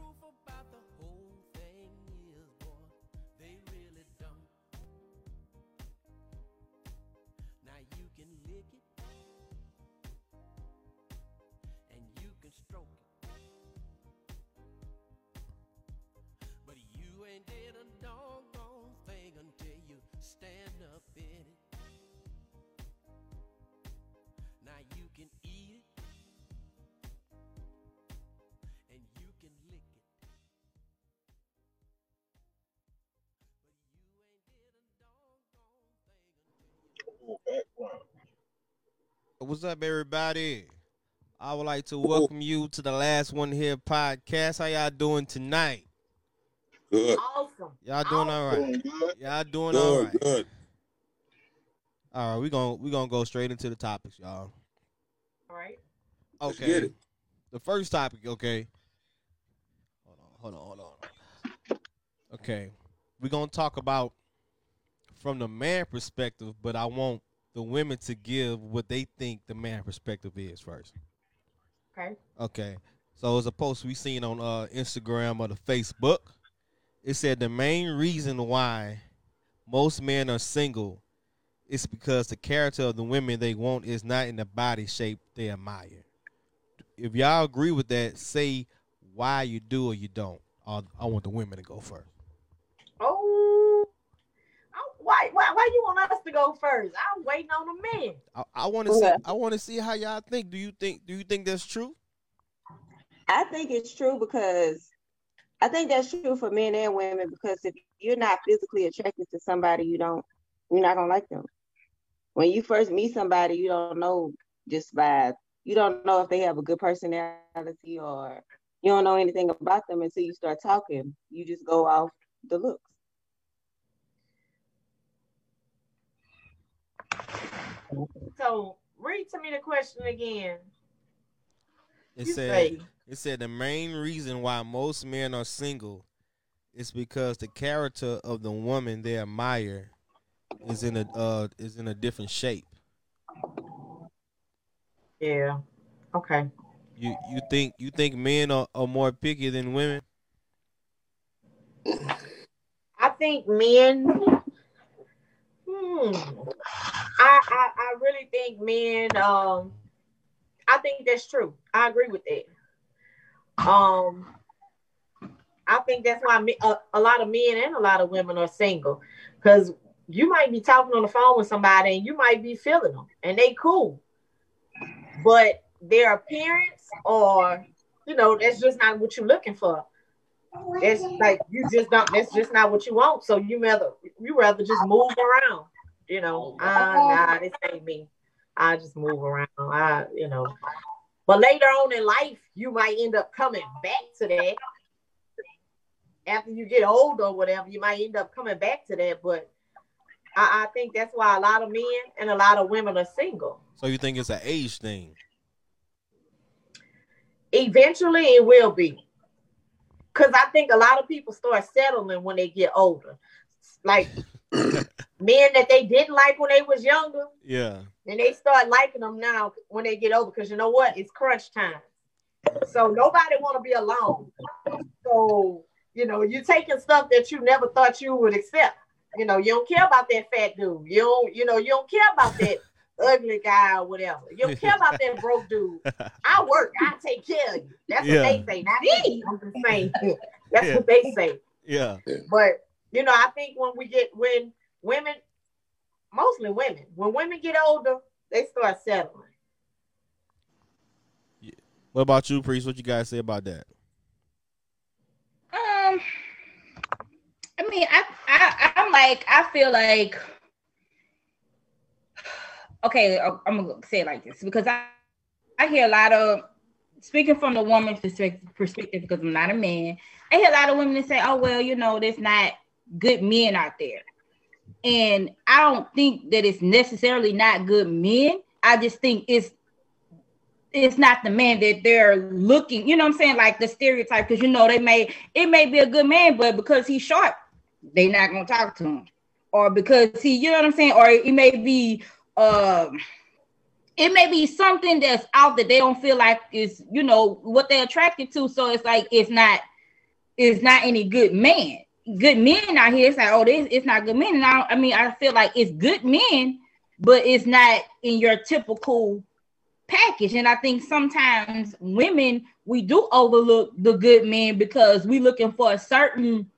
truth about the whole thing is, boy, they really don't. Now you can lick it and you can stroke it. But you ain't did a doggone thing until you stand up in it. What's up, everybody? I would like to welcome you to the last one here podcast. How y'all doing tonight? Good. Awesome. Y'all doing all right? Good. Y'all doing all Good, right? good. All right, we're gonna we're gonna go straight into the topics, y'all. All right. Let's Okay. get it. The first topic, okay. Hold on, hold on, hold on. Okay, we're gonna talk about from the man perspective, but I want the women to give what they think the man perspective is first. Okay. Okay. So it's a post we seen on uh, Instagram or the Facebook. It said the main reason why most men are single is because the character of the women they want is not in the body shape they admire. If y'all agree with that, say why you do or you don't. i I want the women to go first. Oh. Oh, Why, why, why you want us to go first? I'm waiting on the men. I, I want to see. I want to see how y'all think. Do you think? Do you think that's true? I think it's true because I think that's true for men and women because if you're not physically attracted to somebody, you don't you're not gonna like them. When you first meet somebody, you don't know just by you don't know if they have a good personality or you don't know anything about them until you start talking. You just go off the looks. So read to me the question again. It You said. say. It said the main reason why most men are single is because the character of the woman they admire is in a uh is in a different shape. Yeah. Okay. You you think you think men are, are more picky than women? I think men. Hmm. I, I I really think men. Um. I think that's true. I agree with that. Um. I think that's why me, a, a lot of men and a lot of women are single, because you might be talking on the phone with somebody and you might be feeling them and they cool, but their appearance or you know that's just not what you're looking for. It's like you just don't. That's just not what you want. So you rather you rather just move around. You know, ah, nah, this ain't me. I just move around. I, you know, but later on in life, you might end up coming back to that. After you get older or whatever, you might end up coming back to that. But I, I think that's why a lot of men and a lot of women are single. So you think it's an age thing? Eventually, it will be. Because I think a lot of people start settling when they get older. Like men that they didn't like when they was younger, Yeah. and they start liking them now when they get older. Because you know what? It's crunch time. So nobody want to be alone. So you know, you're taking stuff that you never thought you would accept. You know, you don't care about that fat dude. You don't, you know, you don't care about that ugly guy or whatever. You don't care about that broke dude. I work, I take care of you. That's Yeah. what they say, not me. I'm just saying. That's Yeah. what they say. Yeah. But you know, I think when we get when women, mostly women, when women get older, they start settling. What about you, priest? What you guys say about that? Um, I mean, I, I, I'm like, I feel like, okay, uh, I'm gonna say it like this because I, I hear a lot of speaking from the woman's perspective, perspective because I'm not a man. I hear a lot of women that say, "Oh, well, you know, there's not good men out there," and I don't think that it's necessarily not good men. I just think it's it's not the man that they're looking, you know what I'm saying? Like the stereotype, because you know they may it may be a good man, but because he's short, they not gonna talk to him. Or because he, you know what I'm saying, or it may be um it may be something that's out that they don't feel like is, you know, what they're attracted to. So it's like it's not it's not any good man. Good men out here, it's like, oh, this it's not good men. And I, I mean, I feel like it's good men, but it's not in your typical package. And I think sometimes women we do overlook the good men because we're looking for a certain,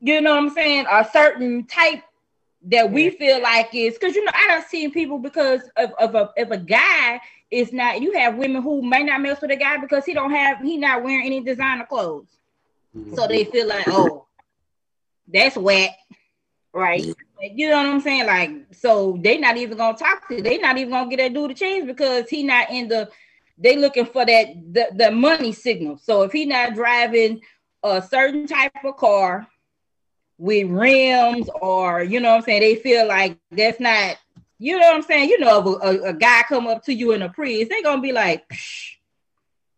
you know what I'm saying, a certain type that we feel like is because you know I don't see people because of, of a if a guy is not you have women who may not mess with a guy because he don't have he not wearing any designer clothes. So they feel like, oh, that's whack, Right. You know what I'm saying? Like, so they not even gonna talk to. They not even gonna get that dude a chance because he not in the. They looking for that the, the money signal. So if he not driving a certain type of car with rims, or you know what I'm saying, they feel like that's not. You know what I'm saying? You know, if a, a, a guy come up to you in a Prius, they gonna be like, Psh,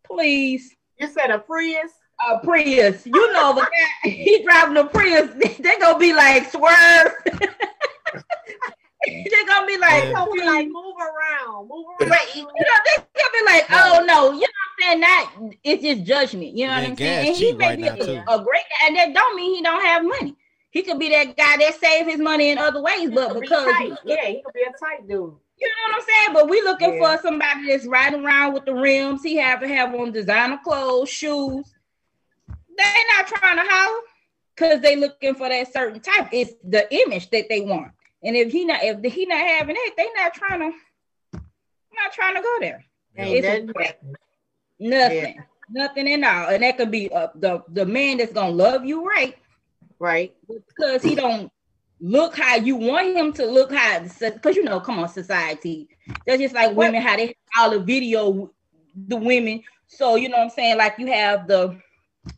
please. You said a Prius. A Prius, you know, the guy he driving a Prius, they gonna be like swerve. they gonna be like, Yeah. So we like move around, move around. Right, you know, they gonna be like, oh no, you know what I'm saying? That it's just judgment, you know Man, what I'm saying? And he may right be a, a great guy, and that don't mean he don't have money. He could be that guy that save his money in other ways, but could be because tight. yeah, he could be a tight dude. you know what I'm saying? But we looking Yeah. for somebody that's riding around with the rims. He have to have on designer clothes, shoes. They not trying to holler because they looking for that certain type. It's the image that they want. And if he not if he not having it, they not trying to not trying to go there. Ain't It's nothing happening. Nothing. At all. And that could be uh, the the man that's gonna love you right Right. because he don't look how you want him to look how because you know come on society that's just like women how they all the video the women so you know what i'm saying like you have the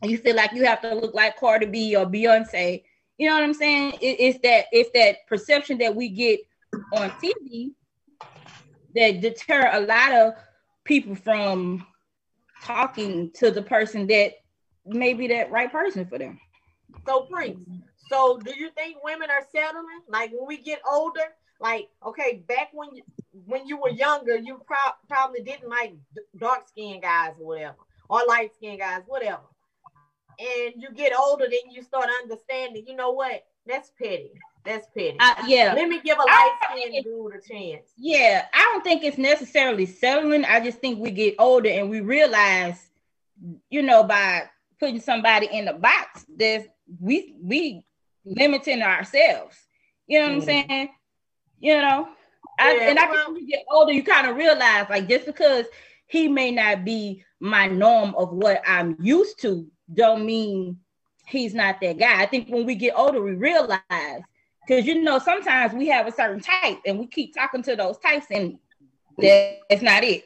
you feel like you have to look like Cardi B or Beyonce you know what i'm saying it, it's that it's that perception that we get on tv that deter a lot of people from talking to the person that may be that right person for them So Prince, so do you think women are settling? Like when we get older, like okay, back when you when you were younger, you pro- probably didn't like dark skinned guys or whatever, or light skinned guys, whatever. And you get older, then you start understanding. You know what? That's petty. That's petty. uh, yeah Let me give a light skinned dude a chance. Yeah, I don't think it's necessarily settling. I just think we get older and we realize, you know, by putting somebody in a box, there's we we limiting ourselves. You know what I'm Mhm. saying? You know, I, Yeah, and I well- think when you get older, you kind of realize like just because he may not be my norm of what I'm used to, don't mean he's not that guy. I think when we get older, we realize because you know sometimes we have a certain type and we keep talking to those types and that's not it.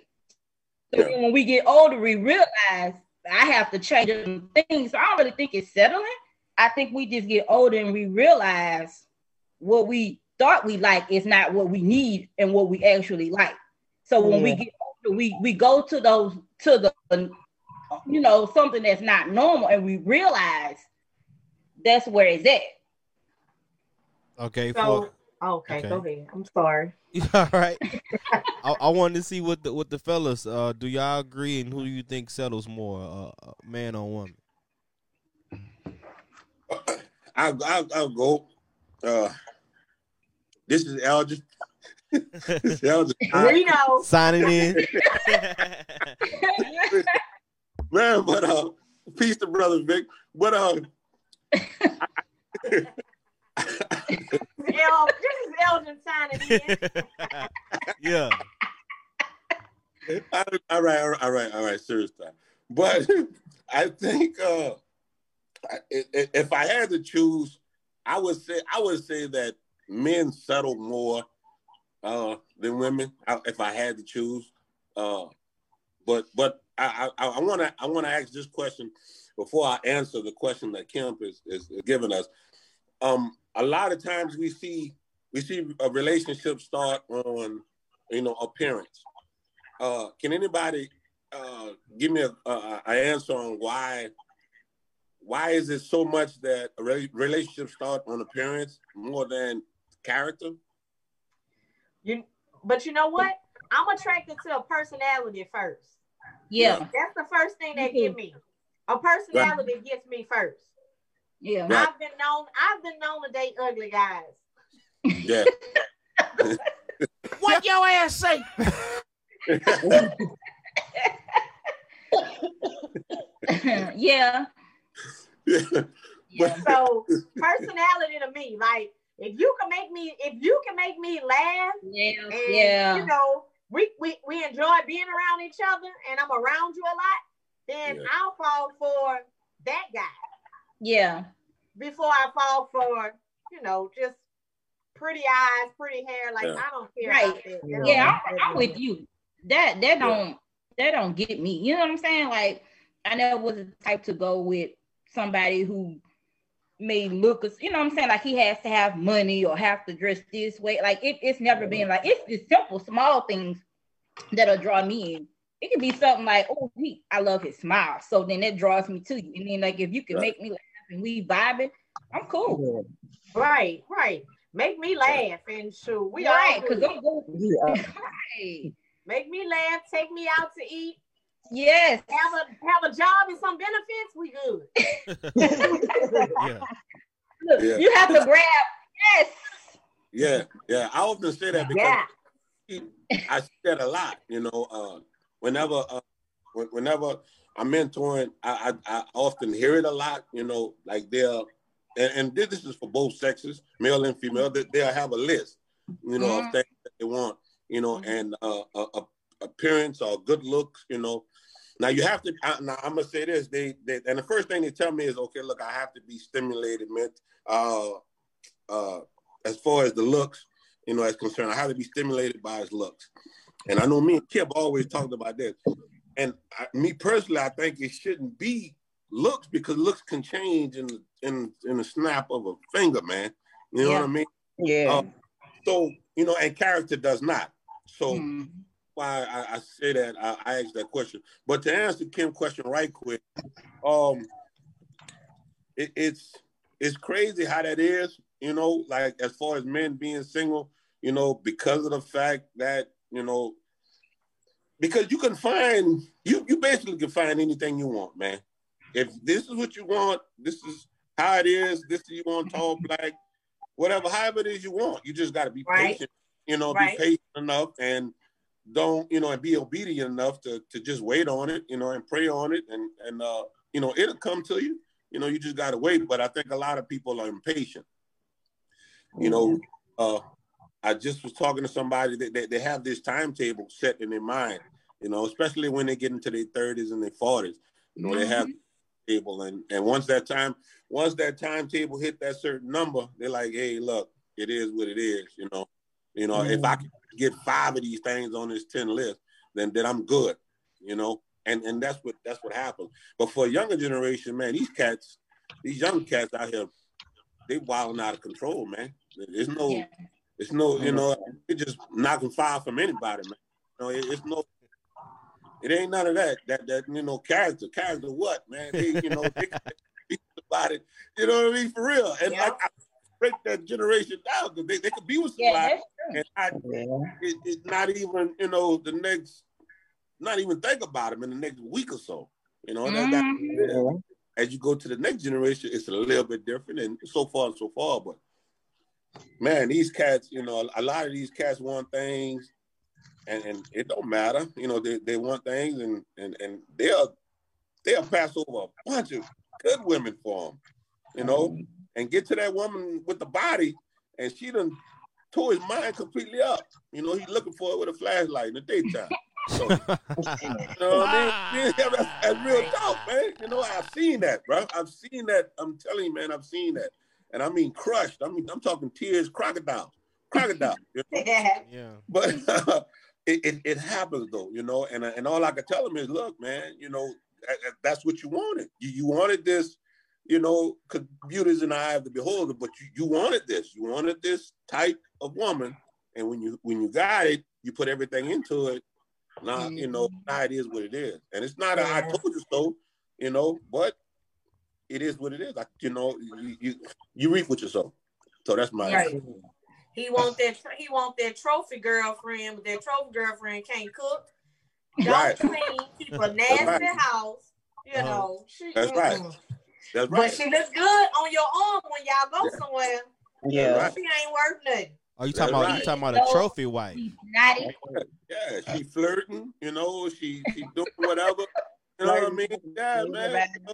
So Yeah. when we get older, we realize I have to change things. So I don't really think it's settling. I think we just get older and we realize what we thought we like is not what we need and what we actually like. So when we get older, we we go to those to the you know something that's not normal and we realize that's where it's at. Okay, So for okay, Okay. go ahead. I'm sorry. all right. I, I wanted to see what the what the fellas uh do y'all agree and who do you think settles more, uh, man or woman? I'll, I'll, I'll go. Uh, this is Elgin. this is Elgin. I- Reno. Signing in. Man, but uh, peace to brother Vic. But uh, El, this is Elgin signing in. yeah. all right, all right, all right, all right, serious time. But I think uh, I- i- if I had to choose, I would say I would say that men settle more uh, than women. If I had to choose, uh, but but I I want to I want to ask this question before I answer the question that Kemp is, is giving us. Um, a lot of times we see we see a relationship start on you know appearance. Uh, can anybody uh, give me a, a, a answer on why why is it so much that re- relationship start on appearance more than character? You, but you know what? I'm attracted to a personality first. Yeah. That's the first thing that get mm-hmm. me. A personality gets me first. Yeah. Right. I've been known. I've been known to date ugly guys. Yeah. What your ass say? yeah. yeah. Yeah. So personality to me, like if you can make me, if you can make me laugh, Yeah. and Yeah. you know, we, we we enjoy being around each other, and I'm around you a lot, then Yeah. I'll fall for that guy Yeah. before I fall for you know just pretty eyes, pretty hair. Like Yeah. I don't care Right. about that. That Yeah, I'm, I'm with you. That that don't that don't get me. You know what I'm saying? Like I never was the type to go with somebody who may look you know what I'm saying, like he has to have money or have to dress this way. Like it, it's never been like it's the simple, small things that'll draw me in. It could be something like, oh, he I love his smile. So then that draws me to you. And then like if you can Right. make me laugh and we vibing, I'm cool. Right, right. Make me laugh and shoot. We right, all because. I'm good. Yeah. Right. Make me laugh. Take me out to eat. Yes. Have a have a job and some benefits. We good. yeah. Look, Yeah. you have to grab. Yes. Yeah, yeah. I often say that because Yeah. I see that a lot. You know, uh, whenever, uh, whenever I'm mentoring, I, I, I often hear it a lot. You know, like they'll, and, and this is for both sexes, male and female. That they'll have a list, you know, of Mhm. things that they want. You know, Mhm. and uh, uh, uh, appearance or good looks. You know, now you have to. I, now I'm gonna say this. They, they, and the first thing they tell me is, okay, look, I have to be stimulated, meant, uh, uh, as far as the looks you know, as concerned. I have to be stimulated by his looks. And I know me and Kip always talked about this. And I, me personally, I think it shouldn't be looks because looks can change in in in a snap of a finger, man. You know Yeah. what I mean? Yeah. Uh, so you know, and character does not. So Mhm. Why I, I say that I, I asked that question. But to answer Kim's question right quick, um, it, it's it's crazy how that is. You know, like as far as men being single, you know, because of the fact that you know, because you can find you you basically can find anything you want, man. If this is what you want, this is how it is. This is you want tall, black, whatever, however it is you want. You just got to be Right. patient. You know, Right. be patient enough and don't you know and be obedient enough to to just wait on it you know and pray on it. And and uh you know it'll come to you. You know you just got to wait. But i think a lot of people are impatient. You know uh i just was talking to somebody that they, they have this timetable set in their mind you know especially when they get into their 30s and their 40s you know they have table and and once that time once that timetable hit that certain number they're like hey look it is what it is you know. You know if i can get five of these things on this 10 list then then i'm good you know? And and that's what that's what happens. But for a younger generation man these cats these young cats out here they wilding out of control man. There's no Yeah. it's no you know they just knocking five from anybody man. You know it, it's no it ain't none of that that that you know character character what man? They you know they be about it. You know what i mean? For real. And Yeah. like I break that generation down because they, they could be with somebody that's true. and I Yeah. it, it not even you know the next not even think about them in the next week or so you know and that- that- Mhm. as you go to the next generation it's a little bit different and so far and so far but man these cats you know a lot of these cats want things and, and it don't matter you know they, they want things and and and they'll they'll pass over a bunch of good women for them you know and get to that woman with the body and she done tore his mind completely up you know he's looking for it with a flashlight in the daytime so you know what I mean? Yeah, that's, that's real talk, man. You know, I've seen that, bro. I've seen that. I'm telling you, man, I've seen that. And I mean crushed. I mean, I'm talking tears, crocodile. Crocodile. you know? yeah. But it, it, it happens though, you know, and and all I could tell him is, look, man, you know, that- that- that's what you wanted. You, you wanted this, you know, because beauty's in the eye of the beholder, but you, you wanted this. You wanted this type of woman. And when you when you got it, you put everything into it. Now, you know, now it is what it is. And it's not a I told you so, you know, but it is what it is. I, you know, you, you you reap what you sow. So that's my Right. He want that. He want that trophy girlfriend, but that trophy girlfriend can't cook, don't Right. clean, keep a nasty Right. house, You Uh-huh. know, she, That's right. That's But she looks good on your arm when y'all go somewhere. Yeah. Right. She ain't worth nothing. Oh, you talking That's about you talking about a trophy wife? Yeah, she flirting, you know, she she doing whatever. You know what I mean? Yeah, man. You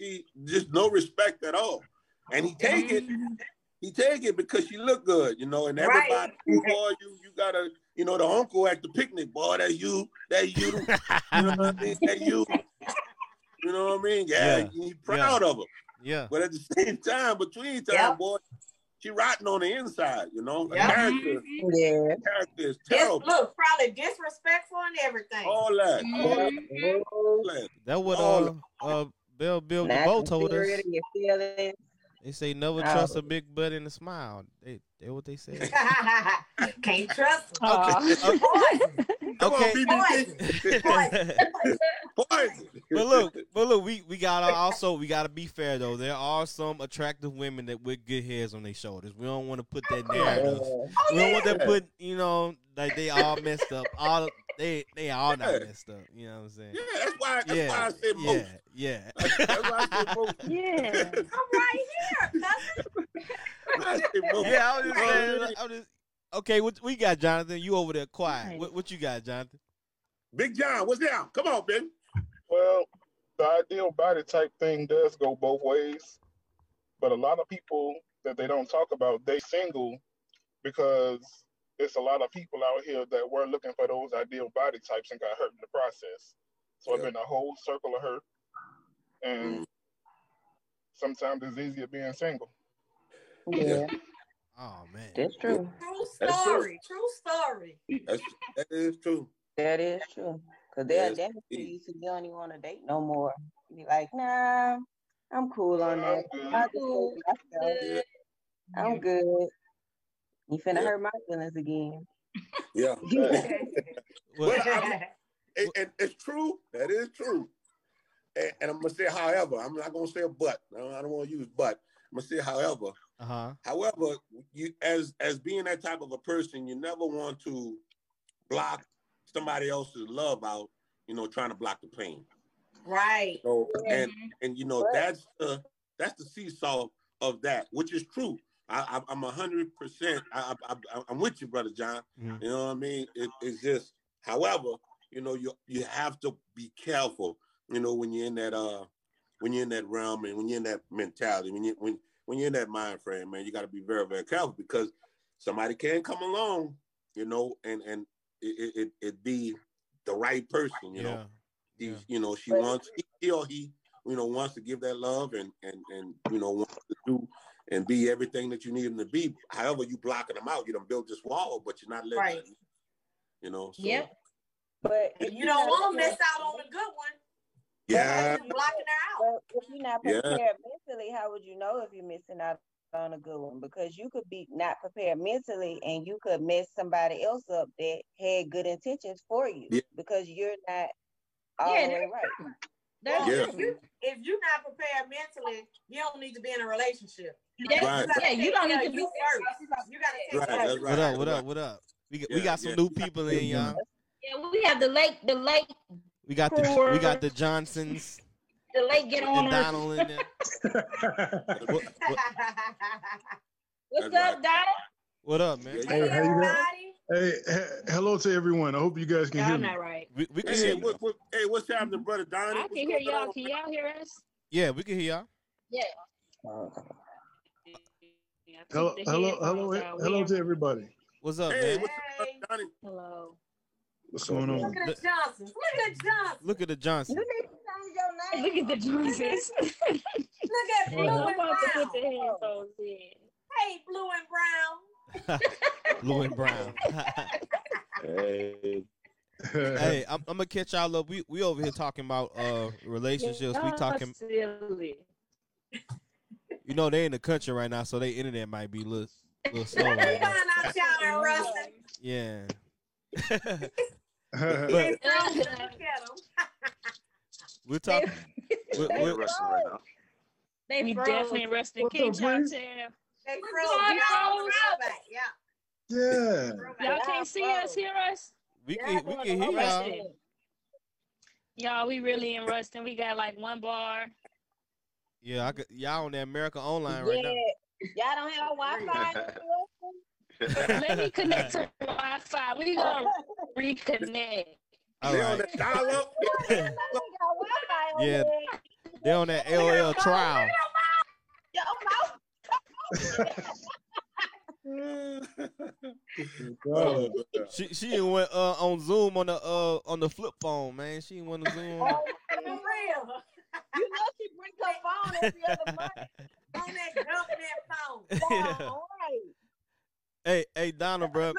She just no respect at all. And he take it, mm-hmm. he take it because she look good, you know, and everybody Right. boy, you you gotta, you know, the uncle at the picnic, boy, that's you, that's you, you know what I mean? That you. You know what I mean? Yeah, Yeah. he proud of her. yeah. But at the same time, between time, Yep. boy, she rotting on the inside, you know. Yep. character, Yeah. character is Dis- terrible. look, probably disrespectful and everything. All that. All Mhm. that. That what uh uh Bell Biv Not DeVoe told us. considerate of your feelings. They say never Oh. trust a big butt and a smile. They they what they say. Can't trust them. Okay. Poison. Come Okay. on, BBD. but look, but look, we we gotta also we gotta be fair though. There are some attractive women that with good heads on their shoulders. We don't want to put that oh, narrative. Oh, We don't want to put you know like they all messed up. All they they all not messed up. You know what I'm saying? Yeah, that's why. That's why I said most. yeah, yeah. That's why I said most. Yeah. I'm right here, cousin. I said most. Yeah, I was just saying. I was just, okay, what we got, Jonathan? You over there quiet? What, what you got, Jonathan? Big John, what's down? Come on, baby. Well, the ideal body type thing does go both ways, but a lot of people that they don't talk about, they single because it's a lot of people out here that were looking for those ideal body types and got hurt in the process. So I've been a whole circle of hurt, and mm. sometimes it's easier being single. Yeah, Oh man. that's true. True That's true. story. True story. That's, that is true. That is true. Cause they'll Yes, definitely indeed. you don't even want to date no more. You be like, nah, I'm cool on that. I'm good. I'll just Cool. stay myself. Yeah. I'm good. You finna Yeah. hurt my feelings again. Yeah. Well, Well, I'm- and, and it's true. That is true. And, and I'm gonna say, however, I'm not gonna say a but. I don't, don't want to use but. I'm gonna say, however, uh huh. however, you as as being that type of a person, you never want to block somebody else's love out. You know, trying to block the pain. right. So and Mhm. and you know Right. that's the that's the seesaw of that, which is true. I, I, I'm a hundred percent. I, I, I, I'm with you, brother John. Mhm. You know what I mean? It, it's just, however, you know, you you have to be careful. You know, when you're in that uh, when you're in that realm and when you're in that mentality, when you when when you're in that mind frame, man, you got to be very very careful because somebody can come along, you know, and and it it, it be the right person, you know Yeah. she, Yeah. you know, she wants he or he, you know, wants to give that love and and and you know wants to do and be everything that you need them to be. However, you blocking them out, you don't build this wall, but you're not letting. Right. them, You know. So, Yep. But if you don't want to miss out on a good one. Yeah. You blocking her out. But if you're not Yeah. prepared mentally, how would you know if you're missing out on a good one? Because you could be not prepared mentally and you could mess somebody else up that had good intentions for you Yeah. because you're not all Yeah, the way right. That's Yeah. If you if you're not prepared mentally, you don't need to be in a relationship. That's- Right. Yeah, you don't need to be you first. You gotta take Right, care that's of you. right. What up? What up? What up? We got we got some yeah. new people in, y'all. Yeah, we have the late, the late, We got the we got the Johnsons the late get on and us. Donald in there. What, what, What's That's up, Donald? what up, man? Hey, Hey, how you doing? everybody. Hey, he- hello to everyone. I hope you guys can Y'all hear me. not right. We, we can Hey, hear you. what, what, hey, what's happening, brother Donnie? I What's can hear going y'all. Can y'all hear us? Yeah, we can hear y'all. Yeah. I took Hello, hello, hello, out. hello to everybody. What's up, Hey, man? what's up, Hey. Hello. What's going on? Look at the Johnsons. Look at the Johnsons. Look at the Johnson. You need to change your name. Look at the Johnsons. Look at Blue I'm and about to put the Brown. headphones in. Hey, Blue and Brown. Blue and brown. Hey. hey, I'm, I'm gonna catch y'all up. We we over here talking about uh relationships. We talking. silly. You know they in the country right now, so their internet might be a little, little slow right now. out y'all. Yeah. But Look at 'em. we're talking. We're, They we're, froze. They We definitely resting. What's Can't up, y'all Bree? tell? They What's froze. Y'all on? Yeah. yeah. Y'all can't see us, hear us? we Yeah, can we can hear y'all. Y'all, we really in Ruston. We got like one bar. Yeah, I could, y'all on that America Online yeah. right now. Y'all don't have Wi-Fi. Let me connect to Wi-Fi. We gonna reconnect. All They on right. that dial-up? We got Yeah. there. They on that LL trial. Yo, mouth. Oh, She she went uh, on Zoom on the uh on the flip phone, man. She went on Zoom. For real. You know she brings her phone every other month. On that dump that phone. Yeah, all right. hey, hey, Donna, bro.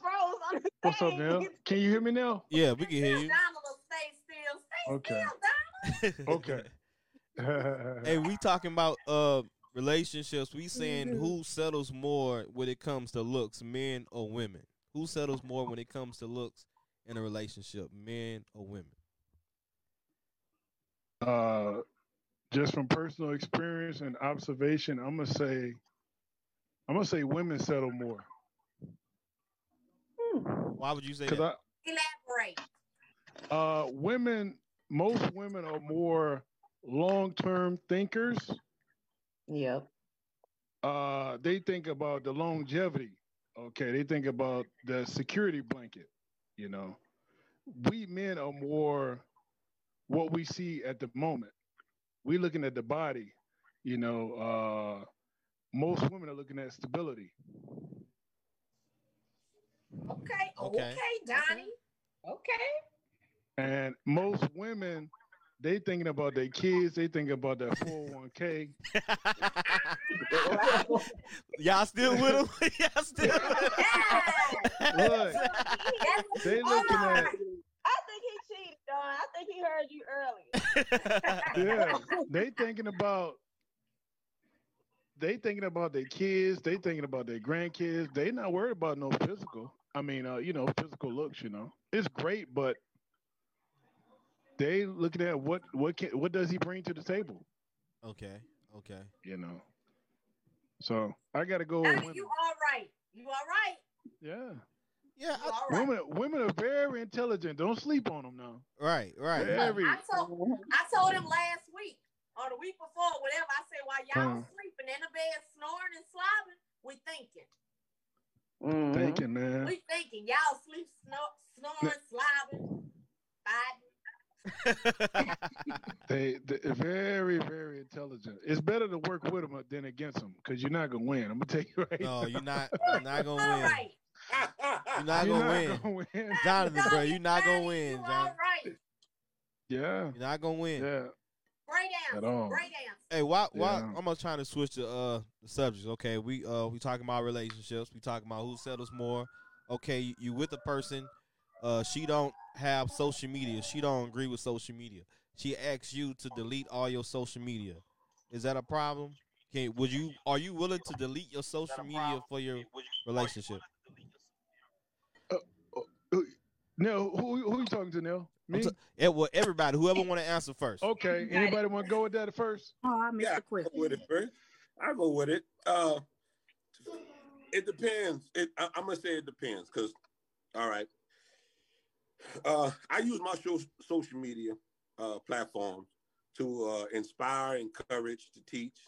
Froze on the What's up, thing. now? Can you hear me now? Yeah, we can hear you. Donald will stay still. Stay Okay. still, Donald. Okay. hey, we talking about uh relationships. We saying who settles more when it comes to looks, men or women? Who settles more when it comes to looks in a relationship, men or women? Uh, just from personal experience and observation, I'm gonna say, I'm gonna say women settle more. Why would you say Cause that? Elaborate. Uh, women, most women are more long-term thinkers. Yep. Uh, they think about the longevity. Okay, they think about the security blanket. You know, we men are more what we see at the moment. We're looking at the body. You know, uh, most women are looking at stability. Okay. Okay. Okay, Donnie. Okay. And most women, they thinking about their kids. They thinking about their 401k. Y'all still with them? Y'all still Look, they looking at I think he cheated, Don. I think he heard you earlier. yeah, they thinking about they thinking about their kids. They thinking about their grandkids. They not worried about no physical. I mean, uh, you know, physical looks. You know, it's great, but they looking at what what can what does he bring to the table? okay, okay. You know. So I got to go with Donnie, women. you all right. You all right. Yeah, Yeah, I- all right. women women are very intelligent. Don't sleep on them now. right, right. Very. I told I told him last week or the week before, whatever. I said while y'all Uh. was sleeping in the bed, snoring and slobbing, we thinking. Mhm. Thinking, man. We thinking. Y'all sleep, snor- snoring, slobbing, fighting. They, they very, very intelligent. It's better to work with them than against them because you're not gonna win. I'm gonna tell you right no, now. you're not. You're not gonna win. right. You're not You're gonna not win, gonna win. Jonathan, bro. You're not gonna win, You all John. right. Yeah, You're not gonna win. yeah. Great At answer. all. Great answer. Hey, why? Why? Yeah. I'm gonna try to switch the uh the subjects. Okay, we uh we talking about relationships. We talking about who settles more. Okay, you, you with a person. Uh, she don't have social media. She don't agree with social media. She asks you to delete all your social media. Is that a problem? Can would you are you willing to delete your social media for your relationship? Neil, who who you talking to, Neil? Me? I'm t- yeah, well, everybody, whoever want to answer first. okay. Anybody want to go with that first? Oh, I missed Yeah, the I go with it first. I go with it. Uh, it depends. It, I, I'm gonna say it depends because, all right. Uh, I use my show, social media uh, platforms to uh, inspire, encourage, to teach,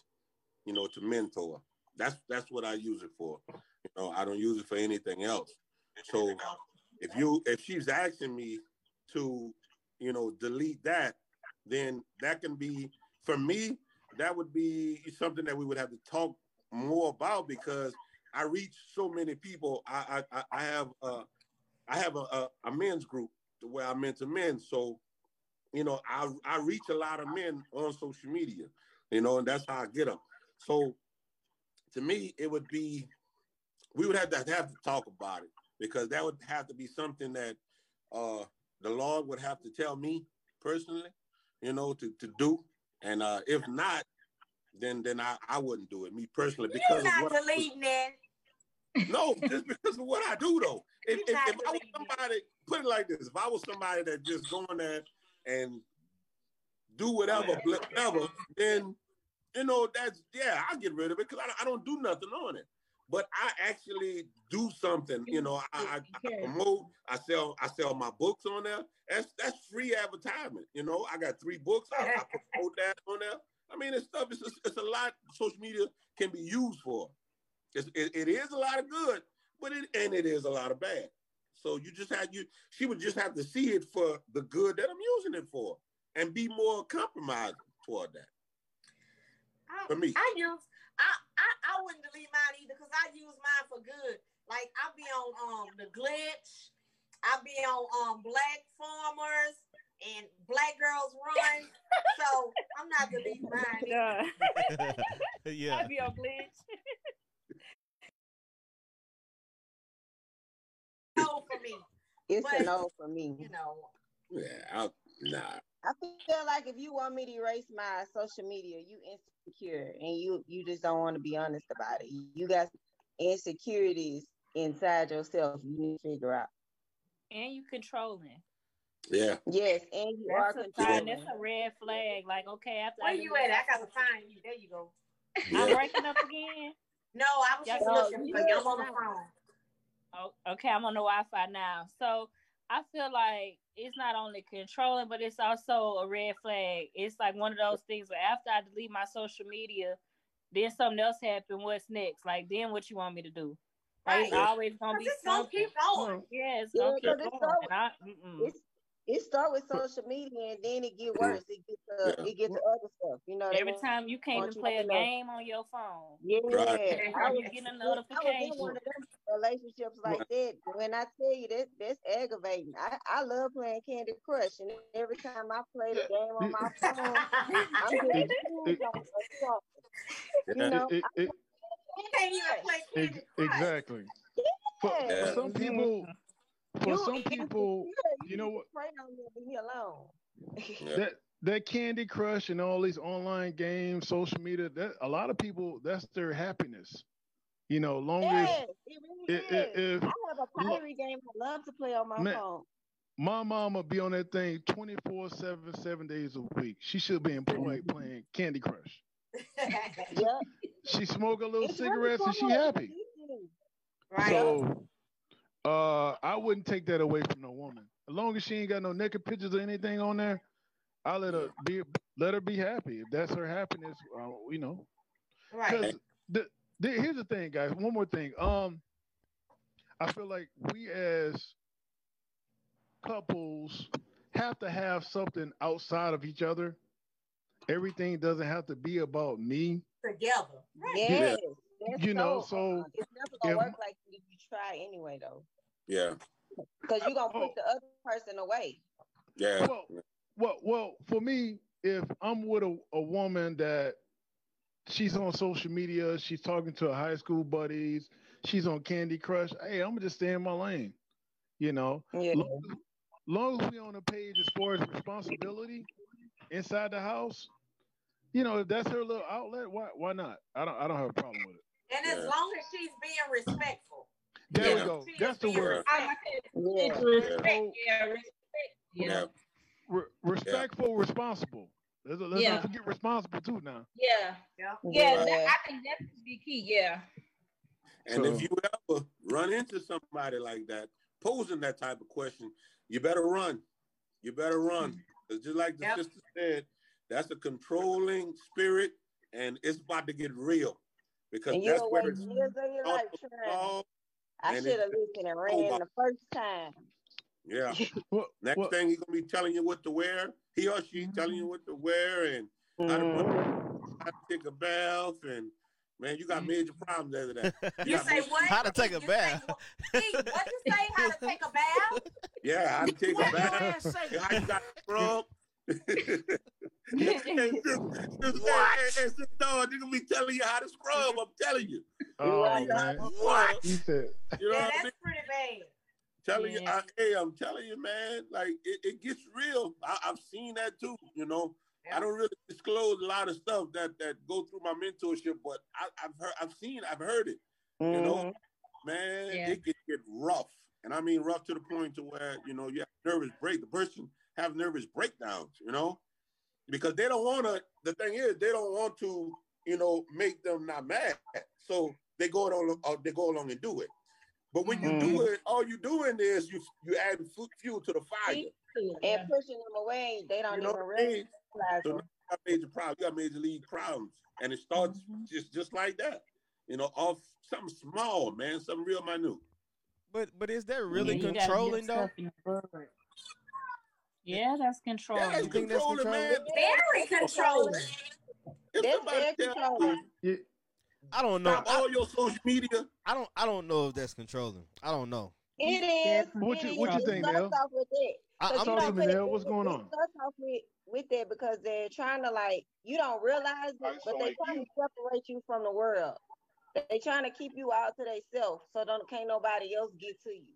you know, to mentor. That's that's what I use it for. You know, I don't use it for anything else. So if you if she's asking me to, you know, delete that, then that can be for me. That would be something that we would have to talk more about because I reach so many people. I I, I have uh, I have a, a, a men's group where I mentor men. So, you know, I I reach a lot of men on social media. You know, and that's how I get them. So, to me, it would be we would have to have to talk about it because that would have to be something that uh, the Lord would have to tell me personally, you know, to, to do. And uh, if not, then then I, I wouldn't do it, me personally, because You're not what I deleting that. No, just because of what I do though. If, if, if I was somebody, put it like this, if I was somebody that just going in there and do whatever, whatever, then you know that's yeah, I get rid of it because I, I don't do nothing on it. But I actually do something. You know, I, I, I promote. I sell. I sell my books on there. That's that's free advertisement. You know, I got three books. I, I promote that on there. I mean, it's stuff. It's, it's a lot. Social media can be used for. It's, it, it is a lot of good, but it and it is a lot of bad. So you just had you. She would just have to see it for the good that I'm using it for, and be more compromising toward that. I, For me. I use I, I I wouldn't delete mine either because I use mine for good. Like I'll be on um the glitch, I'll be on um black farmers and black girls run. so I'm not deleting mine. either. yeah. I be on glitch. No for me. It's But- a no for me. You know. Yeah, I, nah. I feel like if you want me to erase my social media, you insecure and you you just don't want to be honest about it. You got insecurities inside yourself. You need to figure out. And you controlling. Yeah. Yes, and you are That's a sign. controlling. That's a red flag. Like, okay, after Where I you delete at? I gotta find you. There you go. I'm breaking up again. No, I was Y'all just can- looking for you. I'm on the phone. Oh, okay, I'm on the Wi-Fi now. So I feel like it's not only controlling, but it's also a red flag. It's like one of those things where after I delete my social media, then something else happened. What's next? Like then what you want me to do? Like it's Right. always gonna be it's something. keep going. Yeah, it's gonna keep 'cause it's going. I. It's it start with social media and then it get worse. It gets to Yeah. it gets to other stuff. You know, Every time you can't want even play a know. game on your phone. Yeah, Right. I was, You get a I was in notification. one of them relationships like that. When I tell you that, that's aggravating. I, I love playing Candy Crush, and every time I play the game on my phone, I'm getting It- accused of. You know, It- it- You can't even play Candy Crush. exactly. For, for Yeah. some people, for you some people, you know need to what? Pray on me, leave me alone. that that Candy Crush and all these online games, social media, that a lot of people, that's their happiness. You know, long as Yes, it really i- i- is. if I have a pirate game I love to play on my Man, phone. my mama be on that thing 24 7 seven days a week she should be employed playing candy crush Yeah, she smoke a little it's really cigarettes and she happy Right. so uh i wouldn't take that away from no woman. As long as she ain't got no naked pictures or anything on there i let her be let her be happy. If that's her happiness uh, you know. Right. because the, the, here's the thing guys one more thing. Um i feel like we as couples have to have something outside of each other. Everything doesn't have to be about me. Together. Right. Yes, that's You know, so, so it's never gonna if- work like that. if you try anyway, though, Yeah. because you're gonna Oh. put the other person away. Yeah. well well well for me if i'm with a, a woman that she's on social media she's talking to her high school buddies she's on candy crush hey i'm gonna just stay in my lane you know Yeah, long, long as we on the page as far as responsibility inside the house, you know, if that's her little outlet, why why not? I don't I don't have a problem with it. And as Yeah. long as she's being respectful. There Yeah. we go. That's the word. I respectful. yeah. Respect. Yeah, respect. Yeah. Yeah. Re- respectful, responsible. Let's, let's Yeah. not forget responsible too now. Yeah. Yeah. Yeah. Yeah. that- I think that's the key. Yeah. And So- if you ever run into somebody like that posing that type of question, you better run. You better run. Mm. 'Cause just like the Yep. sister said, that's a controlling spirit, and it's about to get real. Because And that's where it's years of your life all. I should have listened and ran the first time. Yeah. Well, Next well, thing he's gonna be telling you what to wear. He or she telling you what to wear and how to, Mhm. how to take a bath and man, you got major problems after that. You got say major- what? How to take a You bath. Say, what, you say? How to take a bath? Yeah, how to take a What your bath. say? How you got to scrub. hey, sis- sis- hey, hey, sis, dog, they gonna be telling you how to scrub. I'm telling you. oh right. man. What? He said, You know Yeah, what I mean? that's pretty bad. telling you, Yeah. I, hey, I'm telling you, man, like it, it gets real. I, I've seen that too. You know, Yeah. I don't really disclose a lot of stuff that that go through my mentorship, but I, I've heard, I've seen, I've heard it. You know, Mhm. man, Yeah. it can get rough, and I mean rough to the point to where you know you have nervous break. The person have nervous breakdowns. You know, because they don't want to. The thing is, they don't want to, you know, make them not mad. So they go along, uh, they go along and do it. But when you do it, all you doing is you you add fuel to the fire. and pushing them away. They don't You know even what I mean? realize So now you got major problems. You got major league problems, and it starts just just like that. You know, off something small, man, something real minute. But but is that really Yeah, controlling though? stuff in the bud. Yeah, that's controlling. That's You that's controlling, man. Very controlling. If That's somebody very controlling. you I don't know. stop all your social media, I don't I don't know if that's controlling. I don't know. It is. What it you- is. what you think, starts Mel? off with that. I, 'Cause I'm you Talk to don't me, pay Mel. What's going on? with, with that because they're trying to like you don't realize it, but they Isolate trying you. to separate you from the world. They trying to keep you out to themselves, so don't can't nobody else get to you.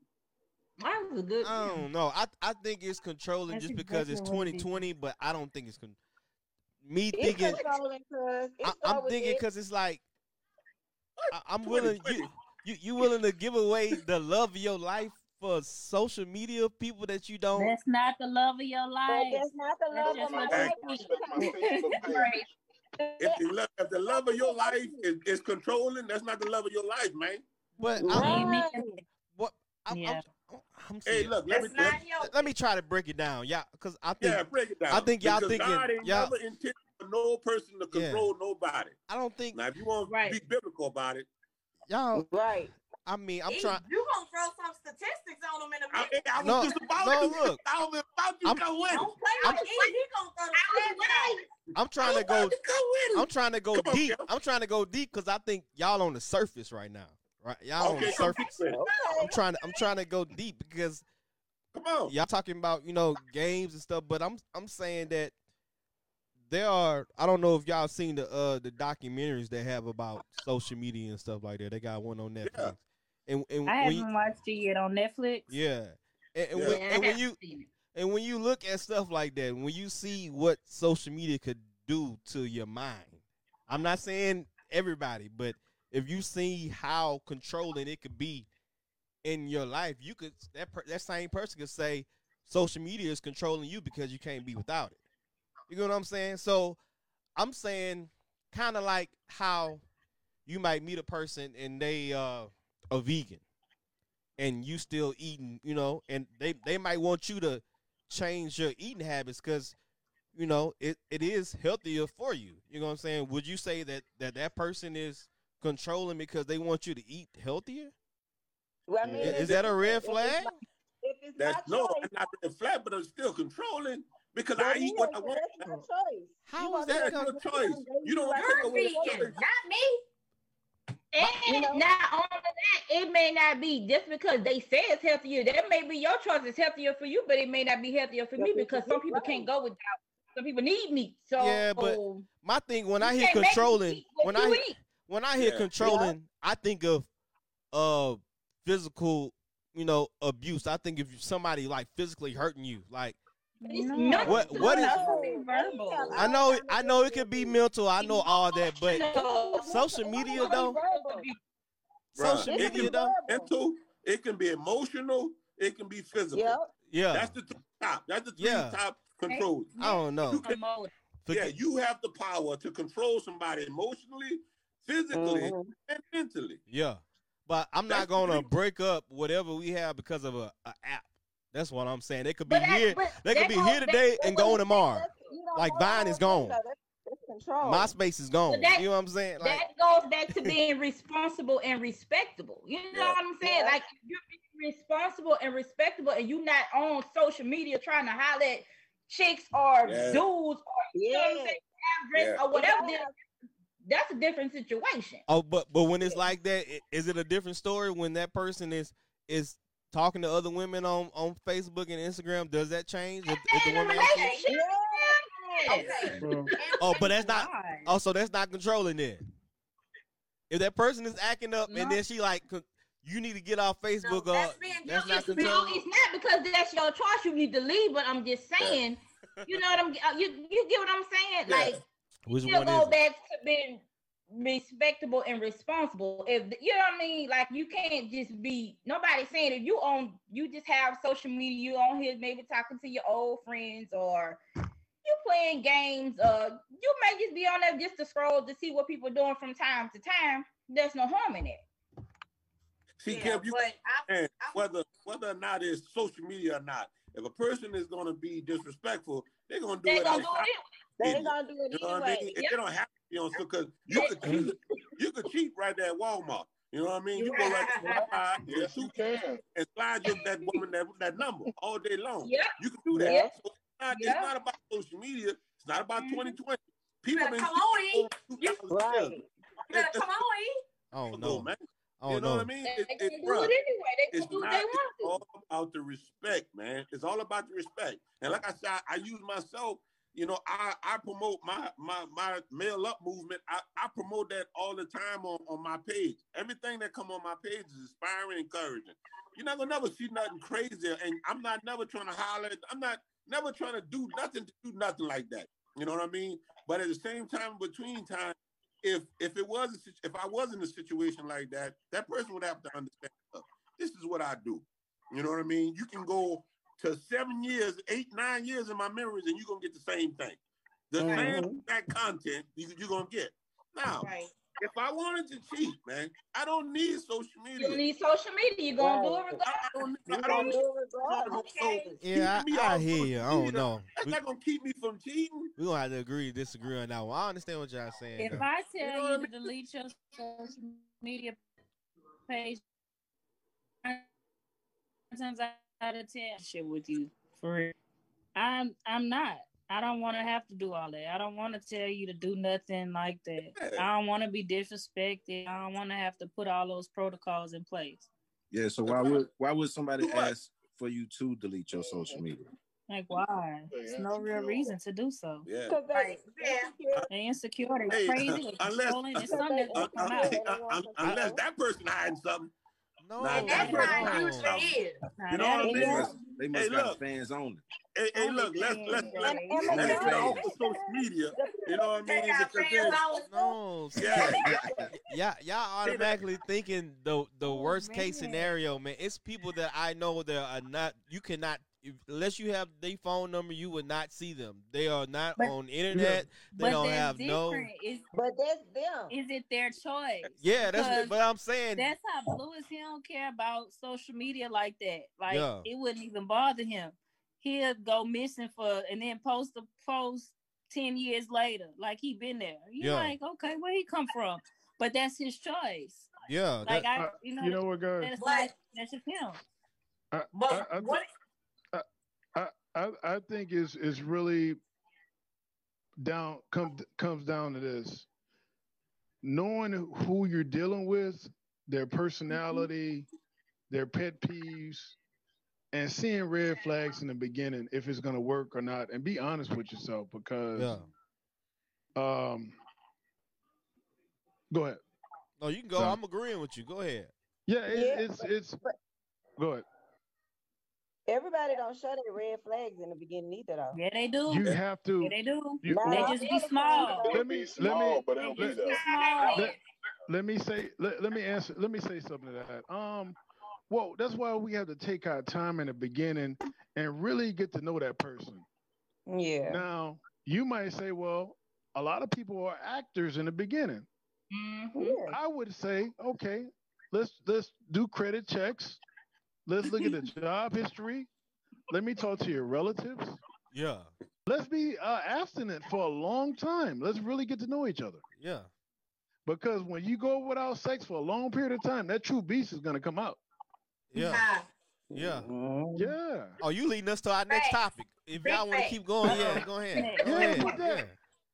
That was a good. I don't know. I I think it's controlling That's just because it's exactly what it is. 2020, but I don't think it's con- me It's thinking. controlling because it I, I'm thinking this. because it's like I, I'm willing. You, you you willing to give away the love of your life for social media people that you don't? That's not the love of your life. that's not the love just of my what life. you Respect my Facebook page. if the love, if the love of your life is, is controlling, that's not the love of your life, man. But I'm, Right. Right. what I'm, Yeah. I'm, Oh, I'm Hey, saying, look, let me let, let me try to break it down, yeah, because I think yeah, break it down. I think y'all because thinking- God ain't y'all- never intended for no person to Yeah. control nobody. I don't think Now, if you want Right. to be biblical about it, y'all. Right. I mean, I'm trying. You gonna throw some statistics on him in a I, minute. I was No, just about no, to. look. I was about to I'm- go with it. Don't play with E. He gonna throw the. I'm trying to go. to go. I'm trying to go Come deep. Kel. I'm trying to go deep because I think y'all on the surface right now, right? Y'all on okay, the surface. I'm trying to. I'm trying to go deep because Come on. y'all talking about you know games and stuff, but I'm I'm saying that there are. I don't know if y'all seen the uh the documentaries they have about social media and stuff like that. They got one on Netflix, Yeah. and and I haven't you, watched it yet on Netflix. yeah, and, and Yeah. when, and when you and when you look at stuff like that, when you see what social media could do to your mind, I'm not saying everybody, but if you see how controlling it could be in your life, you could that per, that same person could say social media is controlling you because you can't be without it. You know what I'm saying? So I'm saying kind of like how you might meet a person and they uh a vegan and you still eating, you know, and they they might want you to change your eating habits because you know it, it is healthier for you. You know what I'm saying? Would you say that that that person is controlling because they want you to eat healthier? Well, I mean, Is, is that a it's- red if it's flag? If it's That's my no, choice, it's not really flag, but it's still controlling because well, I eat what yeah, I want. that's man. my choice. How You is that to That's con- your choice. You don't like take You're away vegan, the choice. not me. And You know- not only that, it may not be just because they say it's healthier. That may be your choice is healthier for you, but it may not be healthier for me because some people can't go without. Some people need meat. So Yeah, but My thing when I hear can't make me controlling, when I hear, eat. When I hear Yeah. controlling, I think of uh physical, you know, abuse. I think if somebody like physically hurting you, like No. mental. What- what is- That would verbal. I know, I know it could be mental. I know all that, but Emotional. social media though, social Right. It media can though, be mental, it can be emotional, it can be physical. Yep. yeah, That's the three top. That's the three Yeah. top controls. I don't know. You can- Yeah, you have the power to control somebody emotionally, physically, Mhm. and mentally. Yeah, but I'm That's not gonna the- break up whatever we have because of a, a app. That's what I'm saying. They could be But that- here. but They could be here today and what gone tomorrow. you don't Like Vine is gone. do that. That's- that's control. MySpace is gone. that- you know what I'm saying? Like, that goes back to being responsible and respectable. You know Yeah. what I'm saying? Yeah. Like you're being responsible and respectable, and you not on social media trying to holler at chicks or Yeah. dudes or you know what I'm saying, have dress Yeah. or whatever. Yeah. then That's a different situation. oh, but but when it's like that, is it a different story when that person is is talking to other women on on Facebook and Instagram? Does that change? If, if the woman actually- relationship, Okay. Oh, but that's not. Why? Oh, so that's not controlling it. If that person is acting up and then she like, you need to get off Facebook, No, that's being that's not guilty. no, controlling. it's not because that's your choice. You need to leave. But I'm just saying, you know what I'm. uh, You you get what I'm saying? Yeah. Like Which still one go is it? back to being respectable and responsible. If you know what I mean, like you can't just be nobody saying if you on you just have social media, you on here maybe talking to your old friends or you playing games, uh, you may just be on there just to scroll to see what people doing from time to time. There's no harm in it. See, Yeah, Kim, you but I, whether whether or not it's social media or not, if a person is going to be disrespectful, they're going to do They it gonna do outside. it. They media. gonna do it You know what I anyway. mean? Yep. They don't have to be on because you could cheat, you could cheat right there at Walmart. You know what I mean? You go right to Walmart and, Yes, you can. and slide your, that woman that, that number all day long. Yep. You can do that. Yep. So it's, not, Yep. it's not about social media. It's not about Mhm. 2020. People better been come on, E. cheating over 2000 Right. You better come on, E. Oh no. man. Oh you know no. what I mean? They It, gonna it, do bruh, it anyway. They it's do what not they want to. all about the respect, man. It's all about the respect. And like I said, I, I use myself. You know, I, I promote my my my mail up movement. I, I promote that all the time on, on my page. Everything that come on my page is inspiring, encouraging. You're not gonna never see nothing crazy, and I'm not never trying to holler. I'm not never trying to do nothing to do nothing like that. You know what I mean? But at the same time, between time, if if it was if I was in a situation like that, that person would have to understand. "Look, This is what I do. You know what I mean? You can go to seven years, eight, nine years in my memories, and you're gonna get the same thing. The same Mhm. that content you, you're gonna get. Now, Right. if I wanted to cheat, man, I don't need social media. You don't need social media. You're gonna do it regardless. I, I don't, You I don't need it regardless. Okay. Yeah, I, I hear social you. I don't know. That's We, not gonna keep me from cheating. we gonna have to agree, disagree on that one. I understand what y'all saying. If though. I You know tell I you to mean? delete your social media page, nine times out of ten, shit with you for real. I'm I'm not. I don't want to have to do all that. I don't want to tell you to do nothing like that. Yeah. I don't want to be disrespected. I don't want to have to put all those protocols in place. Yeah, so why would why would somebody ask for you to delete your social media? Like why? There's no real reason to do so. Yeah. Cause they, Right. Yeah. secure- They insecure. They Hey, crazy. They unless- controlling. It's something that's Un- gonna come un- out. un- un- unless that person hiding something. No, And that's no, how no. is. You know what I mean? They must, they must Hey, got look. fans only. Hey, hey look, let's let's let's, And- and let's Only get off of social media. You know what I They mean? got fans then- No, see, Yeah. y'all, y'all automatically thinking the the Oh, worst case scenario, man. It's people that I know that are not. You cannot if, unless you have their phone number, you would not see them. They are not But- on internet. They But don't that's have no. Is but that's them. is it their choice? Yeah, that's what. But I'm saying. That's how Blue is. He don't care about social media like that. Like Yeah. it wouldn't even bother him. He'll go missing for and then post a post ten years later, like he been there. You Yeah. like, okay, where he come from? But that's his choice. Yeah, Like that, I, Uh, you know, You know what, guys? that's But- not, that's just him. I, But I, I, what? I, I, I think it's it's really down come comes down to this. Knowing who you're dealing with, their personality, their pet peeves, and seeing red flags in the beginning if it's gonna work or not, and be honest with yourself because yeah. um go ahead. No, you can go. So- I'm agreeing with you. Go ahead. Yeah, it, Yeah, it's it's but- go ahead. Everybody don't show their red flags in the beginning either though. Yeah, they do. You have to yeah, they do. you, Nah, They just be small. let me let me but They it'll be just be there. small. let, let me say let, let me answer let me say something to that um well that's why we have to take our time in the beginning and really get to know that person Yeah. now you might say well a lot of people are actors in the beginning Mm-hmm. Yeah. i would say okay let's let's do credit checks let's look at the job history let me talk to your relatives Yeah. let's be uh, abstinent for a long time let's really get to know each other Yeah. because when you go without sex for a long period of time, that true beast is gonna come out. Yeah. Nah. Yeah. Mhm. Yeah. Oh, you leading us to our next topic. If y'all want to keep going, yeah, go ahead. Go Yeah, ahead. put that- Yeah.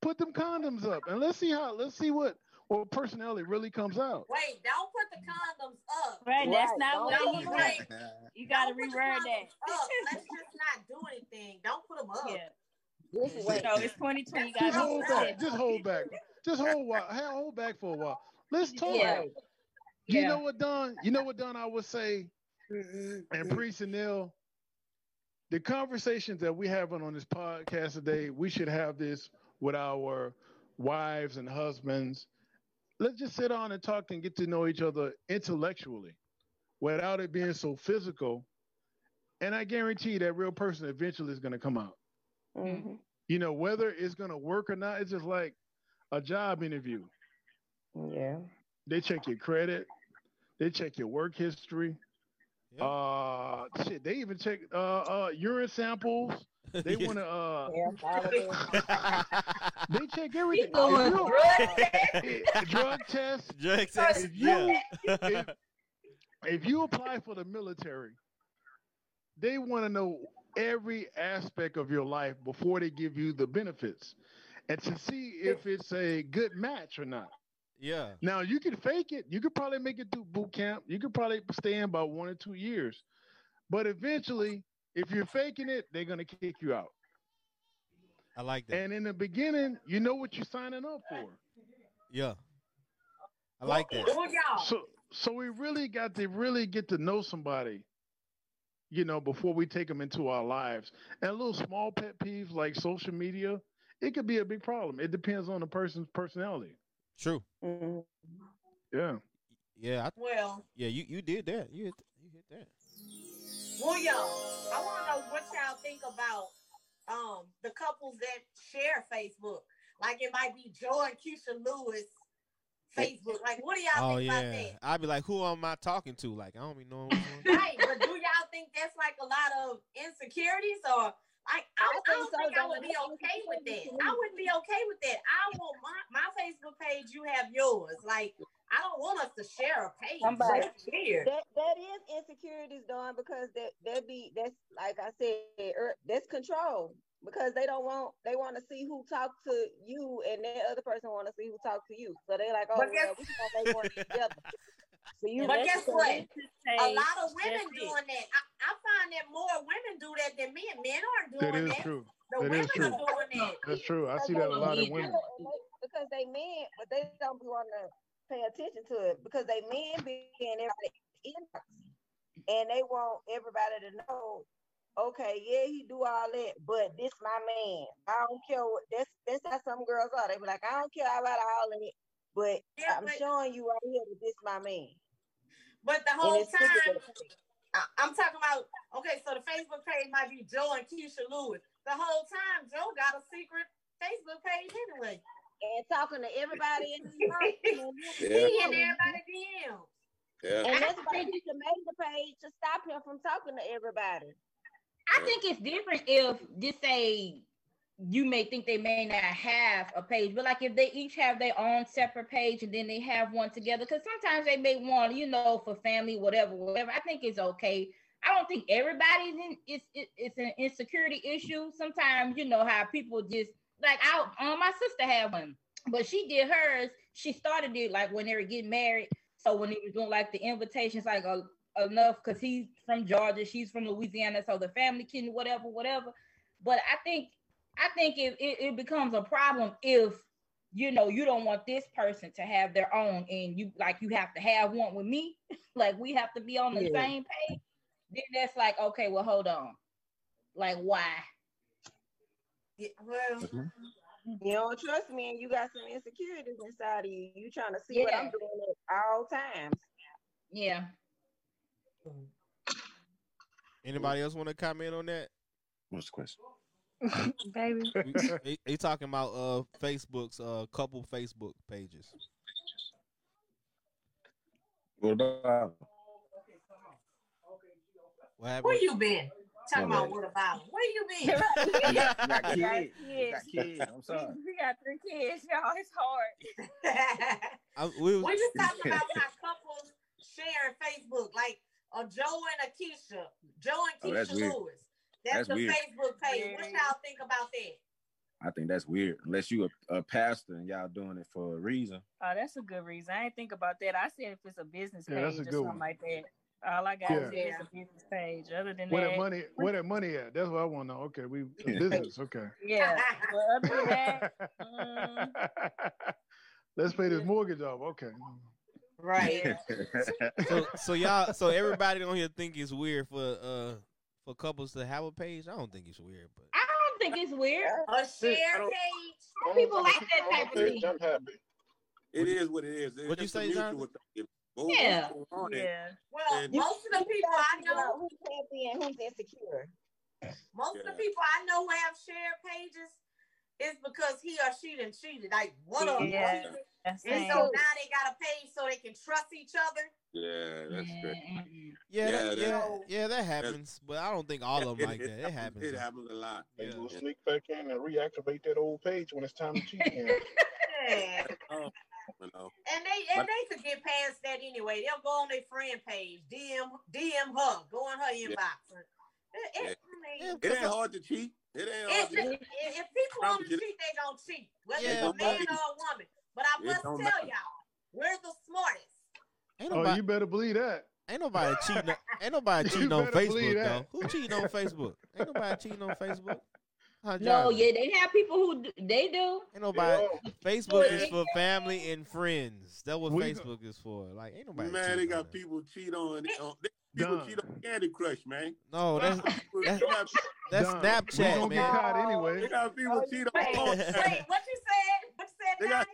Put them condoms up and let's see how let's see what what personality really comes out. Wait, don't put the condoms up. Right, that's Right, not don't what Don't he meant. You gotta don't put the reword that. Up. Let's just not do anything. Don't put them up. Yeah. Just wait. So it's 2020. You Just hold be back. Just hold back. Just hold while hold back for a while. Let's talk. Yeah. You Yeah. know what, Don? You know what, Don? I would say, and Priest and Neil, the conversations that we having on this podcast today, we should have this with our wives and husbands. Let's just sit on and talk and get to know each other intellectually, without it being so physical. And I guarantee that real person eventually is going to come out. Mhm. you know, whether it's gonna work or not, it's just like a job interview. Yeah. They check your credit, they check your work history. Uh, shit, they even check uh, uh urine samples. They want to uh, they check everything. He doing If you- drug test. Drug test. If you, yeah. if, if you apply for the military, they want to know every aspect of your life before they give you the benefits, and to see if it's a good match or not. Yeah. Now you can fake it. You could probably make it through boot camp. You could probably stay in about one or two years, but eventually, if you're faking it, they're gonna kick you out. I like that. And in the beginning, you know what you're signing up for. Yeah. I like that. So, so we really got to really get to know somebody, you know, before we take them into our lives. And little small pet peeves like social media, it could be a big problem. It depends on the person's personality. True. Yeah. Yeah. I, Well, yeah. You you did that. You hit you hit that. Well, y'all, I want to know what y'all think about um the couples that share Facebook. Like it might be Joe and Keisha Lewis Facebook. Like, what do y'all Oh think about yeah. that? I'd be like, who am I talking to? Like, I don't even know. which one. right, but do y'all think that's like a lot of insecurities or like I, I, think don't so, think I would be okay with that. I wouldn't be okay with that. I want my, my Facebook page, you have yours. Like I don't want us to share a page. Somebody- That's weird. That that is insecurities, Dawn, because that that be that's like I said, er, that's control because they don't want they want to see who talk to you and that other person want to see who talk to you. So they like, oh But well, guess- we gonna make one together. So you, But guess what? A lot of women that's it. doing that. I, I find that more women do that than men. Men aren't doing is that. true. The That women is true. are doing that. That's true. I see that a lot in women. Because they men, but they don't be want to pay attention to it because they men be in inbox, and they want everybody to know. Okay, yeah, he do all that, but this my man. I don't care what that's that's how some girls are. They be like, I don't care about all of it, but Yeah, I'm but- showing you right here that this my man. But the whole time, I'm talking about okay. So the Facebook page might be Joe and Keisha Lewis. The whole time, Joe got a secret Facebook page anyway. And talking to everybody in the inbox. Yeah. He everybody DM. Yeah. And that's why you can make the page to stop him from talking to everybody. I think it's different if just say you may think they may not have a page, but like if they each have their own separate page and then they have one together, because sometimes they may want, you know, for family, whatever, whatever. I think it's okay. I don't think everybody's in it's it, it's an insecurity issue. Sometimes you know how people just like I um, my sister had one, but she did hers. She started it like when they were getting married. So when he was doing like the invitations, like uh, enough because he's from Georgia, she's from Louisiana, so the family can whatever, whatever. But I think I think it, it, it becomes a problem if you know you don't want this person to have their own and you like you have to have one with me, like we have to be on the Yeah. same page. Then that's like, okay, well, hold on. Like why? Yeah, well, You don't trust me, and you got some insecurities inside of you. You trying to see what I'm doing at all times. Yeah. Anybody else want to comment on that? What's the question? Baby. We- they, they talking about uh Facebook's uh couple Facebook pages. What about? What happened? where you been? Talking about what about him? Where you been? You got, you got We got kids. You got kids. I'm sorry. We got three kids, y'all. It's hard. I, we was, We're just talking about how couples share Facebook, like a Joe and a Keisha, Joe Oh, and that's Keisha weird. Lewis. That's, That's the weird. Facebook page. What y'all think about that? I think that's weird. Unless you a, a pastor and y'all doing it for a reason. Oh, that's a good reason. I didn't think about that. I said if it's a business Yeah, page that's a or good something one. like that. All I got is Yeah. it's a business page. Other than Where that, that money, where that money at? That's what I want to know. Okay, we business. Okay. yeah. But other than that, mm, Let's pay this mortgage off. Okay. Right. so so y'all so everybody on here think it's weird for uh for couples to have a page. I don't think it's weird, but I don't think it's weird. A share page. Some people like that type of thing. I'm happy. It is what it is. It's What'd you say, mutual Johnathan? thing. If both Yeah. people want it, yeah. Well, And- most of the people I Figure out know, who's happy and who's insecure. most of the people I know who have shared pages, it's because he or she done cheated. Like one of them Yeah, And so now they got a page so they can trust each other. Yeah, that's great. Yeah, Yeah, that, that- yeah, yeah, that happens. But I don't think all of them like It- that. it It happens. It happens a lot. They Yeah. will sneak back in and reactivate that old page when it's time to cheat again. Yeah. Oh, you know. And they and they could get past that anyway. They'll go on their friend page, DM DM her, go on her inbox. It- it- I mean, It ain't hard to cheat. It ain't hard If, to cheat. if, if people want to cheat, they gonna cheat, whether Yeah, it's a man or a woman. But I must tell matter. y'all, we're the smartest. Ain't Oh, you better believe that. ain't nobody cheating. Ain't nobody cheating on Facebook though. Who cheating on Facebook? Ain't nobody cheating on Facebook. How No, yeah, they have people who do, they do. Ain't nobody. Facebook is for family and friends. That's what We- Facebook is for. Like, ain't nobody. Man, they got people cheat on, on they, people Done. cheat on Candy Crush, man. No, that's People- that's- they got, that's Done. We Snapchat, gonna man. get caught they anyway. got people oh, cheat on. Wait, on wait, what you said? What you said, They got-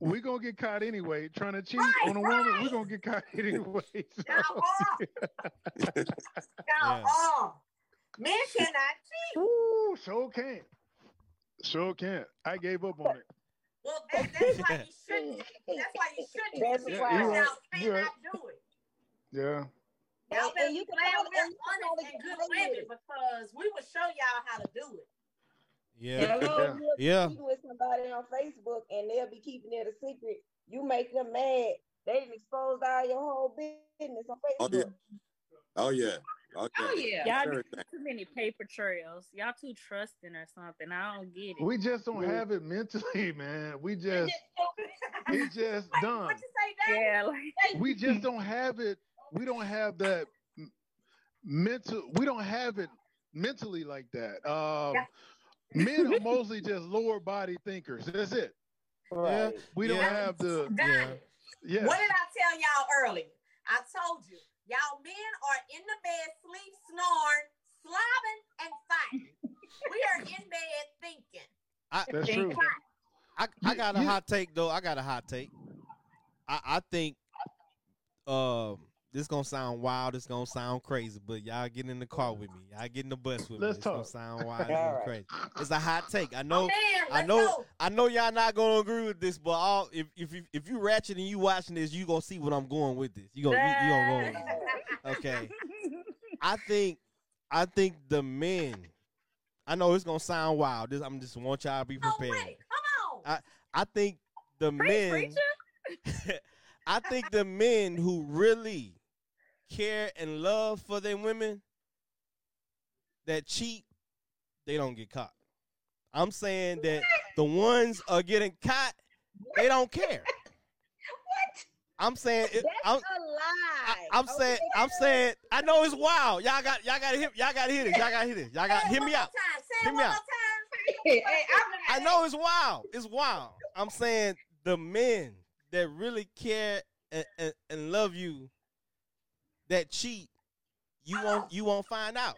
We gonna get caught anyway. Trying to cheat Right, on a woman, right. we gonna get caught anyway. So. Y'all are. Y'all Yeah. Are. Men cannot cheat. Ooh, sure can't. Sure can't. I gave up on it. Well, that, that's why you shouldn't. That's why you shouldn't. That's because why. y'all Yeah, cannot you're do it. Yeah. Y'all And- better and you be can glad only- and honest and good women because we will show y'all how to do it. Yeah, Yeah. You'll Yeah. cheating with somebody on Facebook and they'll be keeping it a secret. You make them mad. They done exposed all your whole business on Oh Facebook. Oh yeah. Oh yeah. Oh yeah. Y'all Everything. too many paper trails. Y'all too trusting or something. I don't get it. We just don't have it mentally, man. We just it's just Wait, done. what you say, Dad? yeah, like We just don't have it. We don't have that mental. We don't have it mentally like that. Um, men are mostly just lower body thinkers. That's it. yeah, We don't Yeah. have the yeah. yeah. What did I tell y'all earlier? I told you, y'all men are in the bed, sleep, snoring, slobbing, and fighting. we are in bed thinking. I, That's true. I, I got a hot take though. I got a hot take. I, I think um this gonna sound wild, it's gonna sound crazy, but y'all get in the car with me. Y'all get in the bus with Let's me. It's gonna talk. sound wild, it's right. crazy. It's a hot take. I Oh, know man, I know go. I know y'all not gonna agree with this, but all if if you if you ratchet and you watching this, you gonna see what I'm going with this. You gonna you, you gonna go with this. Okay. I think I think the men I know it's gonna sound wild. This I'm just want y'all to be Oh, prepared. wait, come on. I I think the Preach, men. I think the men who really care and love for their women that cheat, they don't get caught. I'm saying that the ones are getting caught, they don't care. What? I'm saying it, That's I'm, a lie. I'm Okay? saying I'm saying I know it's wild. Y'all got y'all gotta hit y'all gotta hit it. Y'all gotta hit this. Y'all got Say it hear me out. time. Say Hear me out. Hey, I'm- I know it's wild. It's wild. I'm saying the men that really care and, and, and love you that cheat, you won't you won't find out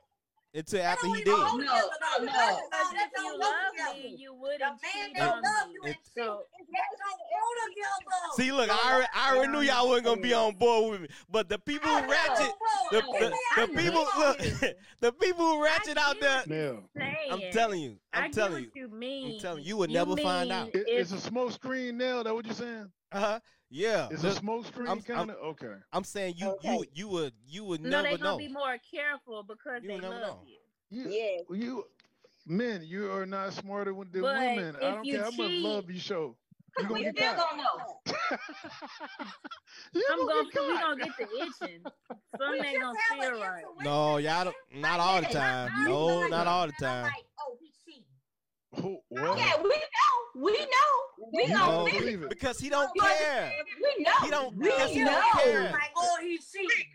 until after he did. don't dead. even No, hold together, though. no. That Because don't- that if you love me, you wouldn't cheat on me. It- So that don't go together. See, look, I already, I already knew y'all wasn't gonna be on board with me, but the people who ratchet, the, the, the people look, the people who ratchet out there, Now, I'm telling you, I I'm telling you, you. I'm telling you, you would never find out. it's a smoke screen now. That what you're saying? Uh huh. Yeah. It's Look, a smoke screen I'm- kind of. Okay. I'm saying you, Okay. you, you would, you would No, never they're gonna be more careful because You they love know. you. You, Yes. you, men, you are not smarter than But women. I if don't you care how much cheat- love you show. You gonna You get still caught. gonna know. you I'm gonna gonna, get cause we gonna get the itching. Some ain't gonna have an feel right. No, y'all don't. Not all the time. I- I No, not all the And I'm time. like, oh, he cheating. Who- what? Yeah, we know. We know. We You know. No, believe it. because he don't But- care. We know. He don't- We because he know. don't care. Like, oh, he's cheating.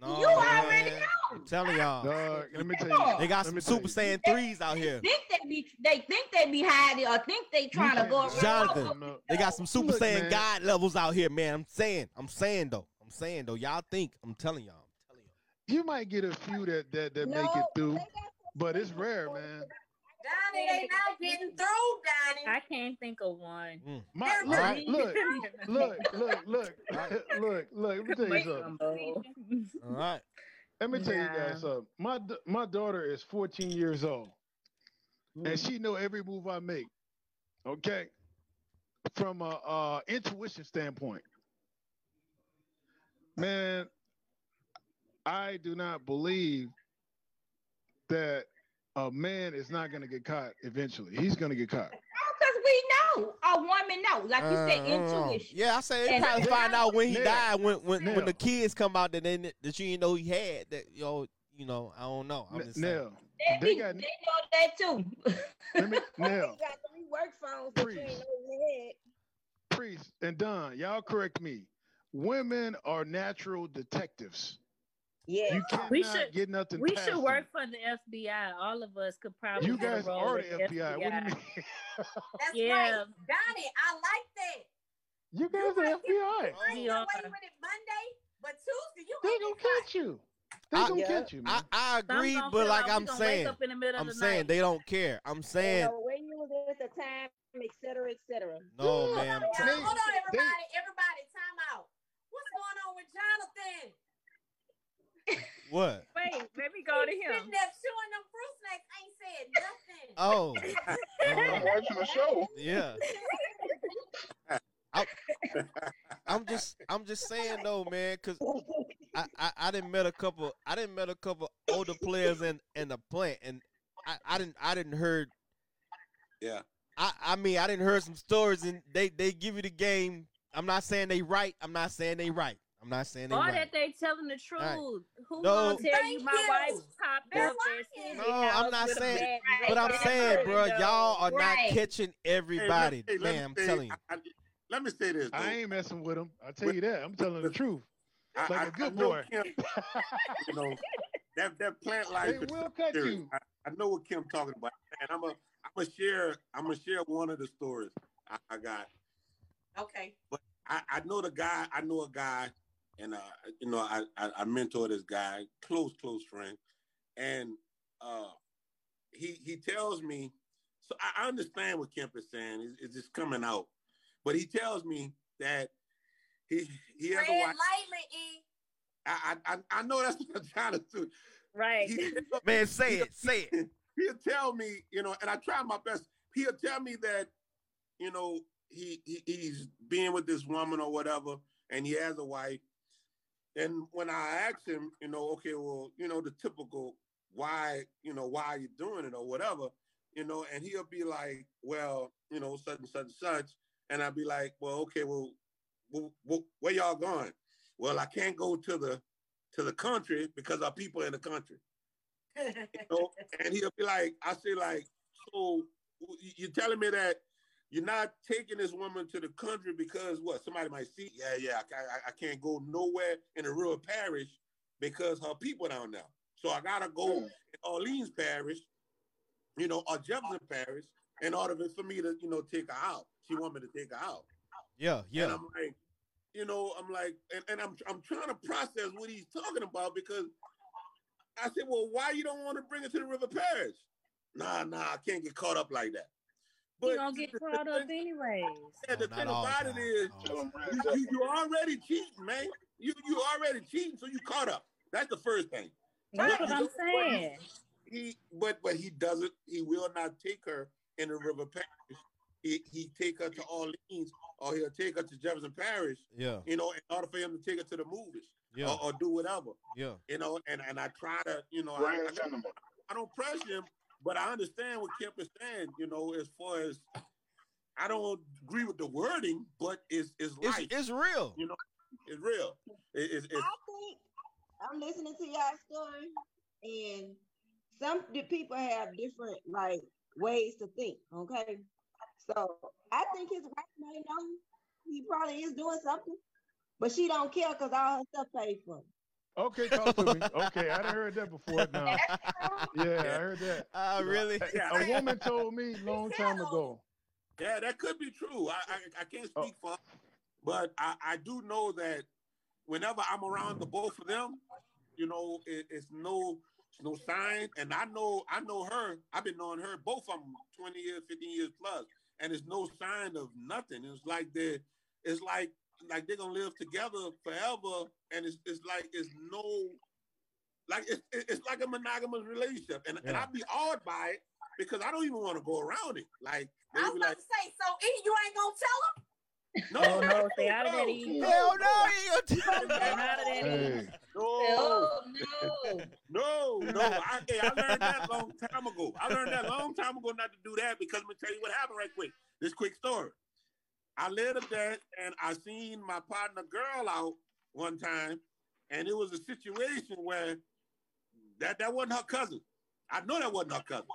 No, You already man. know. I'm telling y'all, Dog, let me tell you. they got let some Super you. Saiyan threes out here. They Think they be they think they be hiding or think they trying to go around. Johnathan, No, They got some Super Look, Saiyan man. God levels out here, man. I'm saying, I'm saying though, I'm saying though. Y'all think, I'm telling y'all, I'm telling y'all. You might get a few that that, that No, make it through, they got some but it's rare, man. Donnie, they not getting through, Donnie. I can't think of one. My, They're look, Alright. look, look, look, look, look, look. Let me tell you Make something. All right, Let me tell you guys something. My my daughter is 14 years old, and she know every move I make. Okay, from a uh, intuition standpoint, man, I do not believe that a man is not going to get caught eventually. He's going to get caught. Because we know, a woman know, like you said, Uh, I intuition. Yeah, I say they And probably find out when he Now- died when when, now- when the kids come out that they that you didn't know he had that you know you know I don't know. I'm just saying. Now, They, they be- got they know that too. let me now. Got three work phones that Priest. you. Priest and Don, y'all correct me. Women are natural detectives. Yeah. You cannot We should- get nothing We should them. work for the FBI. All of us could probably. You guys are with the FBI. What do you mean? That's Yeah. right. Donnie, I like that. You guys are FBI. Bring We your are. way with it Monday, but Tuesday you They ain't gonna get caught. catch you. They I- gonna Yeah. catch you, I, man. I Some agree, gonna but like I'm saying, wake up in the middle I'm of the saying night. they don't care. I'm saying know, when you was at the time, et cetera, et cetera. no, Hold man. on, I'm y'all. telling Hold on, everybody. Everybody, time out. What's going on with Johnathan? What? Wait, let me go to He's him. Sitting there chewing them fruit snacks, ain't said nothing. Oh, I'm watching the show. yeah. I, I'm just I'm just saying though, man, because I, I I didn't met a couple I didn't met a couple older players in in the plant, and I, I didn't I didn't heard Yeah. I I mean I didn't heard some stories, and they they give you the game. I'm not saying they right. I'm not saying they right. I'm not saying they Or right. that they telling the truth. Right. Who No. gonna tell Thank you my you. wife popped They're up lying. No, I'm not saying- But I'm saying, bro, y'all are not catching everybody. Hey, let hey, man, I'm say- telling you. I- I- let me say this. Though. I ain't messing with him. I tell you that. I'm telling the truth. I, like I- a good I boy. Kim, you know that that plant life. They will cut serious. you. I, I know what Kim talking about, and I'm a I'm gonna share I'm gonna share one of the stories I, I got. Okay. But I, I know the guy. I know a guy, and uh, you know, I, I I mentor this guy, close close friend, and uh, he he tells me. So I I understand what Kemp is saying. It's, it's just coming out, but he tells me that he he has a wife. lightly, E. I, I I- I know that's what I'm trying to do. Right. He, Man, say it, say it. he'll tell me, you know, and I try my best. He'll tell me that, you know, he, he he's being with this woman or whatever, and he has a wife. And when I ask him, you know, okay, well, you know, the typical why, you know, why are you doing it or whatever, you know, and he'll be like, well, you know, such and such and such, and I'll be like, well, okay, well, well, well where y'all going? Well, I can't go to the to the country because our people in the country. You know, and he'll be like, I say like, so you're telling me that you're not taking this woman to the country because what? Somebody might see, yeah, yeah, I, I, I can't go nowhere in a rural parish because her people down there. So I gotta go hmm. in Orleans Parish, you know, or Jefferson Parish, in order for me to, you know, take her out. She want me to take her out. Yeah, yeah. And. I'm like, you know, I'm like, and, and I'm I'm trying to process what he's talking about because I said, well, why you don't want to bring it to the River Parish? Nah, nah, I can't get caught up like that. You gonna get caught up anyways. Yeah, the thing about the it time. is, All the you, you, you already cheating, man. You you already cheating, so you caught up. That's the first thing. That's But what I'm know saying. He but but he doesn't. He will not take her in the River Parish. He he take her to Orleans, or he'll take her to Jefferson Parish. Yeah, You know, in order for him to take her to the movies yeah, or, or do whatever. yeah. You know, and and I try to, you know, I, Grand I. I don't press him, but I understand what Kemp is saying. You know, as far as I don't agree with the wording, but it's it's It's life. it's real. you know, it's real. It, it's, it's I think I'm listening to y'all story, and some di- people have different like ways to think. Okay, so I think his wife may know he probably is doing something, but she don't care because all her stuff paid for. Okay, talk to me. Okay, I done heard that before now. Yeah, I heard that. Ah, really? A woman told me long time ago. yeah, that could be true. I I, I can't speak for, but I, I do know that whenever I'm around the both of them, you know, it, it's no it's no sign. And I know I know her. I've been knowing her both of them 20 years, 15 years plus, and it's no sign of nothing. It's like they it's like like they're gonna live together forever, and it's it's like it's no like it's it's like a monogamous relationship, and and I'd be awed by it because I don't even want to go around it. Like I was about like, to say, so E, you ain't gonna tell him? no, Oh, no, stay out of that. Hell no, he ain't gonna tell Stay out of that. Hey, no, Oh no. no, no. I, hey, I learned that long time ago. I learned that long time ago not to do that because I'm gonna tell you what happened right quick. This quick story. I lived up there and I seen my partner girl out one time, and it was a situation where that that wasn't her cousin. I know that wasn't her cousin.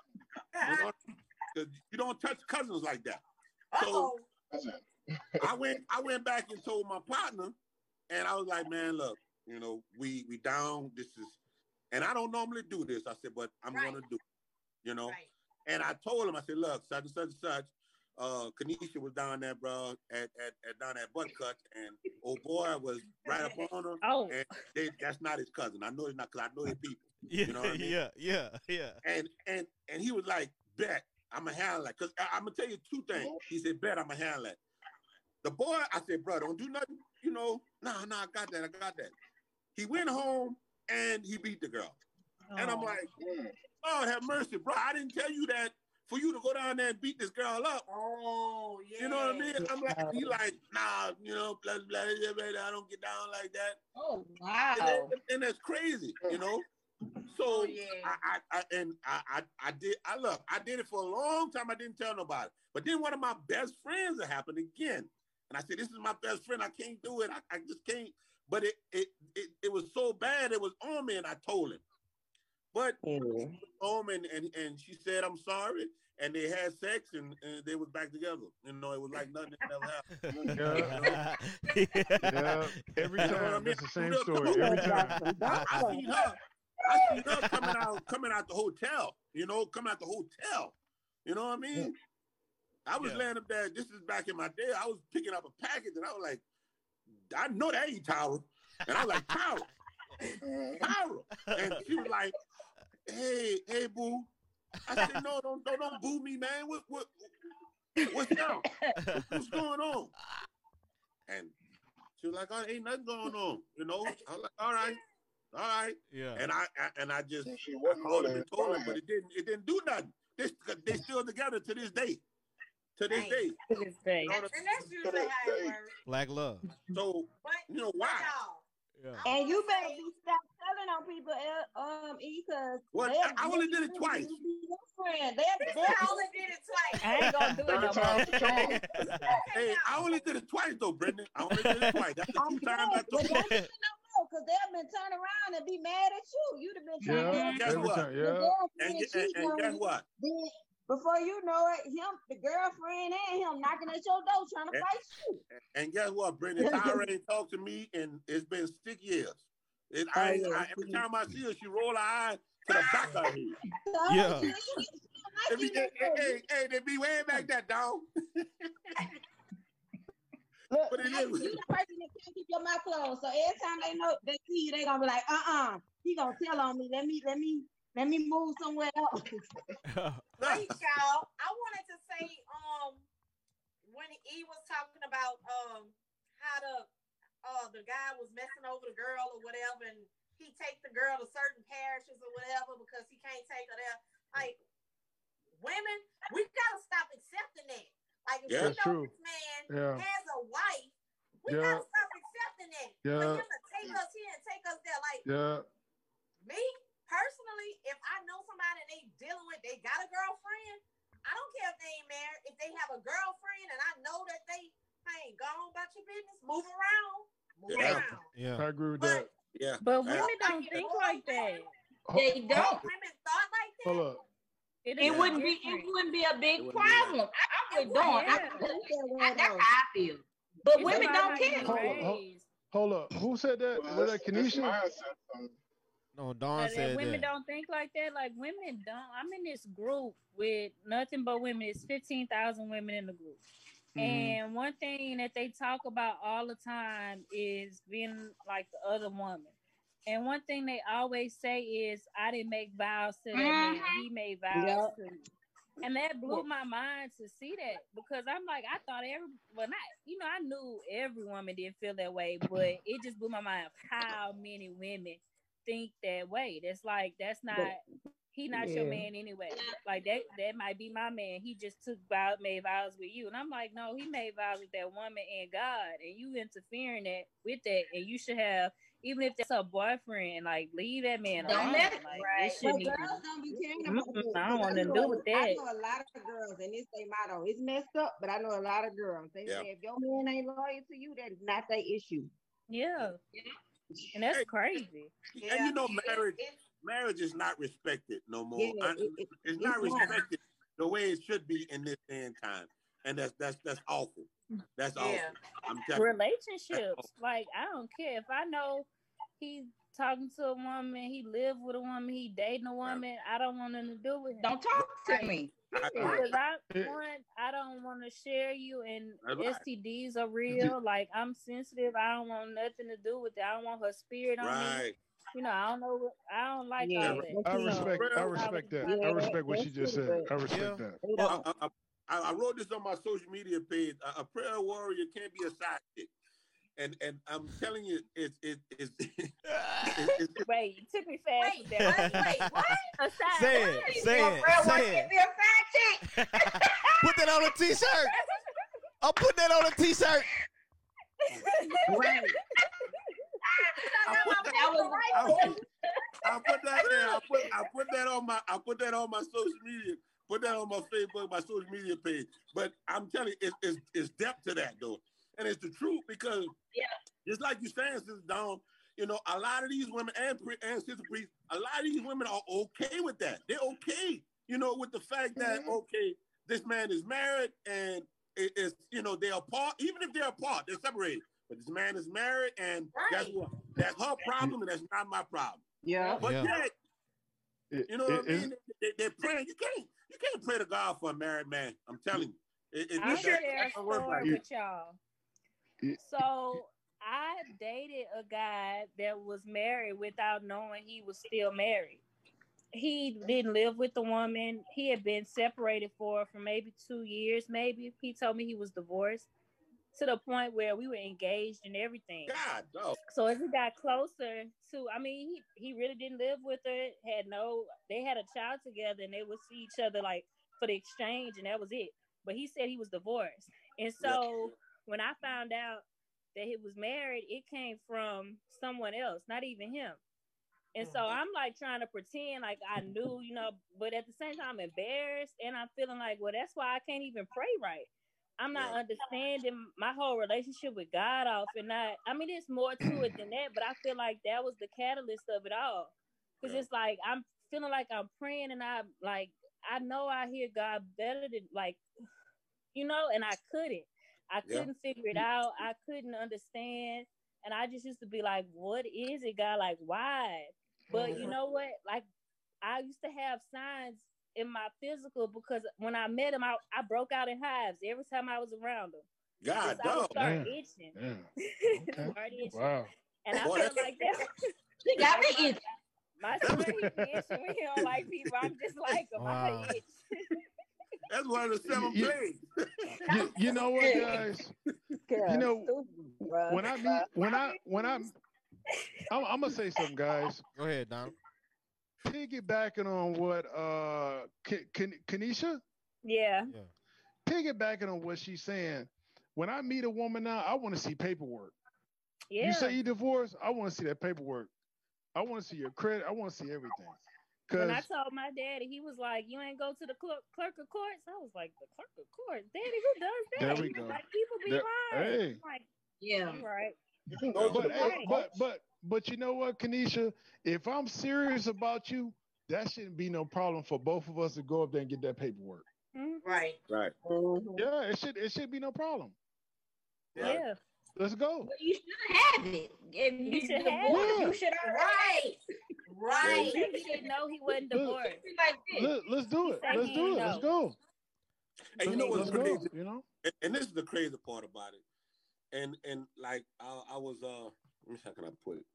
You, know, you don't touch cousins like that. So Uh-oh. I went I went back and told my partner, and I was like, man, look, you know, we we down. This is, and I don't normally do this. I said, but I'm Right. gonna do, it, you know. Right. And I told him, I said, look, such and such and such. Uh, Kanisha was down there, bro, at, at, at down at Buttcut, and oh boy was right up on her. Oh, And they, that's not his cousin. I know it's not, cause I know their people. Yeah, You know what I mean? yeah, yeah, yeah. And and and he was like, bet I'm a handle that. Cause I, am gonna tell you two things. He said, bet I'm a handle that. The boy, I said, bro, don't do nothing. You know, nah, nah, I got that, I got that. He went home and he beat the girl. And I'm Oh. like, Lord have mercy, bro. I didn't tell you that for you to go down there and beat this girl up. Oh, yeah. You know what I mean? I'm like, he like, nah, you know, blah, blah, blah, blah, I don't get down like that. Oh And, wow. that- and that's crazy, you know. So Oh, yeah. I, I, I and I, I, I did. I look, I did it for a long time. I didn't tell nobody. But then one of my best friends it happened again, and I said, "This is my best friend. I can't do it. I, I just can't." But it, it, it, it was so bad. It was on me, and I told him. But Yeah. home and, and and she said, "I'm sorry," and they had sex, and, and they was back together. You know, it was like nothing ever happened. yeah, yeah. every You know I time. mean? It's the same story every time. I, I seen her. I seen her coming out, coming out the hotel. You know, coming out the hotel. You know what I mean? I was Yeah. laying up there. This is back in my day. I was picking up a package, and I was like, I know that ain't Tyra. And I was like, Tyra, Tyra. And she was like, Hey, hey, boo. I said, No, don't, don't, don't boo me, man. What, what, what's up? What's going on? And she was like, oh, ain't nothing going on, you know. I was like, all right, all right. yeah. And I, I and I just She I wasn't called him and told him, but it didn't it didn't do nothing. They they still together to this day. To this Right. day. to this day. You know And, that's usually how it works. Black love. So But, you know why? Yeah. And you wanna better say- be stop telling on people, uh, um, E, because Well, I- I only did it twice. friend. They'll, This they'll only did it twice. I ain't gonna do it no Third time's the charm. Hey, I only did it twice though, Brendan. I only did it twice. That's the two times I glad, but took it no more, because they'll been turn around and be mad at you. You'd have been trying Yeah, Guess what? Yeah, And, and, and guess what? Then before you know it, him, the girlfriend and him knocking at your door trying to And- fight you. And guess what, Brendan? I already talked to me and it's been six years. It, I, ain't- yeah. I, every time I see her, she roll her eyes to the back of her head. Yeah. hey, hey, hey, they be way back that dog. Look, But it now, is- you the person that can't keep your mouth closed. So every time they know they see you, they gonna be like, uh-uh, he gonna tell on me. Let me, let me, let me move somewhere else. Wait, y'all. I wanted to say, um, when he was talking about um how the uh the guy was messing over the girl or whatever, and he take the girl to certain parishes or whatever because he can't take her there. Like women, we gotta stop accepting that. Like if Yeah. we That's know true. this man Yeah. has a wife, we Yeah. gotta stop accepting that. Yeah. For him to take us here and take us there, like yeah, me personally, if I know somebody and they dealing with, they got a girlfriend. I don't care if they ain't married. If they have a girlfriend and I know that they hey, go on about your business, move around, move Yeah. around. yeah. I agree with But that. Yeah. But Yeah. women don't think like that. They don't. women thought like that. Hold up. It, It is wouldn't be. It wouldn't be a big wouldn't be that. problem. I, I really It don't. wouldn't. I, Think that I, that's how I feel. But It's women don't how you care. Hold- hold- Hold up. Who said that? Well, Was that that's Kenesha? No, Dawn But if said women that. don't think like that. Like women don't. I'm in this group with nothing but women. It's fifteen thousand women in the group. Mhm. And one thing that they talk about all the time is being like the other woman. And one thing they always say is, "I didn't make vows to that man; he made vows Yep. to me." And that blew my mind to see that because I'm like, I thought every, well, not, you know, I knew every woman didn't feel that way, but it just blew my mind how many women think that way. That's like, that's not he not your man anyway. Like that that might be my man. He just took vow made vows with you. And I'm like, no, he made vows with that woman and God. And you interfering that with that. And you should have, even if that's a boyfriend, like leave that man Don't alone. let it- like, right. it But shouldn't even girls don't be caring about Mm-mm. I don't want to know- do with that. I know a lot of girls, and it's their motto. It's messed up, but I know a lot of girls. They Yeah. say if your man ain't loyal to you, that is not their issue. Yeah. And that's crazy. And you know, marriage marriage is not respected no more. Yeah, I- it- it- it's it's not not. respected the way it should be in this day and time, and that's that's that's awful. That's Yeah. awful. I'm telling you. relationships. Like I don't care if I know he's talking to a woman, he live with a woman, he dating a woman. I don't want nothing to do with him. Don't talk to me. I- Because I Yeah. one, I don't want to share you, and That's right. STDs are real. Like I'm sensitive. I don't want nothing to do with it. I don't want her spirit on me. Right. You know, I don't know. What, I don't like Yeah, all that. I that's respect. I respect that. Yeah, I respect what that's she just said. I respect Yeah. that. Well. I, I, I I wrote this on my social media page. A, a prayer warrior can't be a sidekick, and and I'm telling you, it's it, it's it's, it's, it's Wait, you took me fast with Wait, what? Wait, what? Aside, Say it. Say it. Real Say it. be a side chick. Put that on a t-shirt. I'll put that on a t-shirt. I put that, That was I, I put that there. I put I put that on my I put that on my social media. Put that on my Facebook, my social media page. But I'm telling you, it's it's, it's depth to that though, and it's the truth because Yeah. just like you saying, Sister Dawn, you know, a lot of these women and pre, and Sister Kaprice, a lot of these women are okay with that. They're okay, you know, with the fact that Mhm. okay, this man is married and it is, you know, they're apart. Even if they're apart, they're separated. But this man is married, and that's Right. what that's her problem, and that's not my problem. Yeah. But Yeah. yet, It- you know it- what I mean? They, they're praying. You can't you can't pray to God for a married man. I'm telling you. It, it, I'll it- share that- a that don't work story with y'all. So I dated a guy that was married without knowing he was still married. He didn't live with the woman. He had been separated for for maybe two years, maybe. He told me he was divorced to the point where we were engaged and everything. God, no. So as he got closer to, I mean, he, he really didn't live with her. Had no, they had a child together, and they would see each other like for the exchange, and that was it. But he said he was divorced, and so when I found out that he was married, it came from someone else, not even him. And so mm-hmm. I'm like trying to pretend like I knew, you know, but at the same time, I'm embarrassed, and I'm feeling like, well, that's why I can't even pray right. I'm not Yeah. understanding my whole relationship with God off, and not. I mean, there's more to it than that, but I feel like that was the catalyst of it all, because Yeah. it's like I'm feeling like I'm praying, and I'm like I know I hear God better than like, you know, and I couldn't. I couldn't figure it out. I couldn't understand, and I just used to be like, "What is it, God? Like, why?" But you mm-hmm. know what? Like, I used to have signs in my physical because when I met him, I, I broke out in hives every time I was around him. God, I would dog. start Damn. itching. Yeah. Okay. Start itching. Wow. And I Boy, felt like that. She got me itching. My son he be itching when he don't like people. I'm just like him. Wow. I itch. That's one of the seven You- plagues. You, you know what, guys? You know, Stupid. When I meet, when I, when I, I'm, I'm gonna say something, guys. Go ahead, Donald. Piggybacking on what uh, K- Ken- Kenisha, Yeah. Yeah. piggybacking on what she's saying. When I meet a woman now, I want to see paperwork. Yeah. You say you divorced, I want to see that paperwork. I want to see your credit. I want to see everything. when I told my daddy, he was like, "You ain't go to the clerk, clerk of courts." I was like, "The clerk of courts, daddy, who does that?" There we He was go. Like people be There- lying. hey. I'm like, Yeah. all right. Go to but hey, but but but you know what, Kanisha? If I'm serious about you, that shouldn't be no problem for both of us to go up there and get that paperwork. Mhm. Right. Right. Mhm. Yeah, it should it should be no problem. Right. Yeah. Let's go. But you should have it. If you, You should have divorced, it. you should already Right. Right. He didn't know he wasn't divorced. be like. Let, let's do it. Let's do it. Let's go. And you know what's Let's go. crazy? You know. And, and this is the crazy part about it. And and like I, I was uh let me see how can I put it?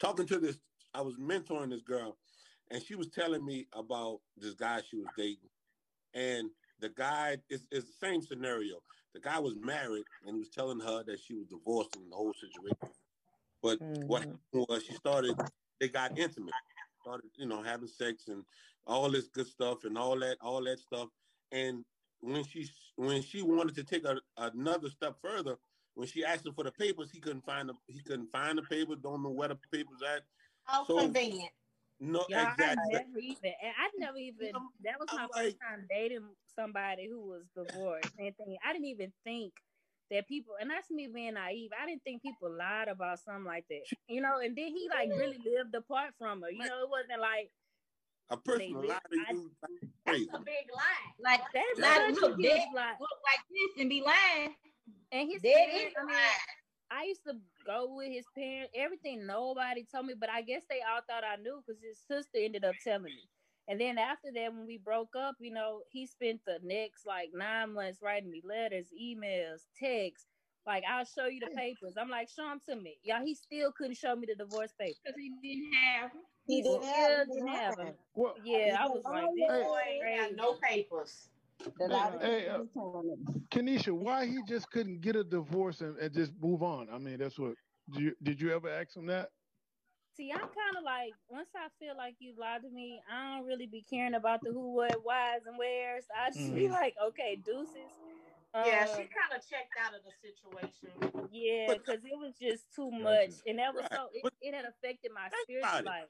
Talking to this, I was mentoring this girl, and she was telling me about this guy she was dating. And the guy is, is the same scenario. The guy was married and he was telling her that she was divorced in the whole situation. But what Mhm. happened was she started, they got intimate. started, you know, having sex and all this good stuff and all that, all that stuff. And when she when she wanted to take a, another step further, when she asked him for the papers, he couldn't find the he couldn't find the papers. Don't know where the papers at. How So- convenient. No, Yeah, exactly. I never even. and I never even. That was my I'm first time dating somebody who was divorced. And thing, I didn't even think that people, and that's me being naive. I didn't think people lied about something like that. You know, and then he like really lived apart from her. You know, it wasn't like A person They- lie to you like crazy. That's a big lie. Like that's Like, such look, a huge dead- lie. look like this and be lying. And his Dead parents, I mean. I used to go with his parents. Everything nobody told me, but I guess they all thought I knew because his sister ended up telling me. And then after that, when we broke up, you know, he spent the next like nine months writing me letters, emails, texts. Like, I'll show you the papers. I'm like, show them to me. Y'all, he still couldn't show me the divorce papers. Because he didn't have them. He He didn't still have didn't have them. Well, Yeah, I was like, this Boy ain't got no papers. The lie that Hey, uh, keep. Kenisha, why he just couldn't get a divorce and, and just move on? I mean, that's what. Did you, did you ever ask him that? See, I'm kind of like once I feel like you lied to me, I don't really be caring about the who, what, whys, and wheres. I just be Mhm. like, okay, deuces. Yeah, Um, she kind of checked out of the situation. yeah, because it was just too much, and that was Right. so it, it had affected my Think spiritual life.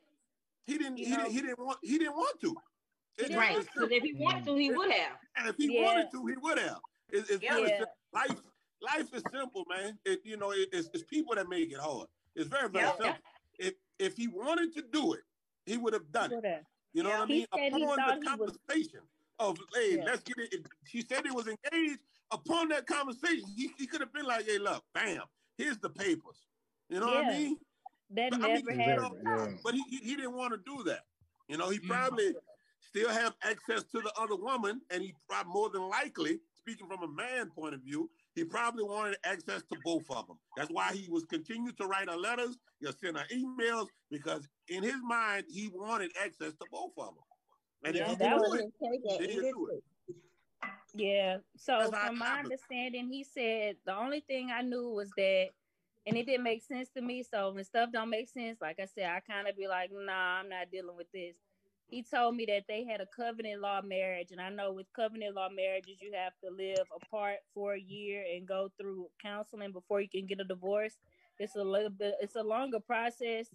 He didn't. You He know- didn't. He didn't want. He didn't want to. It- Right. Because if he wanted to, he would have. And if he Yeah. wanted to, he would have. It's, it's very Yeah. simple. Life, life is simple, man. It, you know, it, it's, it's people that make it hard. It's very, very Yeah. simple. If if he wanted to do it, he would have done it. Whatever. You know Yeah. what I mean? Upon thought the he was- conversation of, hey, Yeah. let's get it. it- She said he was engaged. Upon that conversation, he, he could have been like, hey, look, bam, here's the papers. You know what I mean? That But, I mean, never you happened. know, Yeah. But he, he, he didn't want to do that. You know, he Mm-hmm. probably still have access to the other woman, and he probably more than likely, speaking from a man point of view, he probably wanted access to both of them. That's why he was continuing to write her letters, he'll send her emails, because in his mind, he wanted access to both of them. And Yeah, if he that was it, His cake and then he'll do it. Yeah. So That's from my understanding, he said the only thing I knew was that, and it didn't make sense to me. So when stuff don't make sense, like I said, I kind of be like, nah, I'm not dealing with this. He told me that they had a covenant law marriage, and I know with covenant law marriages, you have to live apart for a year and go through counseling before you can get a divorce. It's a little bit, it's a longer process.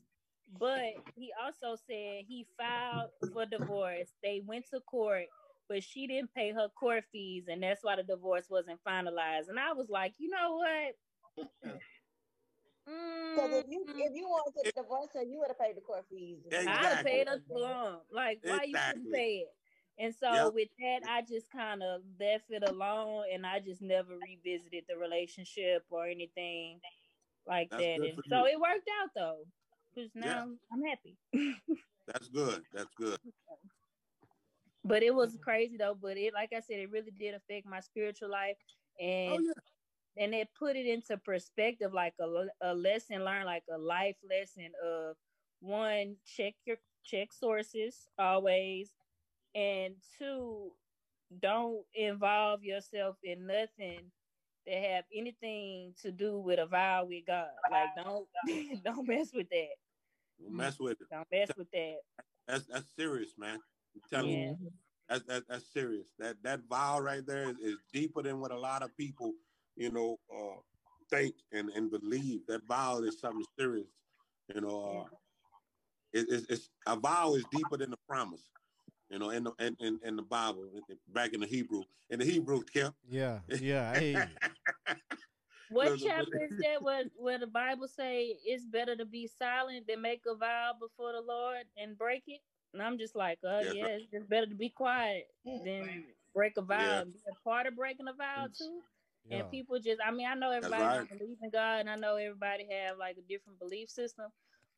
But he also said he filed for divorce. They went to court but she didn't pay her court fees, and that's why the divorce wasn't finalized. And I was like, you know what? Because if you Mm, if you wanted to divorce her, you would have paid the court fees. I'd have Exactly. paid a plum. Like, why you Exactly. couldn't pay it? And so Yep. with that, I just kind of left it alone, and I just never revisited the relationship or anything like That's that. And so you. it worked out though, because now I'm happy. That's good. That's good. But it was crazy though. But it, like I said, it really did affect my spiritual life, and Oh, yeah. And it put it into perspective, like a, a lesson learned, like a life lesson of one, check your check sources always, and two, don't involve yourself in nothing that have anything to do with a vow with God. Like don't don't mess with that. Don't mess with it. Don't mess with that. That's that's serious, man. I'm telling Yeah. you. That's, that's that's serious. That that vow right there is, is deeper than what a lot of people, you know, uh, think and, and believe. That vow is something serious. You know, uh, it, it's, it's a vow is deeper than the promise. You know, in the in, in, in the Bible, back in the Hebrew, in the Hebrew, Kim. Yeah, yeah. Hey, What Look, look, chapter is that where, where the Bible say it's better to be silent than make a vow before the Lord and break it? And I'm just like, oh Yes, yeah, sir. it's just better to be quiet than break a vow. Yeah. And be a part of breaking a vow too. Yeah. And people just, I mean, I know everybody right. don't believe in God, and I know everybody have like a different belief system.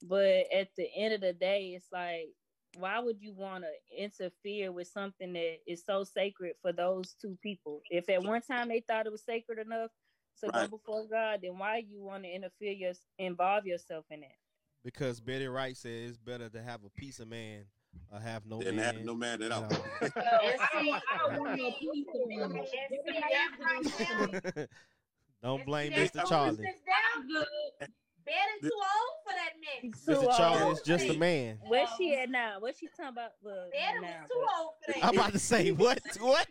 But at the end of the day, it's like, why would you want to interfere with something that is so sacred for those two people? If at one time they thought it was sacred enough to Right. go before God, then why you want to interfere, your, involve yourself in it? because Betty Wright says it's better to have a piece of man or have no Didn't man. have no man at all. Know. And see, I don't no piece of and man. see right. Don't blame Mr. Charlie. foolishness there, I'm good. Betty too old for that Too Mr. Charlie is just a man. Where's she at now? What's she talking about? Well, Adam now, is too but- old for that. I'm about to say what? What?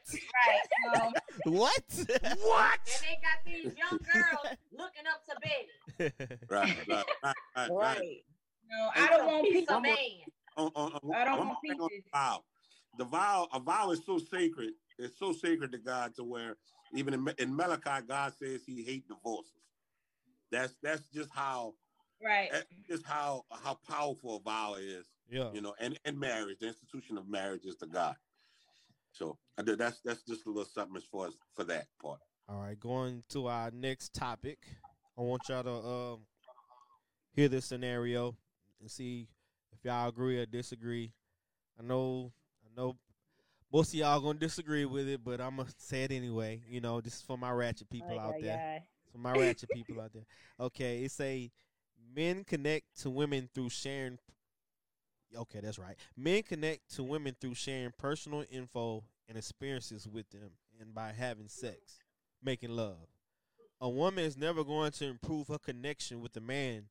Right. Um, What? What? And they got these young girls looking up to Betty. Right, right, right, right. right. Right. no, I don't want He's people. a man. On, on, on, I don't one want more on the vow. The vow, a vow is so sacred. It's so sacred to God to where even in, in Malachi, God says He hate divorces. That's that's just how Right. that's just how how powerful a vow is. yeah. You know, and, and marriage, the institution of marriage is to God. So that's that's just a little something as far as for that part. All right, going to our next topic. I want y'all to um hear this scenario and see if y'all agree or disagree. I know, I know, most of y'all gonna disagree with it, but I'm gonna say it anyway. You know, this is for my ratchet oh, people Ay, out there. For my ratchet people out there. Okay, it's a men connect to women through sharing. Okay, that's right. Men connect to women through sharing personal info and experiences with them, and by having sex, making love. A woman is never going to improve her connection with a man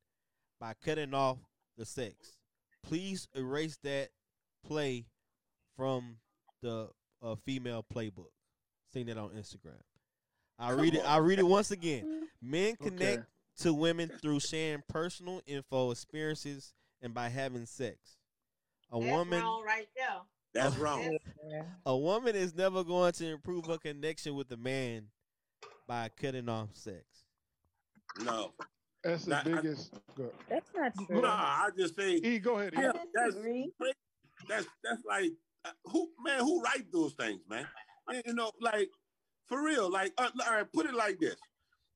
by cutting off the sex. Please erase that play from the uh, female playbook. Seen it on Instagram. I Come read it. on. I read it once again. Men connect Okay. to women through sharing personal info, experiences, and by having sex. A That's woman, wrong right there. That's wrong. a woman is never going to improve her connection with a man by cutting off sex. No, That's the Nah, I- biggest. Go, That's not true. no. I just say e, go ahead. E. Yeah, that's that's that's like uh, who man who write those things, man. You- You know, like for real. Like, uh, all right, put it like this: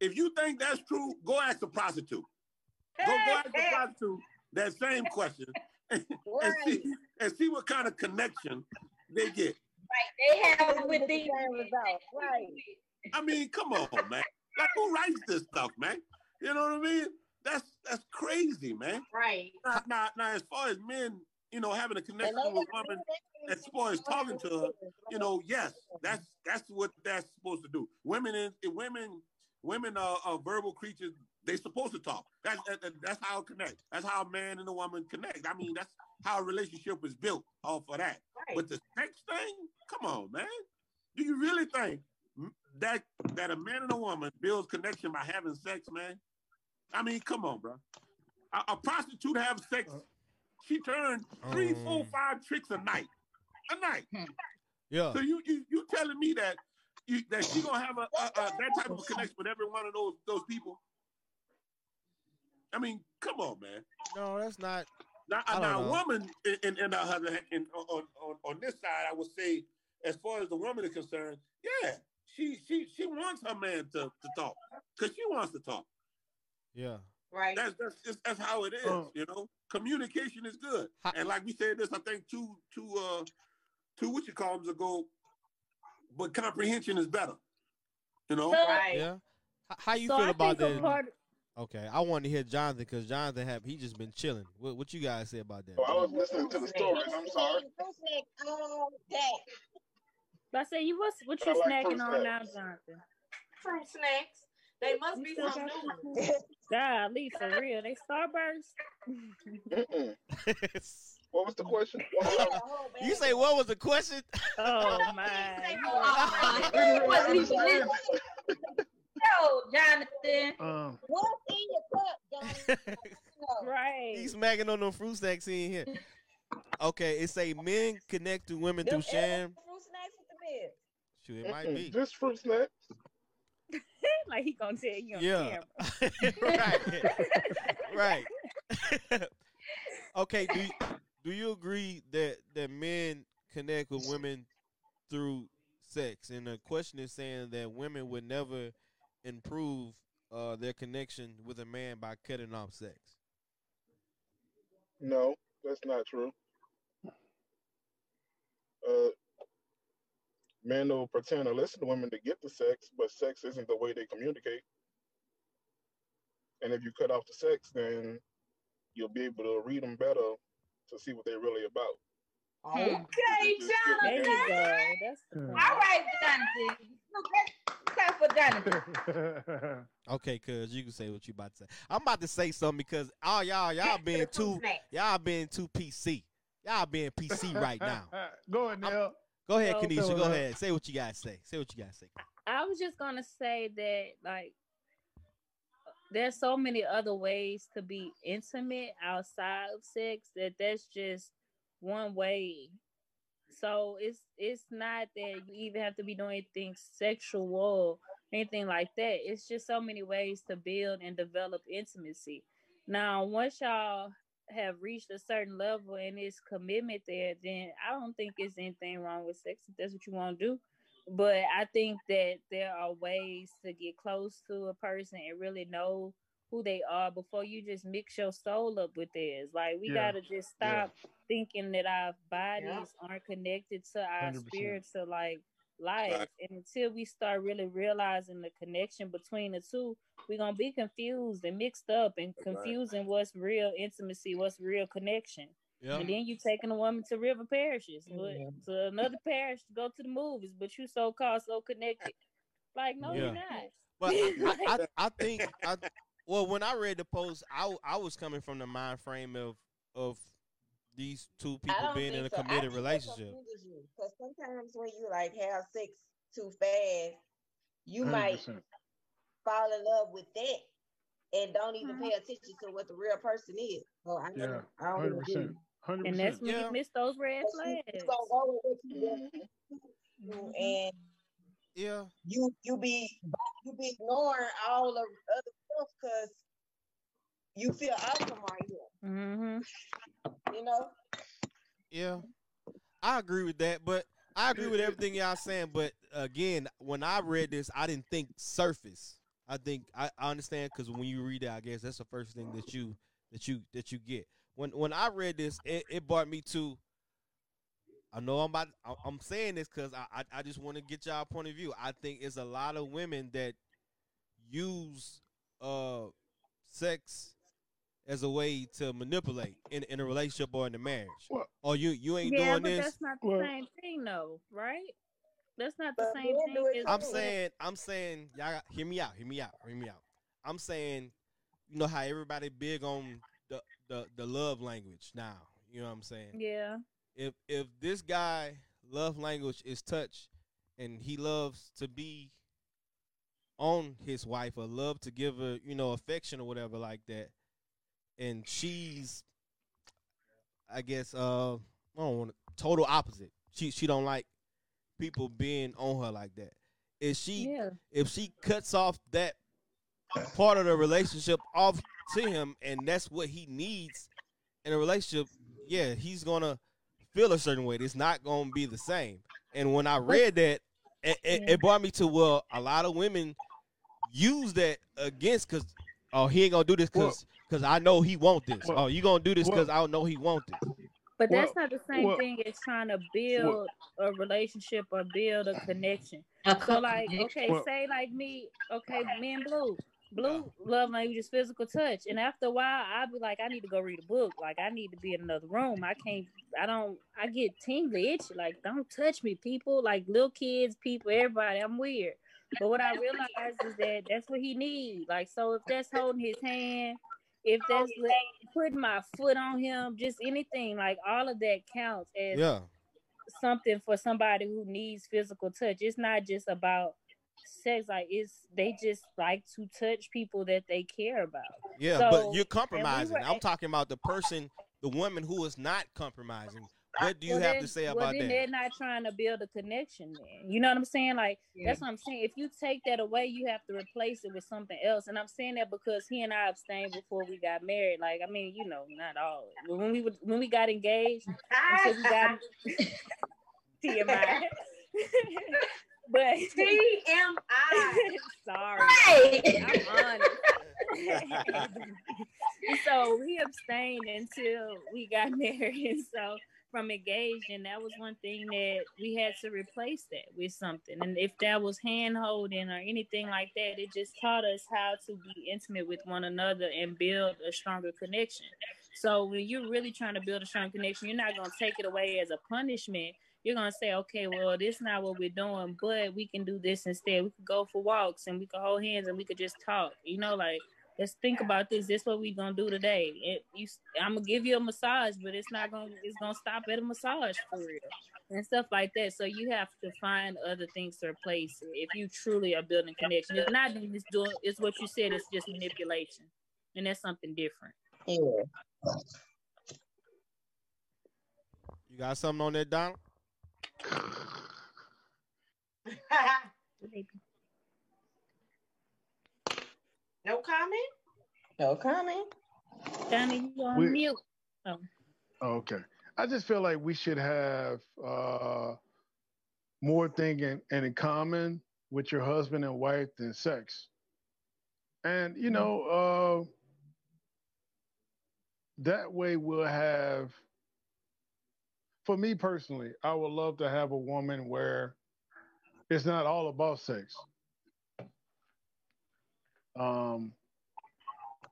if you think that's true, go ask a prostitute. Go go ask a prostitute that same question and, Right. see and see what kind of connection they get. Right. They have Get with the these. same result. Right. I mean, come on, man. Like, who writes this stuff, man? You know what I mean? That's that's crazy, man. Right. Now, now, now as far as men, you know, having a connection with got- women, as far as talking to her, you know, yes, that's that's what that's supposed to do. Women is women women are, are verbal creatures. They supposed to talk. That's that, that- that's how it connect. That's how a man and a woman connect. I mean, that's how a relationship is built off of that. Right. But the sex thing, come on, man. Do you really think that that a man and a woman builds connection by having sex, man? I mean, come on, bro. A, a prostitute have sex. She turned three, four, Um. five tricks a night. A night. Yeah. So you you you telling me that you that she gonna have a, a, a that type of connection with every one of those those people? I mean, come on, man. No, that's not. Now, I don't now a woman in, in, in, the other- in on, on on this side, I would say, as far as the woman is concerned, yeah, she she she wants her man to, to talk because she wants to talk. Yeah. Right. That's that's just, that's how it is. Oh. You know, communication is good. How- and like we said this, I think two two uh two what you call them ago, but comprehension is better. You know, So, Right. Yeah. How you so feel I about think that? part. Okay, I want to hear Johnathan because Johnathan have he just been chilling. What, what you guys say about that? Oh, I was listening to the stories. I'm sorry. all day. I say you what's what you snacking fruit on now. Johnathan? Fruit snacks. They must be still some got new. fruit? Golly, for real, they Starburst. What was the question? What was that? you say what was the question? Oh Say, my! oh, He wasn't even listening. Yo, Johnathan. Um, What's in your cup, Johnathan? Right. He's smacking on them fruit snacks in here. Okay, it say men connect to women through sharing. Fruit snacks with the bib. Shoot, it might be. Just fruit snacks. like he gonna tell you on Yeah. camera. right. right. okay, do you, do you agree that that men connect with women through sex? And the question is saying that women would never improve uh, their connection with a man by cutting off sex. No, that's not true. Uh, men will pretend to listen to women to get the sex, but sex isn't the way they communicate. And if you cut off the sex, then you'll be able to read them better to see what they're really about. Okay, There you go. That's the. All right, Johnathan. out for Johnathan. Okay, cuz you can say what you about to say. I'm about to say something because all y'all y'all being too y'all being too PC. Y'all being PC right now. Go ahead, Neil. Go ahead, So- Kanisha. Go uh, ahead. Say what you gotta say. Say what you gotta say. I was just gonna say that like there's so many other ways to be intimate outside of sex that that's just one way. So it's it's not that you even have to be doing anything sexual or anything like that. It's just so many ways to build and develop intimacy. Now, once y'all have reached a certain level and it's commitment there, then I don't think there's anything wrong with sex if that's what you want to do. But I think that there are ways to get close to a person and really know who they are before you just mix your soul up with theirs. Like we Yeah. gotta just stop thinking that our bodies Yeah. aren't connected to our 100%. spiritual like life. Right. And until we start really realizing the connection between the two, we're gonna be confused and mixed up and That's right. confusing what's real intimacy, what's real connection. Yeah. And then you taking a woman to river parishes, but to another parish to go to the movies, but you so called so connected. Like, no, you're not. But I, I, I, I think I well when I read the post, I I was coming from the mind frame of of these two people being in a think so. Committed relationship. you, Because sometimes when you like have sex too fast, you might 100%. fall in love with that and don't even hmm. pay attention to what the real person is. So I Yeah, don't, I don't 100%. do. hundred And that's when Yeah. you miss those red But you, flags. you go with what you mm-hmm. want to mm-hmm. and Yeah. you you be you be ignoring all the other stuff because you feel awesome right here. Mm-hmm. You know. Yeah, I agree with that, but I agree with everything y'all saying. But again, when I read this, I didn't think surface. I think I, I understand because when you read it, I guess that's the first thing that you that you that you get. When when I read this, it, it brought me to. I know I'm about. I- I'm saying this because I, I I just want to get y'all point of view. I think it's a lot of women that use uh sex as a way to manipulate in, in a relationship or in a marriage. Well, Or you you ain't Yeah, doing but this. that's not the Well- same thing, though, right? That's not the But same thing. I'm saying, I'm saying, y'all hear me out, hear me out, hear me out. I'm saying, you know how everybody big on the the, the love language now. You know what I'm saying? Yeah. If if this guy love language is touch, and he loves to be on his wife or love to give her, you know, affection or whatever like that, and she's, I guess, uh, I don't want total opposite. She she don't like people being on her like that. If she Yeah. if she cuts off that part of the relationship off to him and that's what he needs in a relationship, yeah, he's gonna feel a certain way. It's not gonna be the same. And when I read that, it, it, it brought me to well, a lot of women use that against because oh he ain't gonna do this because because I know he want this. Well- oh, you gonna do this because well- I know he want this. But that's Well- not the same well- thing as trying to build a relationship or build a connection. A So like, okay, Well- say like me, okay, me and Blue. Blue love language is physical touch. And after a while I'll be like, I need to go read a book. Like I need to be in another room. I can't I don't I get tingly itchy. Like, don't touch me, people. Like little kids, people, everybody. I'm weird. But what I realized is that that's what he needs. Like, so if that's holding his hand, if that's li- putting my foot on him, just anything, like all of that counts as Yeah. something for somebody who needs physical touch. It's not just about sex. Like it's they just like to touch people that they care about. Yeah, So, but you're compromising. were I'm talking about the person, the woman who is not compromising. What do you Well, have then- to say about well, then that? they're not trying to build a connection. Then you know what I'm saying? Like that's what I'm saying. If you take that away, you have to replace it with something else. And I'm saying that because he and I abstained before we got married. Like I mean, you know, not all. When we would, when we got engaged, until we got TMI. but TMI. sorry, Right. I'm honest. so we abstained until we got married. And so from engaged, and that was one thing that we had to replace that with something. And if that was hand holding or anything like that, it just taught us how to be intimate with one another and build a stronger connection. So when you're really trying to build a strong connection, you're not gonna take it away as a punishment. you're gonna say, okay, well, this is not what we're doing, but we can do this instead. We could go for walks and we could hold hands and we could just talk. You know, like let's think about this. This what we gonna do today. It, you, I'm gonna give you a massage, but it's not gonna it's gonna stop at a massage for real and stuff like that. So you have to find other things to replace it if you truly are building connection. If not, then it's doing it's what you said. It's just manipulation, and that's something different. Yeah. You got something on that, Donald? no comment. No comment. Donnie, you on We- mute? Oh. Okay. I just feel like we should have uh, more thing in, and in common with your husband and wife than sex. And you know, uh, that way we'll have. For me personally, I would love to have a woman where it's not all about sex. Um,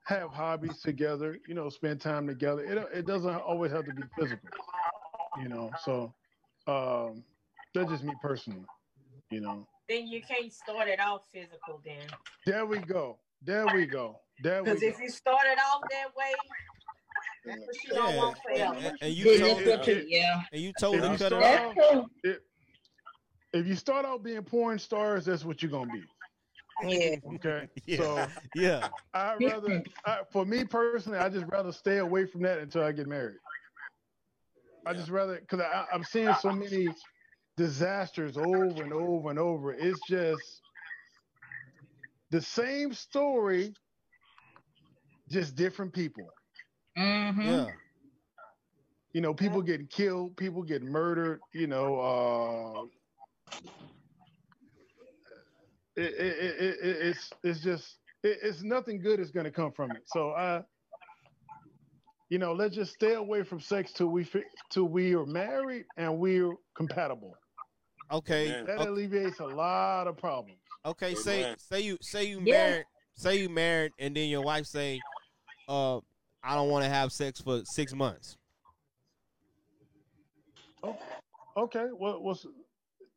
have hobbies together, you know, spend time together. It it doesn't always have to be physical, you know. So um, that's just me personally, you know. Then you can't start it off physical then. There we go. There we go. There we Because if you start it off that way, that's what you don't want forever. And, and you told it's good to- yeah. and you told If her you cut it off. if, if you start out being porn stars, that's what you're gonna be. Yeah. Okay. Yeah. So Yeah. I rather, I, for me personally, I just rather stay away from that until I get married. I just rather because I'm seeing so many disasters over and over and over. It's just the same story, just different people. Mm-hmm. Yeah. You know, people getting killed, people getting murdered. You know, uh, it, it, it, it, it's it's just it, it's nothing good is going to come from it. So I, you know, let's just stay away from sex till we fi- till we are married and we're compatible. Okay. That okay. alleviates a lot of problems. Okay, say Amen. say you say you Yeah. married, say you married, and then your wife say, "Uh, I don't want to have sex for six months." Okay, well, what's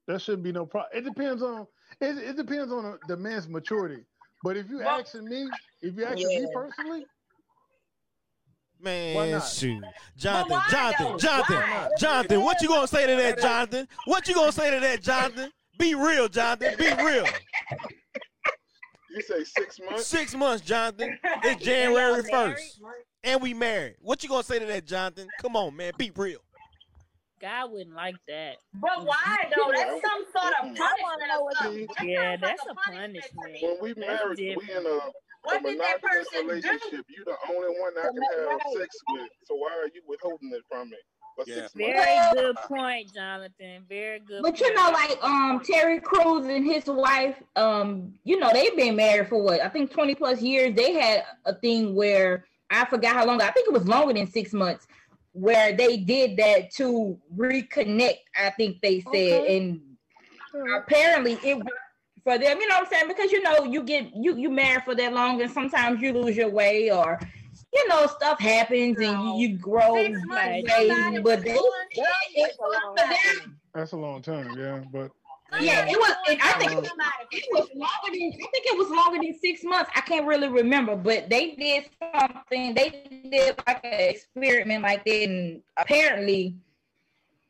that shouldn't be no problem. It depends on it, it depends on the man's maturity. But if you Well- asking me, if you asking me Yeah. personally, Why Man, not? shoot, Johnathan, why Johnathan, though? Johnathan, Why? Johnathan, what you gonna say to that, Johnathan? What you gonna say to that, Johnathan? Be real, Johnathan. Be real. You say six months? Six months, Johnathan. It's January first, and we married. What you gonna say to that, Johnathan? Come on, man. Be real. God wouldn't like that. But why though? That's some sort of I wanna punishment know or what something. That Yeah, that's like a punishment. to me. When we married, we in a, a What did monogamous person do? relationship. You the only one I can have Right. sex with. So why are you withholding it from me for Yeah. six months? Very good point, Johnathan. Very good. But you point. know, like um Terry Crews and his wife, um, you know, they've been married for what I think 20 plus years. They had a thing where I forgot how long, I think it was longer than six months, where they did that to reconnect, I think they said. Okay. And apparently it worked for them, you know what I'm saying? Because you know, you get you you married for that long and sometimes you lose your way or you know, stuff happens and you, you grow Six ways, but they, doing it, something it, for for long them, that's a long time, yeah. But Oh, yeah, it was. And I think it was, it was longer than. I think it was longer than six months. I can't really remember, but they did something. They did like an experiment like that, and apparently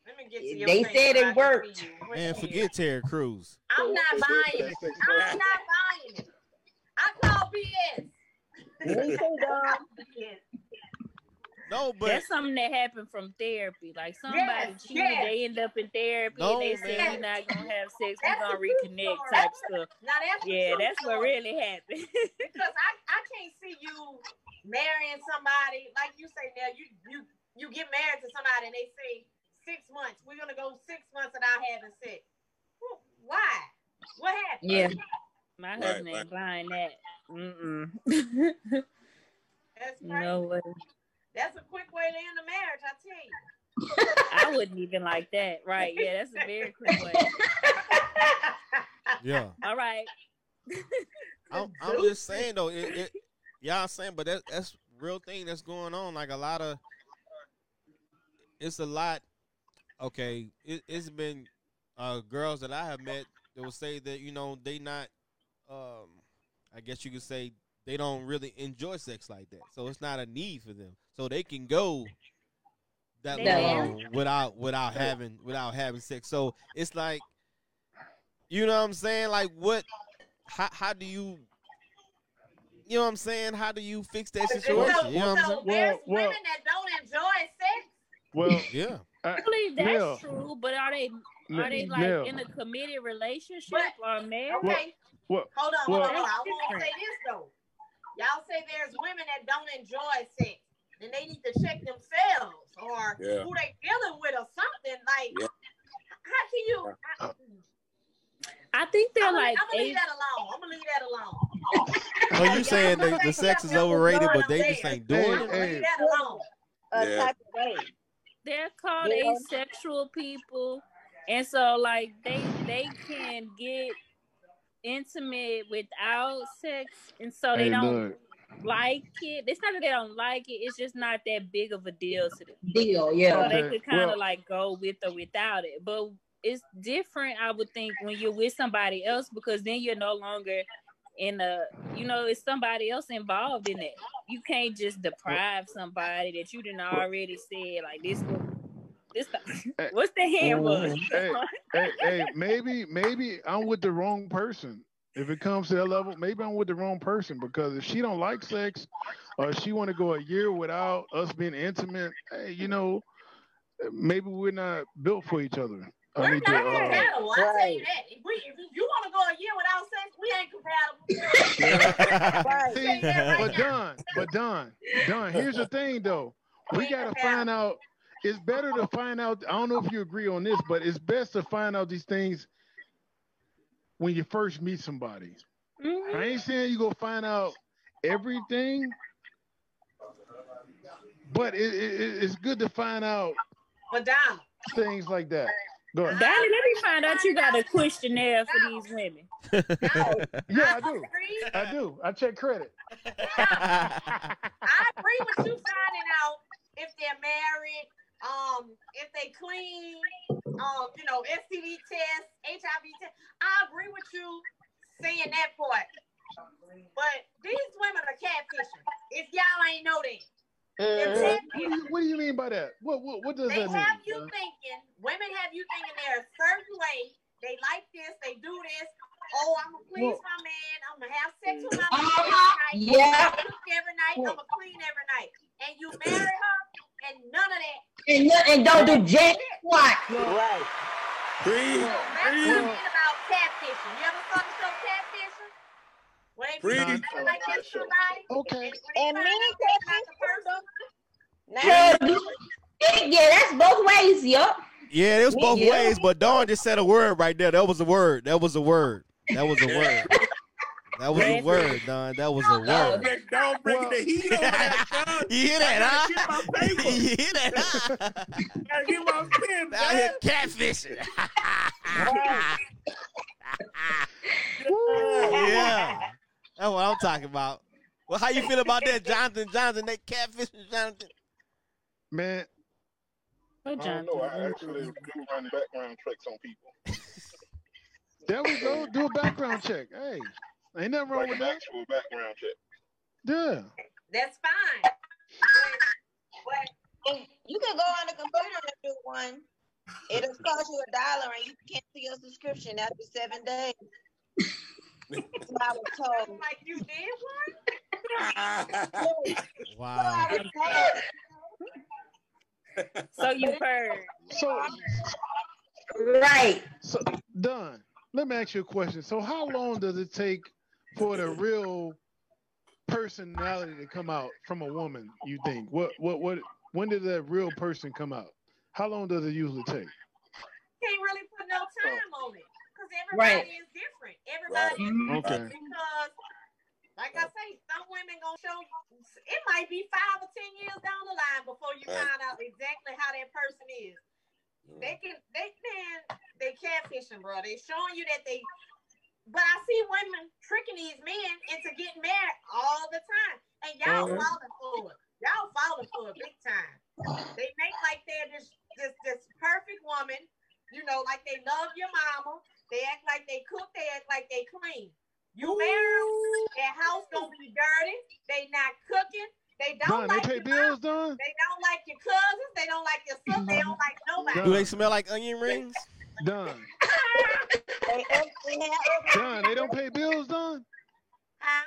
Let me get to your they said it worked. see you. What Man, the forget Terry Crews. I'm not buying say it. six I'm not buying it. I call BS. Me too, dog. No, but That's something that happened from therapy. Like somebody Yes, cheated, yes. they end up in therapy No, and they say we're not gonna have sex, we're gonna reconnect story. type stuff. Now that's Yeah, true that's what really happened. because I, I can't see you marrying somebody like you say now you you you get married to somebody and they say six months we're gonna go six months without having sex why what happened Yeah. My Right, husband right. ain't buying that. Mm-mm. that's crazy. no way. That's a quick way to end a marriage I tell you I wouldn't even like that. Right. Yeah, that's a very quick way. yeah, All right. I'm, I'm just saying though. It, it, y'all saying, but that, that's real thing that's going on. Like a lot of, it's a lot okay, it, it's been uh, girls that I have met that will say that you know they not, um, I guess you could say they don't really enjoy sex like that, so it's not a need for them, so they can go that They long without without having without having sex. So it's like, you know what I'm saying? Like what? How how do you? You know what I'm saying? How do you fix that So, situation? You know what I'm so saying? there's Well, well- that don't enjoy sex. Well, Yeah. I, I believe that's Nell, true, but are they are they like Nell, in a committed relationship But- or married? Well, Okay, well, hold on, hold well, on, hold on. I want Different. to say this though. Y'all say there's women that don't enjoy sex. Then they need to check themselves or Yeah. who they dealing with or something. Like, Yeah. how can you? I, uh, I think they're I'm gonna, like I'm gonna leave that alone. I'm gonna leave that alone. So you saying the, the sex is overrated, but they just ain't doing it? gonna hey. leave that alone. Yeah. type of way. they're called Yeah. asexual people, and so like they they can get intimate without sex, and so they hey, don't look, like it. It's not that they don't like it; it's just not that big of a deal to them. Deal, yeah. So yeah. they could kind of well- like go with or without it. But it's different, I would think, when you're with somebody else because then you're no longer in a, you know, it's somebody else involved in it. You can't just deprive somebody that you didn't already said like this. This eh, what's the hand was? Oh, hey, hey, hey, maybe, maybe I'm with the wrong person. If it comes to that level, maybe I'm with the wrong person because if she don't like sex, or she want to go a year without us being intimate, hey, you know, maybe we're not built for each other. I We're need to. not Uh, compatible. I tell you that. If, we, if you want to go a year without sex, we ain't compatible. Right. See, right but now. Don, but Don, Don, here's the thing though. We ain't gotta find out. It's better to find out. I don't know if you agree on this, but it's best to find out these things when you first meet somebody. Mhm. I ain't saying you go find out everything, but it, it, it- it's good to find out But Donna, things like that. Go ahead. Daddy, let me find out you got a questionnaire for these women. Donna, Yeah, I I do. agree. I do. I check credit. I agree with you finding out if they're married, um, if they clean, um, you know, STD test, HIV test. I agree with you saying that part. But these women are catfishing. If y'all ain't know that. They're Mhm. What do you, what do you mean by that? What what, what does They that have mean? you thinking, women have you thinking they're a certain way. They like this, they do this. Oh, I'm gonna please Well- my man. I'm gonna have sex with my man Uh-huh. every night. Yeah. I'm gonna cook every night. I'm gonna clean every night. And you marry her, and none of that. And, no- and don't do jack squat. Right. Breathe, So that's what I breathe. mean about catfishing. You ever saw the show Catfishing? Where they Breathe. like that's somebody. Okay. And, when they And find men out that's catfish Now, Yeah, that's both ways, yup. Yeah, it was both Yeah. ways, but Dawn just said a word right there. That was a word. That was a word. That was a word. That was a word, Don. That was a Don't word. bring, don't bring Well- the heat over that, son. you hear that, gotta huh? get my you hear that, huh? Gotta get my pen, Out here catfishing. Yeah. yeah. That's what I'm talking about. Well, how you feel about that, Johnathan? Johnathan, they catfishing, Johnathan? Man, I don't know. I actually do run background checks on people. there we go. Do a background check. Hey, ain't nothing wrong Like with an that. actual background check. Yeah. that's fine. But, but you can go on the computer and do one. It'll cost you a dollar and you can't see your subscription after seven days. That's what I was told. like you did one? Wow. I. So you heard. So, Right. so done. Let me ask you a question. So, how long does it take for the real personality to come out from a woman? You think? What? What? What? When did that real person come out? How long does it usually take? Can't really put no time on it. Because Right. everybody is different. Everybody is Mhm. Okay. because like I say, some women gonna show you. it might be five or ten years down the line before you Right. find out exactly how that person is. They can they man, they catfishing, bro. They showing you that they but I see women tricking these men into getting married all the time. And y'all Mhm. falling for it. Y'all falling for it big time. They make like they're this this this perfect woman you know, like they love your mama. They act like they cook. They act like they clean. You marry them, their house gonna be dirty. They not cooking. They don't Don, they like pay your bills, mom. Don? They don't like your cousins. They don't like your sister. They don't like nobody. Do they smell like onion rings? Don. They actually have other Don, they don't pay bills, Don? Huh?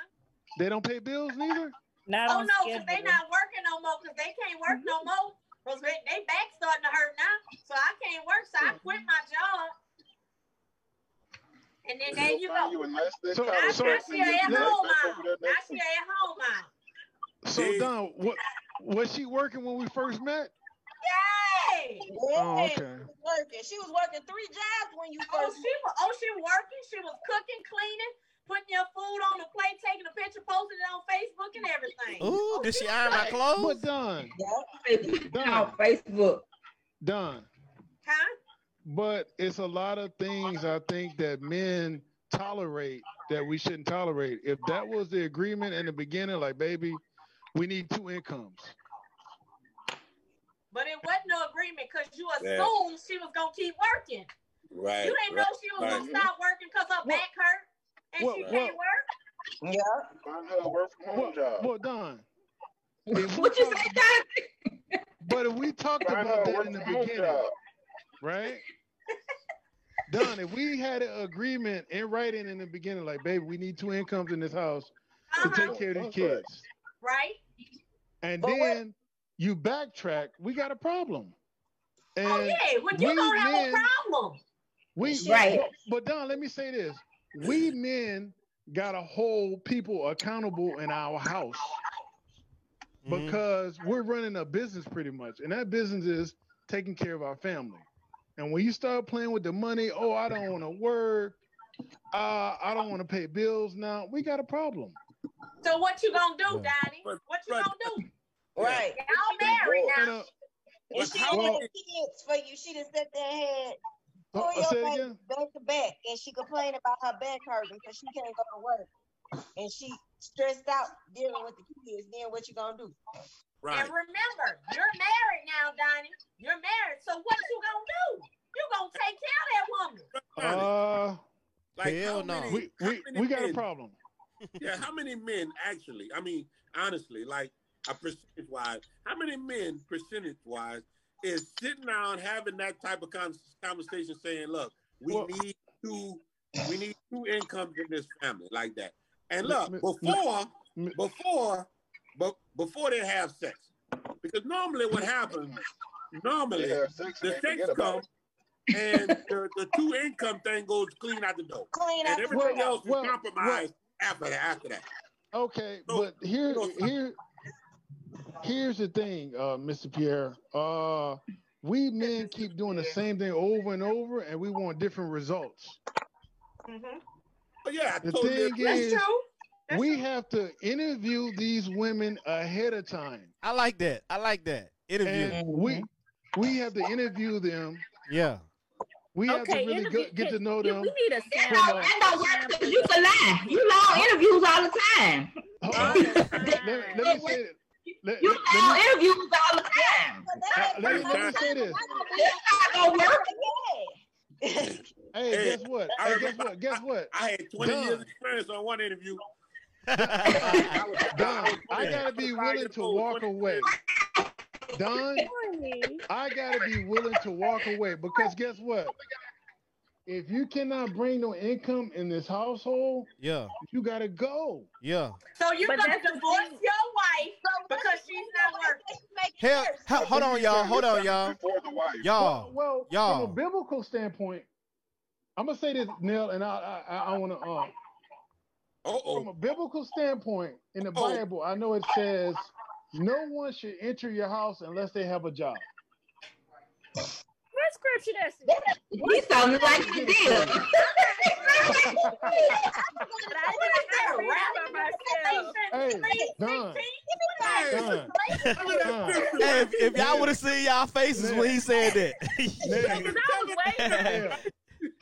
They don't pay bills neither? Not Oh on no, because they schedule. not working no more. Because they can't work no mm-hmm. more. Because they, they back starting to hurt now. So I can't work. So I mm-hmm. quit my job. And then there you Find go. you nice So- Now, so- now she at home back out. over there Now she at home. So Hey. Don, what was she working when we first met? Yay! Oh, okay. She was working. She was working three jobs when you oh, first. Oh, she was oh she working. She was cooking, cleaning, putting your food on the plate, taking a picture, posting it on Facebook and everything. Ooh, oh, did she iron my But clothes? done. on Facebook. Done. Huh? but it's a lot of things I think that men tolerate that we shouldn't tolerate. If that was the agreement in the beginning, like baby, we need two incomes. But it wasn't no agreement because you Yeah. assumed she was gonna keep working. Right. You didn't know she was gonna stop working because her back hurt and Well, she well- can't work. Yeah. Find her a work from home Well, job. well Don, if What you say, Don? but if we talked Find about that in the beginning, job. right? Don, if we had an agreement in writing in the beginning, like, baby, we need two incomes in this house to Uh-huh. take care of these kids, Right? and But what- then you backtrack, we got a problem. And oh yeah, well you we gonna have men- a problem. we Right. But, but Don, let me say this: we men gotta hold people accountable in our house Mhm. because we're running a business pretty much, and that business is taking care of our family. And when you start playing with the money, oh, I don't want to work, uh, I don't want to pay bills now. We got a problem. So what you gonna do, Yeah. Donnie? What you gonna do? Right. Y'all married And, now. uh, And But she how had many- kids for you. She just sat there and had uh, pull your say it back again. back to back, and she complained about her back hurting because she can't go to work, and she stressed out dealing with the kids. Then what you gonna do? Right. And remember, you're married now, Donnie. You're married. So what you gonna do? You gonna take care of that woman. Uh, Like Hell no. many, we we, we got a problem. Yeah, how many men actually? I mean, honestly, like a percentage wise, how many men percentage wise is sitting down having that type of conversation, saying, "Look, we Well- need two, we need two incomes in this family, like that." And look, mi- before, mi- before, but before they have sex, because normally what happens, normally They sex the sex comes and the, the two income thing goes clean out the door, Clean and up everything house. else is well, after that. After that. Okay, So- but here, so- here, here's the thing, uh, Mr. Pierre. Uh, we men keep doing the same thing over and over, and we want different results. Mm-hmm. But yeah, I The totally thing agree. That's is, true. That's we true. have to interview these women ahead of time, I like that. I like that. Interview. and we we have to interview them. yeah. We have to really interview- get, get to know them. we need a That sample. don't, that don't work 'cause you can lie. You lie on interviews all the time. Hold All on. the Let, let me say it. Let, You let- let me, interviews all the time. But that let me let me say this. That's not gonna work. Hey, Hey, guess what? I Hey, guess what? Guess what? I had 20 years experience on one interview. Don, I gotta be willing to walk away. Don, I gotta be willing to walk away because guess what? If you cannot bring no income in this household, yeah. you gotta go. Yeah. So you But gonna divorce thing. your wife because she's not working. Hell, ho- hold on, y'all. Hold on, y'all. Before the wife. Y'all. well, y'all. from a biblical standpoint, I'm gonna say this, Neil, and I I, I want to uh, Uh from a oh. biblical standpoint in the Oh. Bible, I know it says no one should enter your house unless they have a job. He sounded like you did. Hey, Don, Don. Hey, if, if y'all would have seen y'all faces when he said that.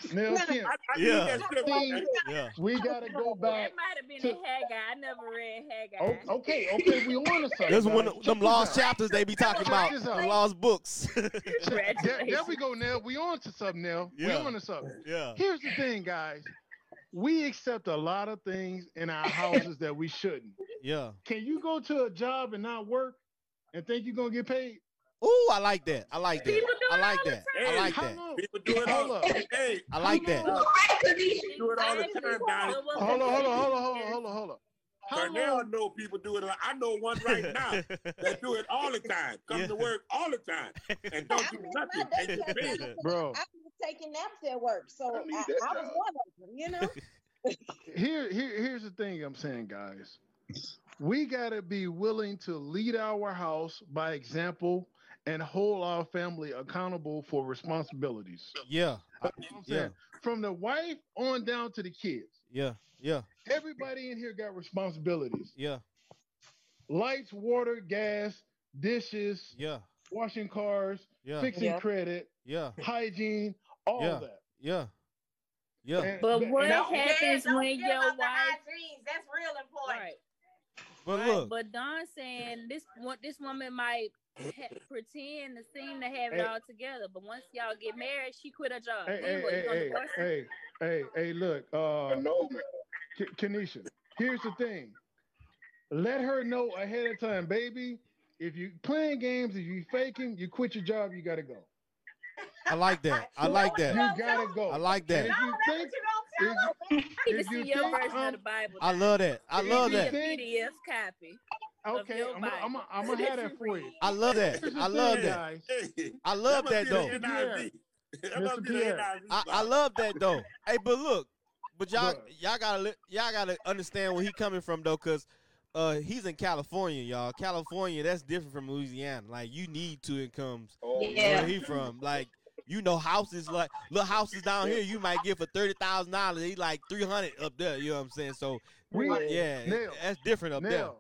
I was waiting. Neil, Nell Kim. I, I Yeah. need that See. Yeah. we gotta go back. That might have been to- in Haggai. I never read Haggai. Oh, okay, okay, we on to something. That's one of them lost out. chapters they be talking about. The lost books. There, there we go, Nell. We on to something, Nell. We Yeah. on to something. yeah. Here's the thing, guys. We accept a lot of things in our houses that we shouldn't. Yeah. Can you go to a job and not work and think you're gonna get paid? Ooh, I like that. I like that. People do I it like all the that. I time. like How that. People do it Hold all. up. Hey, I like that. How long? people do it all the time, Donnie. Hold on, hold on, hold on, hold on, hold on, hold on. How Cornell long? know people do it. I know one right now that do it all the time. Come Yeah. to work all the time and don't do nothing and get paid. Bro, I was taking naps at work, so I I, I, was one of them. You know. here, here, here's the thing I'm saying, guys. We gotta be willing to lead our house by example and hold our family accountable for responsibilities. Yeah. I- That's what I'm yeah. saying. From the wife on down to the kids. Yeah. Yeah. Everybody in here got responsibilities. Yeah. Lights, water, gas, dishes, Yeah. washing cars, Yeah. fixing Yeah. credit, Yeah. hygiene, all Yeah. that. Yeah. Yeah. And- But what that- Don't forget- happens when your wife? That's real important. Right. But right. look, But Don saying this one, this woman might ha- pretend to seem to have it Hey. all together, but once y'all get married, she quit her job. Hey, Then hey, hey, hey, hey, hey, hey, look, uh, Annulment. K- Kenesha, here's the thing. Let her know ahead of time, baby. If you playing games, if you faking, you quit your job, you gotta go. I like that. I like that. You gotta go. I like And that. if you No, think, what you don't tell if, them. Need to if you your think version I'm- of the Bible. I love that. I love that. PDF copy. okay, I'm, I'm, I'm gonna have that for you. I love that. I love that. I love that though. the NIV. That Mr. must be the Pierre. NIV I, I love that though. Hey, but look, but y'all Bruh. y'all gotta li- y'all gotta understand where he coming from though, cause uh he's in California, y'all. California, that's different from Louisiana. Like you need two incomes Oh, Yeah. where he from. Like you know, houses like little houses down here you might get for thirty thousand dollars. He like three hundred up there. You know what I'm saying? So We, yeah, Nail. that's different up there. now,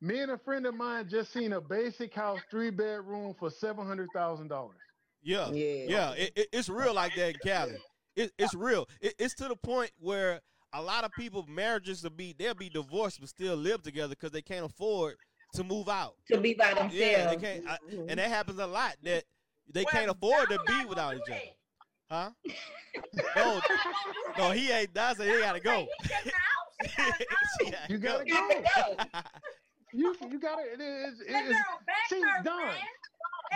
me and a friend of mine just seen a basic house, three bedroom for seven hundred thousand dollars. Yeah, Yeah. yeah, it, it- it's real like that in Cali. It, it's real. It, it's to the point where a lot of people marriages will be they'll be divorced but still live together because they can't afford to move out. to be by themselves. Yeah, they can't, I, mm-hmm. and that happens a lot that they can't afford to be without each other, huh? No, no, he ain't. That's he gotta go. He just out. She gotta go. You gotta go. You you gotta it is it That is girl back see, hurt, Don,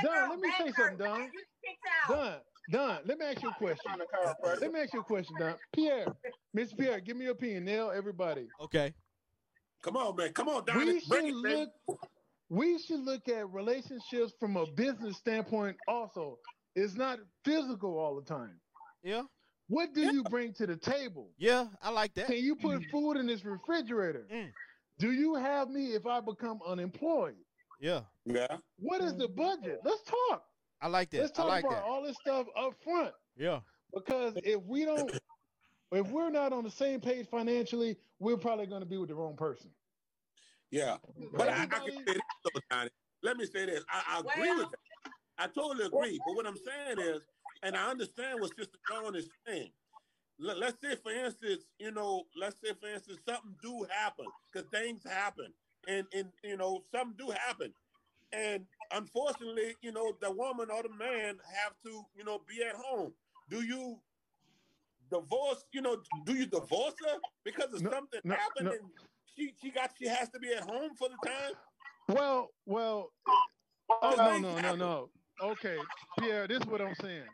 Don, let me say something, man. Don. You kicked out. Don, Don, let me ask you a question. I'm a chiropractor. Let me ask you a question, Don. Pierre, Miss Pierre, give me your opinion. Nail everybody. okay. Come on, man. Come on, We should Bring man. look we should look at relationships from a business standpoint also. It's not physical all the time. Yeah, What do you bring to the table? yeah, I like that. Can you put food in this refrigerator? Mm. Do you have me if I become unemployed? Yeah, Yeah. What is the budget? Let's talk. I like that. Let's I talk like about that. all this stuff up front. Yeah, Because if we don't, if we're not on the same page financially, we're probably going to be with the wrong person. Yeah. Mm-hmm. But I, I can say this, though, Donnie. Let me say this. I, I agree Well- with that. I totally agree. But what I'm saying is, and I understand what Sister Dawn is saying. Let, let's say, for instance, you know, let's say, for instance, something do happen because things happen, and and you know, something do happen, and unfortunately, you know, the woman or the man have to, you know, be at home. Do you divorce? You know, do you divorce her because of No, something no, happened no. She she got she has to be at home for the time? Well, well, oh no, no, no, no. Okay, Pierre, this is what I'm saying.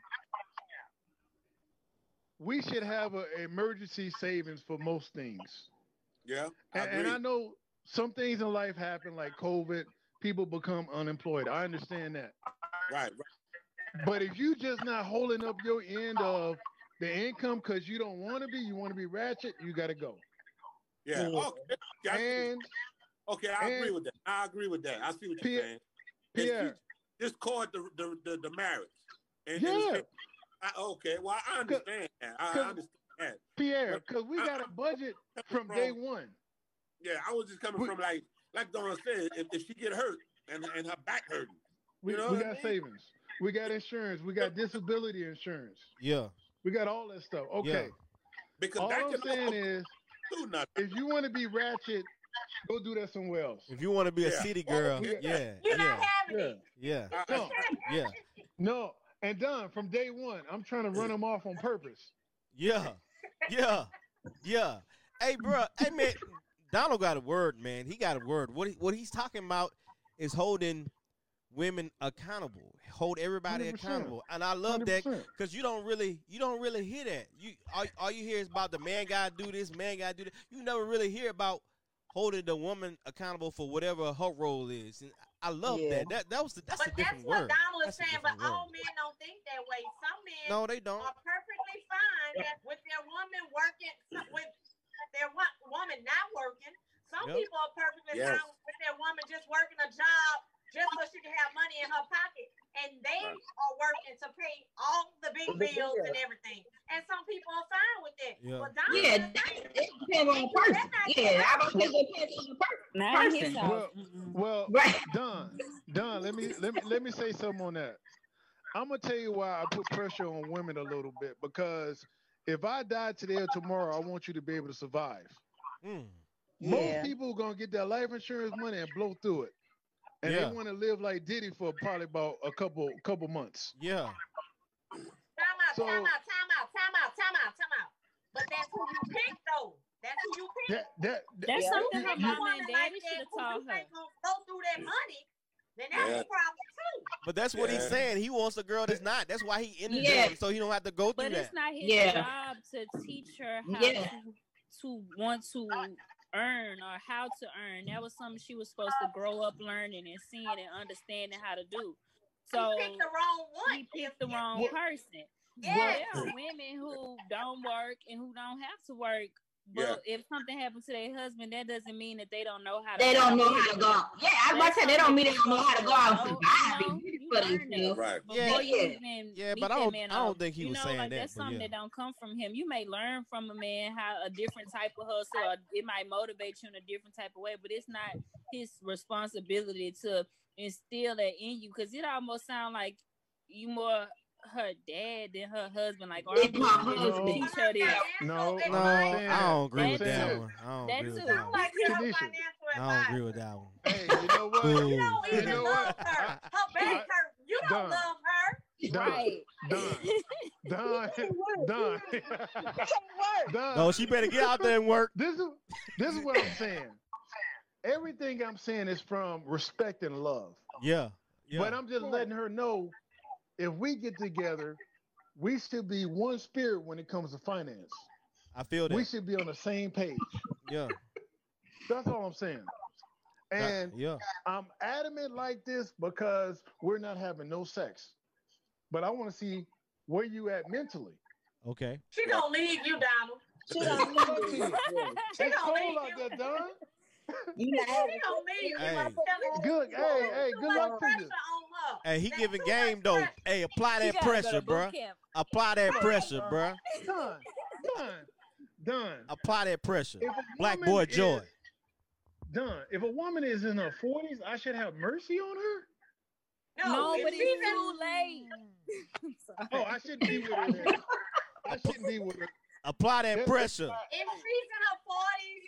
We should have an emergency savings for most things. Yeah, I And, and. I know some things in life happen, like COVID. People become unemployed. I understand that. right, right. But if you just not holding up your end of the income because you don't want to be, you want to be ratchet, you got to go. Yeah. Yeah. Okay. I And okay, I agree with that. I agree with that. I see what you're saying. And Pierre, she just caught the the, the, the marriage. And, and yeah, it's- I, okay, well, I understand that. I, I understand that. Pierre, because we got a budget from day one. Yeah, I was just coming We- from like like Dawn said, if, if she get hurt and and her back hurting, We, You know we what I got mean? savings. We got insurance. We got disability insurance. yeah, We got all that stuff. Okay. Because all that I'm saying is, do nothing. if you want to be ratchet, go do that somewhere else. If you want to be a city girl, Yeah. yeah, You're not yeah, having Yeah. it. yeah, I- No, yeah, no. And done from day one. I'm trying to run them off on purpose. yeah, yeah, yeah. Hey, bro, hey man, Donald got a word, man. He got a word. What he, what he's talking about is holding women accountable, hold everybody 100%. accountable, and I love that 100%. because you don't really you don't really hear that. You all, all you hear is about the man gotta do this, man gotta do that. You never really hear about holding the woman accountable for whatever her role is. And I love Yeah. that. That that was the, that's But a that's different what word. Donald is That's a saying. But different all men don't think that way. Some men No, they don't. are perfectly fine with their woman working with their woman not working. Some Yep. people are perfectly Yes. fine with their woman just working a job just so she can have money in her pocket. And they Right. are working to pay all the big The bills bills. and everything. And some people are fine with that. Yeah. But Donald Yeah, that, it depends on the person. Yeah, I don't think it depends on the person. Not in his Person. house. Well, well, Right. Don, Don, let me let me let me say something on that. I'm gonna tell you why I put pressure on women a little bit because if I die today or tomorrow, I want you to be able to survive. Mm. Most Yeah. people are gonna get their life insurance money and blow through it, and Yeah. they want to live like Diddy for probably about a couple couple months. Yeah. time out, So- time out, time out, time out, time out, time out. But that's who you pick, though. That's who you pick. That that, that That's Yeah. something You her pick a woman like daddy that should have who taught you her. gonna go through that money, then that's Yeah. a problem too. But that's what he's saying. He wants a girl that's not. That's why he ended Yeah. them so he don't have to go through But it's that. not his Yeah. job to teach her how Yeah. to, to want to earn or how to earn. That was something she was supposed to grow up learning and seeing and understanding how to do. So you picked the wrong one. he picked the wrong What- person. Yeah. There are women who don't work and who don't have to work. But if something happens to their husband, that doesn't mean that they don't know how to. They don't know how to go. out. Yeah, I was about to say they don't mean they don't know how to go out and You survive know, and you for learn that. themselves. Right. Before Yeah. Yeah. even Yeah, but I don't- I don't think he you was know, saying like that, That's something yeah. that don't come from him. You may learn from a man how a different type of hustle, or it might motivate you in a different type of way. But it's not his responsibility to instill that in you, because it almost sounds like you more her dad than her husband. Like, or It's I'm her gonna husband. teach her this. No, Financial I'm No, I don't agree with That that too. one. I don't That agree with that one. like you're a Tanisha. financial I don't advisor. agree with that one. Hey, you know what? Boo. You don't You even know love what? her. Her back hurt. You don't Done. love her. Don, Right. Don, Don, Don, Don. No, she better get out there and work. This is this is what I'm saying. Everything I'm saying is from respect and love. Yeah. Yeah. But I'm just letting her know if we get together, we should be one spirit when it comes to finance. I feel that. We should be on the same page. yeah. That's all I'm saying. And yeah. I'm adamant like this because we're not having no sex. But I want to see where you at mentally. Okay. She gonna leave you, Donald. She don't Fuck need you. you. She It's gonna cold leave out you. there, Don. You not She having gonna leave you. Hey. I'm telling you. Good. Hey, hey, good luck to you. Hey, he giving game though. pressure. Hey, apply that pressure, to boot bruh. camp. Apply that pressure, bruh. Don, Don, Don. Apply that pressure. Black boy joy. Done. if a woman is in her 40s, I should have mercy on her? No, if but it's in- too late. I'm. Oh, I shouldn't be with her. I shouldn't be with her. Apply that pressure. If she's in her forties,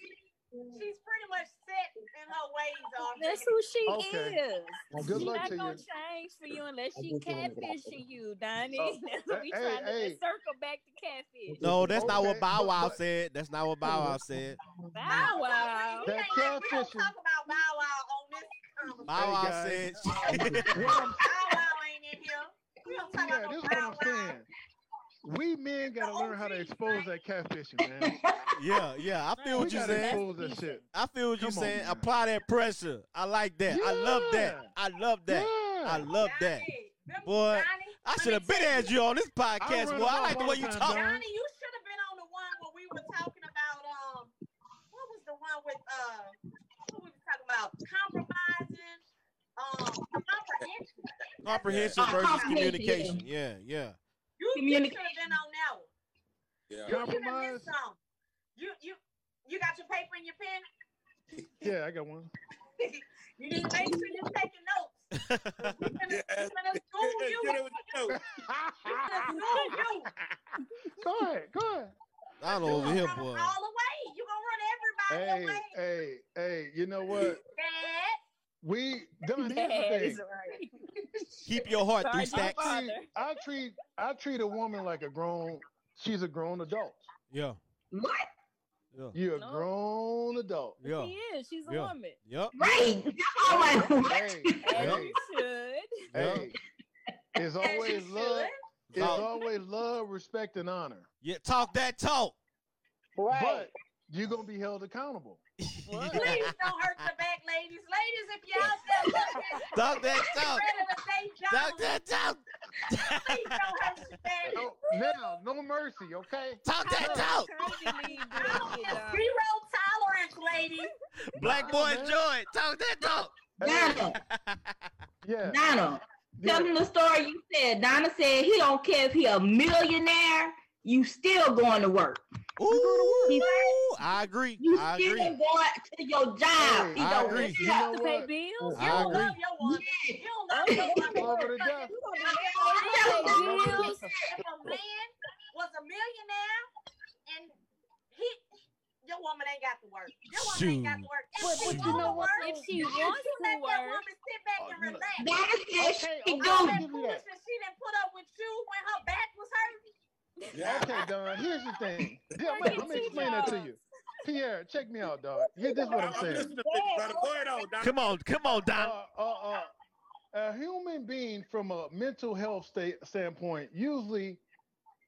she's pretty much set in her ways already. That's who she Okay. is. Well, good she luck not to gonna you. change for you unless she just wanted to get out catfishing you, Donnie. Oh, That's what we hey, trying to hey. let's circle back to catfish. No, that's not what Bow Wow but- said. That's not what Bow Wow said. Bow wow. We, That we don't catfishing- talk about Bow Wow on this conversation. Bow Wow said. Bow Wow ain't in here. We don't talk yeah, about no Bow Wow. Saying. We men gotta learn how to expose that catfishing, man. yeah, yeah. I feel We what you're saying. that shit. I feel what you're saying. man. Apply that pressure. I like that. I love that. I love that. I love that. Johnny, Boy, Johnny, I should have been tell had you on this podcast, run boy. I like the way you talk. Don. Johnny, you should have been on the one where we were talking about um what was the one with uh what we were talking about? Compromising, um comprehension. Comprehension versus comprehension, communication. Yeah, yeah. You, you should Communication. have been on that one. Yeah. You Compromise. some. You you you got your paper and your pen? Yeah, I got one. you need to make sure you're taking notes. We finna, we Yeah. finna school you. Get it with the note. We finna school you. Over here, All boy. away. You gonna run everybody Hey, away. hey, hey, you know what? Dad. We Don, here's Dad the is right. Keep your heart three Sorry, stacks. Father. See, I treat I treat a woman like a grown. She's a grown adult. Yeah, What? yeah, You're a No. grown adult. yeah, She is. She's a Yeah. woman. yep, Right. I'm like, what? Hey, As hey, you should. yeah. hey. It's As you always love. should. It's Talk. always love, respect, and honor. Yeah, talk that talk. Right. But you're gonna be held accountable. Please don't hurt the back, ladies. Ladies, if you're out there looking, Talk that talk. ready to Talk that talk. please don't hurt the back. No, now, no mercy, okay? Talk that talk. Totally do I don't it, get dog. zero tolerance, ladies. Black boy man. joy. Talk that talk. Donna, Yeah. Donna, yeah. tell them the story you said. Donna said he don't care if he a millionaire. You still going to work. Ooh, I agree. You I still agree. going to your job. Hey, he I don't agree. You care. know To pay what? bills. You don't agree. love your woman. You don't love your woman. Over the death. If bills. If a man was a millionaire and he, your woman ain't got to work. Your woman ain't got to work. If But- she but you wanna know what, work. If she you wants let to that woman sit back oh, and Oh, you know- relax. Donna said Okay, she okay, All that give me that. she didn't put up with you when her back was hurting. Yeah. Okay, Don. Here's the thing. Yeah, Work wait, let me explain that to you. Pierre, check me out, dog. Here, this is what I'm I'm saying. to you, brother. Go ahead on, Don. Come on, come on, Don. Uh, uh, uh, a human being from a mental health state standpoint usually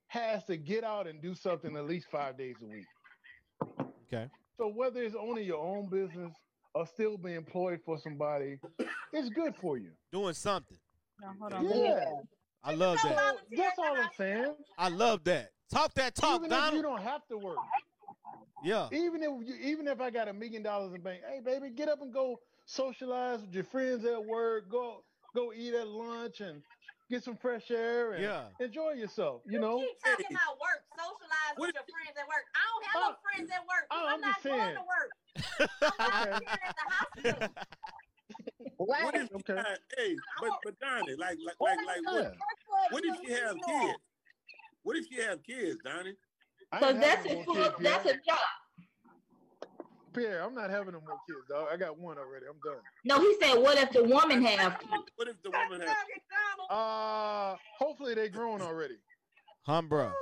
has to get out and do something at least five days a week. Okay. So whether it's owning your own business or still being employed for somebody, it's good for you. Doing something. No, hold on. Yeah, I love So that. that's all I'm saying. I love that. Talk that talk, Even if you don't have to work, Yeah. even if you, even if I got a million dollars in bank, hey baby, get up and go socialize with your friends at work. Go go eat at lunch and get some fresh air and Yeah. enjoy yourself. You You know. keep talking about work, socialize with your friends at work. I don't have no Oh, friends at work. oh, I'm, I'm not just going to work. I'm not volunteering at the hospital. What if she Okay. had, hey, but but Donnie, like like like like what, what if she have kids? What if she have kids, Donnie? I So that's a full, kids, that's a job. Pierre, I'm not having no more kids, dog. I got one already. I'm done. No, he said, what if the woman have? What if the woman has? Uh hopefully they grown already. Hum, bro.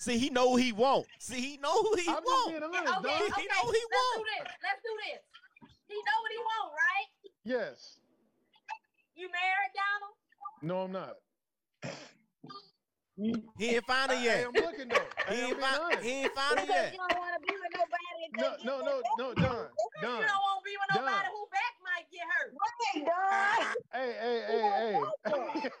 See, he know who he want. See, he know who he I'm just want. being honest, Okay, okay, He know he let's want. do this. Let's do this. He know what he want, right? Yes. You married, Donald? No, I'm not. He ain't find her I, I am looking though. I He ain't being find, he ain't find her yet. you don't want to be with nobody. No, that no, get no, no, Don. You don't want to be with nobody Done. who back might get hurt. Hey, dog. Hey, hey, hey, hey.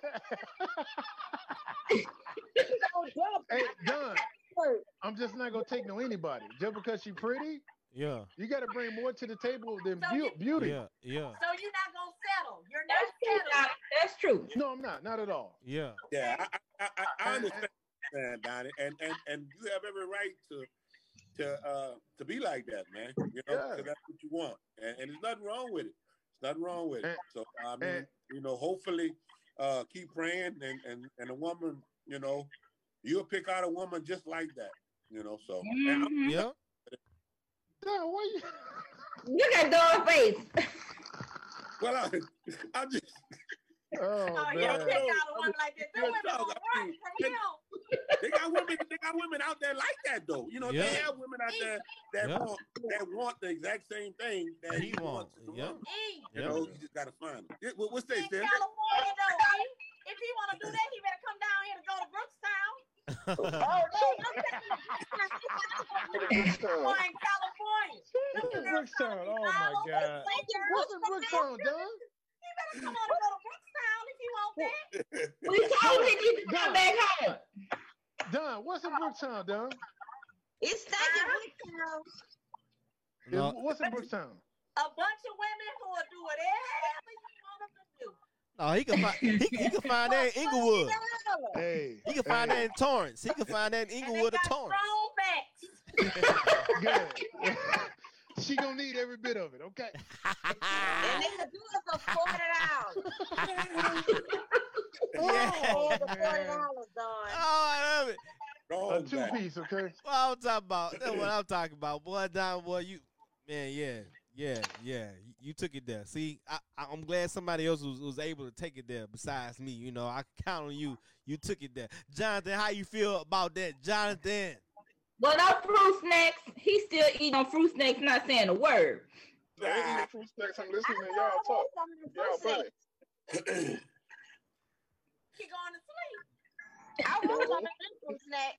Hey, Don. I'm just not gonna take no anybody. Just because she pretty, Yeah, you gotta bring more to the table than So beau- you- beauty. yeah, yeah, So you're not gonna settle. You're not That's true. settling. Donna. That's true. No, I'm not. Not at all. yeah. Yeah, I, I, I, I understand, that, Donnie, and and and you have every right to to uh to be like that, man. You know, Yeah. 'cause that's what you want, and, and there's nothing wrong with it. There's nothing wrong with it. So I mean, and- you know, hopefully, uh, keep praying, and and and a woman, you know, you'll pick out a woman just like that. You know, so and I'm- Mhm. Yeah. Don, why you? Look at Dawn's face. well, I, I'm just Oh Oh, you man. don't out a woman like that. Them women talk, I mean, from they got women they got women out there like that though. You know, they have women out there that Yeah. want that want the exact same thing that He he wants. want, as yeah. E, You Yeah. know, you just gotta find them. What, what's they in say? California though. If he wanna do that, he better come down here to go to Brookstown. Or in California. Look at Brookstown. Oh my God. What's in Brookstown, Don? He better come on and go to Brookstown if he want that. We told him he need to come back home. Don, what's in Brooktown, Don? It's stinking Brooktown. No, What's in Brooktown? A bunch of women who will do whatever you want them to do. No, he can find he, he can find that in Inglewood. Hey. He can find hey, that in Torrance. He can find that in And Inglewood or Torrance. Good. she gonna need every bit of it, okay? And they could do it for forty dollars. Yeah. Oh, for forty dollars, Don. Oh, I love it. Oh, What's Two that? piece, okay? Well, I'm talking about. That's what I'm talking about. Boy, Don, boy, you, man, yeah, yeah, yeah. You, you took it there. See, I, I, I'm glad somebody else was, was able to take it there besides me. You know, I count on you. You took it there, Johnathan. How you feel about that, Johnathan? Well, no fruit snacks. He's still eating on fruit snacks, not saying a word. I ain't eating fruit snacks. I'm listening to y'all talk. Y'all funny. He going to sleep. I want some fruit snacks.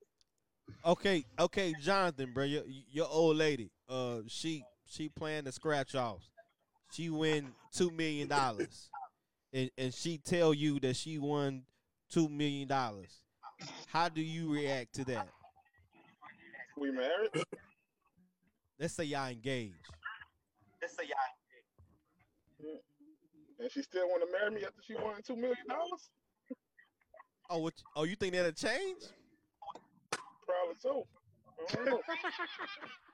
Okay, okay, Johnathan, bro, your, your old lady, uh, she she playing the scratch offs. She win two million dollars, and and she tell you that she won two million dollars. How do you react to that? We married? Let's say y'all engaged. Let's say y'all. And she still want to marry me after she won two million dollars? Oh, what? Oh, you think that'll change? Probably so. I. Oh.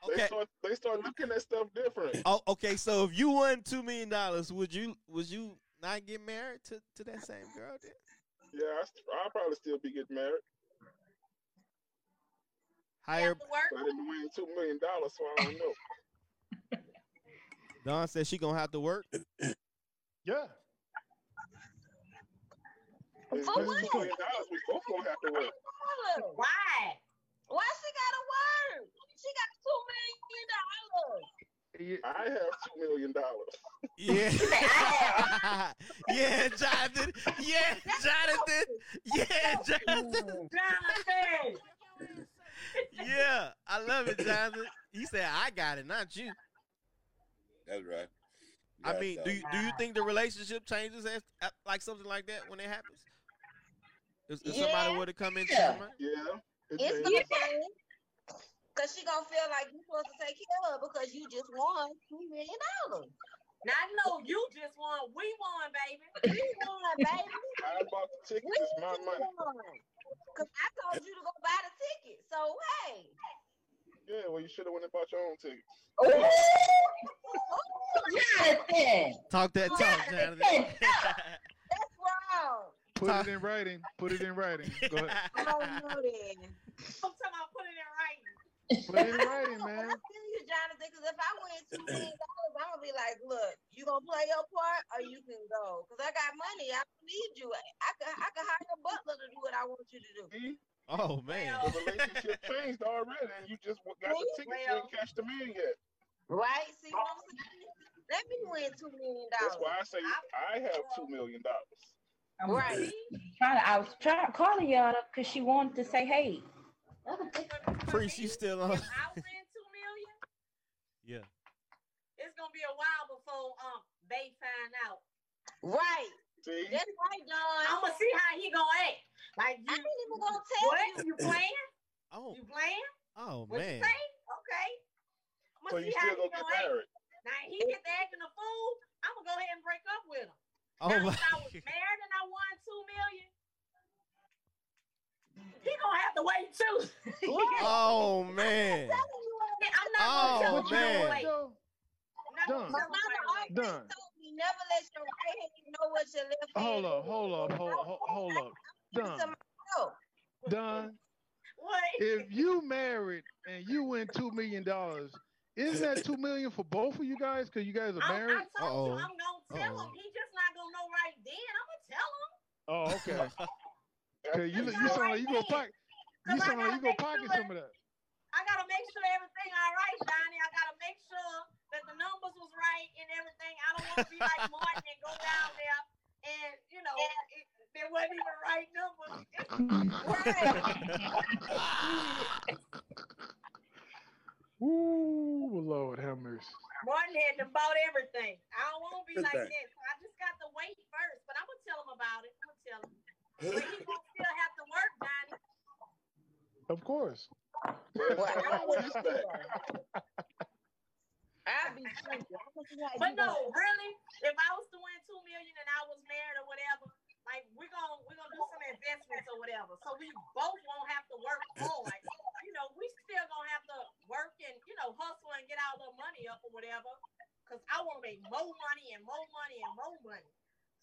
They Okay. start they start looking at stuff different. Oh, okay. So if you won two million dollars, would you would you not get married to, to that same girl? Then? Yeah, I, I'll probably still be getting married. Hire. But I didn't win two million dollars, so I don't know. Don says she gonna have to work. Yeah. It's For what? million dollars. We both gonna have to work. Why? Why she gotta work? She got two million dollars. I have two million dollars. Yeah. yeah, Johnathan. Yeah, Johnathan. Yeah, Johnathan. Johnathan. Yeah, I love it, Johnathan. He said, "I got it, not you." That's right. I mean, do you, do you think the relationship changes as, uh, like something like that when it happens? If, if somebody were to come into Yeah. Yeah. It's gonna change. Cause she gonna feel like you're supposed to take care of her because you just won two million dollars. Now I know you just won. We won, baby. We won, baby. I bought the tickets. We It's my money. won. Cause I told you to go buy the ticket. So hey. Yeah, well, you should have went and bought your own tickets. Johnathan. Talk that talk, Johnathan. That's wrong. Put it in writing. Put it in writing. Go ahead. I don't know then. I'm talking about putting it in writing. Put it in writing, man. I man. feel you, Johnathan, because if I win two million dollars, I'm gonna be like, look, you gonna play your part or you can go. Because I got money. I don't need you. I could I could hire a butler to do what I want you to do. Oh man. The relationship changed already, and you just got the tickets. You didn't catch the man yet. Right? See what I'm saying? Let me win two million That's why I say I have two million dollars. Right. Trying to, I was trying calling y'all because she wanted to say hey. Priest, you still on? I win two million, Yeah. it's gonna be a while before um they find out. Right. See? That's right, Don. I'm gonna see how he gonna act. Like you, I ain't even gonna tell what? you. You playing? Oh. You playing? Oh What man. you say? Okay. I'm gonna you see how still he gonna gonna get act. Now he get to acting a fool. I'm gonna go ahead and break up with him. Oh now, my. if I was married and I won two million, he gonna have to wait too. Oh man. I'm not Oh, gonna tell But you him know to wait. though? Done. gonna tell him Mama always Done. told me never let your right hand know what your left hand Hold up, hold up, hold hold, hold up. Done. Done. What? If you married and you win two million dollars, isn't that two million for both of you guys? Because you guys are I, I married. told Uh-oh. I'm gonna tell Uh-oh. him. He just not gonna know right then. I'm gonna tell him. Oh, okay. Cause you That's you not sound right like you gonna pocket. You 'Cause I sound like gotta you gonna pocket sure- some of that. I gotta make sure everything all right, Donnie. I gotta make sure that the numbers was right and everything. I don't want to be like Martin and go down there and you know it, there wasn't even right numbers. Ooh, Lord have mercy. Martin had to bought everything. I don't want to be like thing. this. I just got to wait first, but I'm gonna tell him about it. I'm gonna tell him. But he gonna still have to work, Donnie. Of course. I What is that? I'll be thinking. I'm gonna see how But no, really, if I was to win two million and I was married or whatever, like we're gonna we're gonna do some investments or whatever. So we both won't have to work hard. You know, we still gonna have to work and you know hustle and get our little money up or whatever. Cause I want to make more money and more money and more money.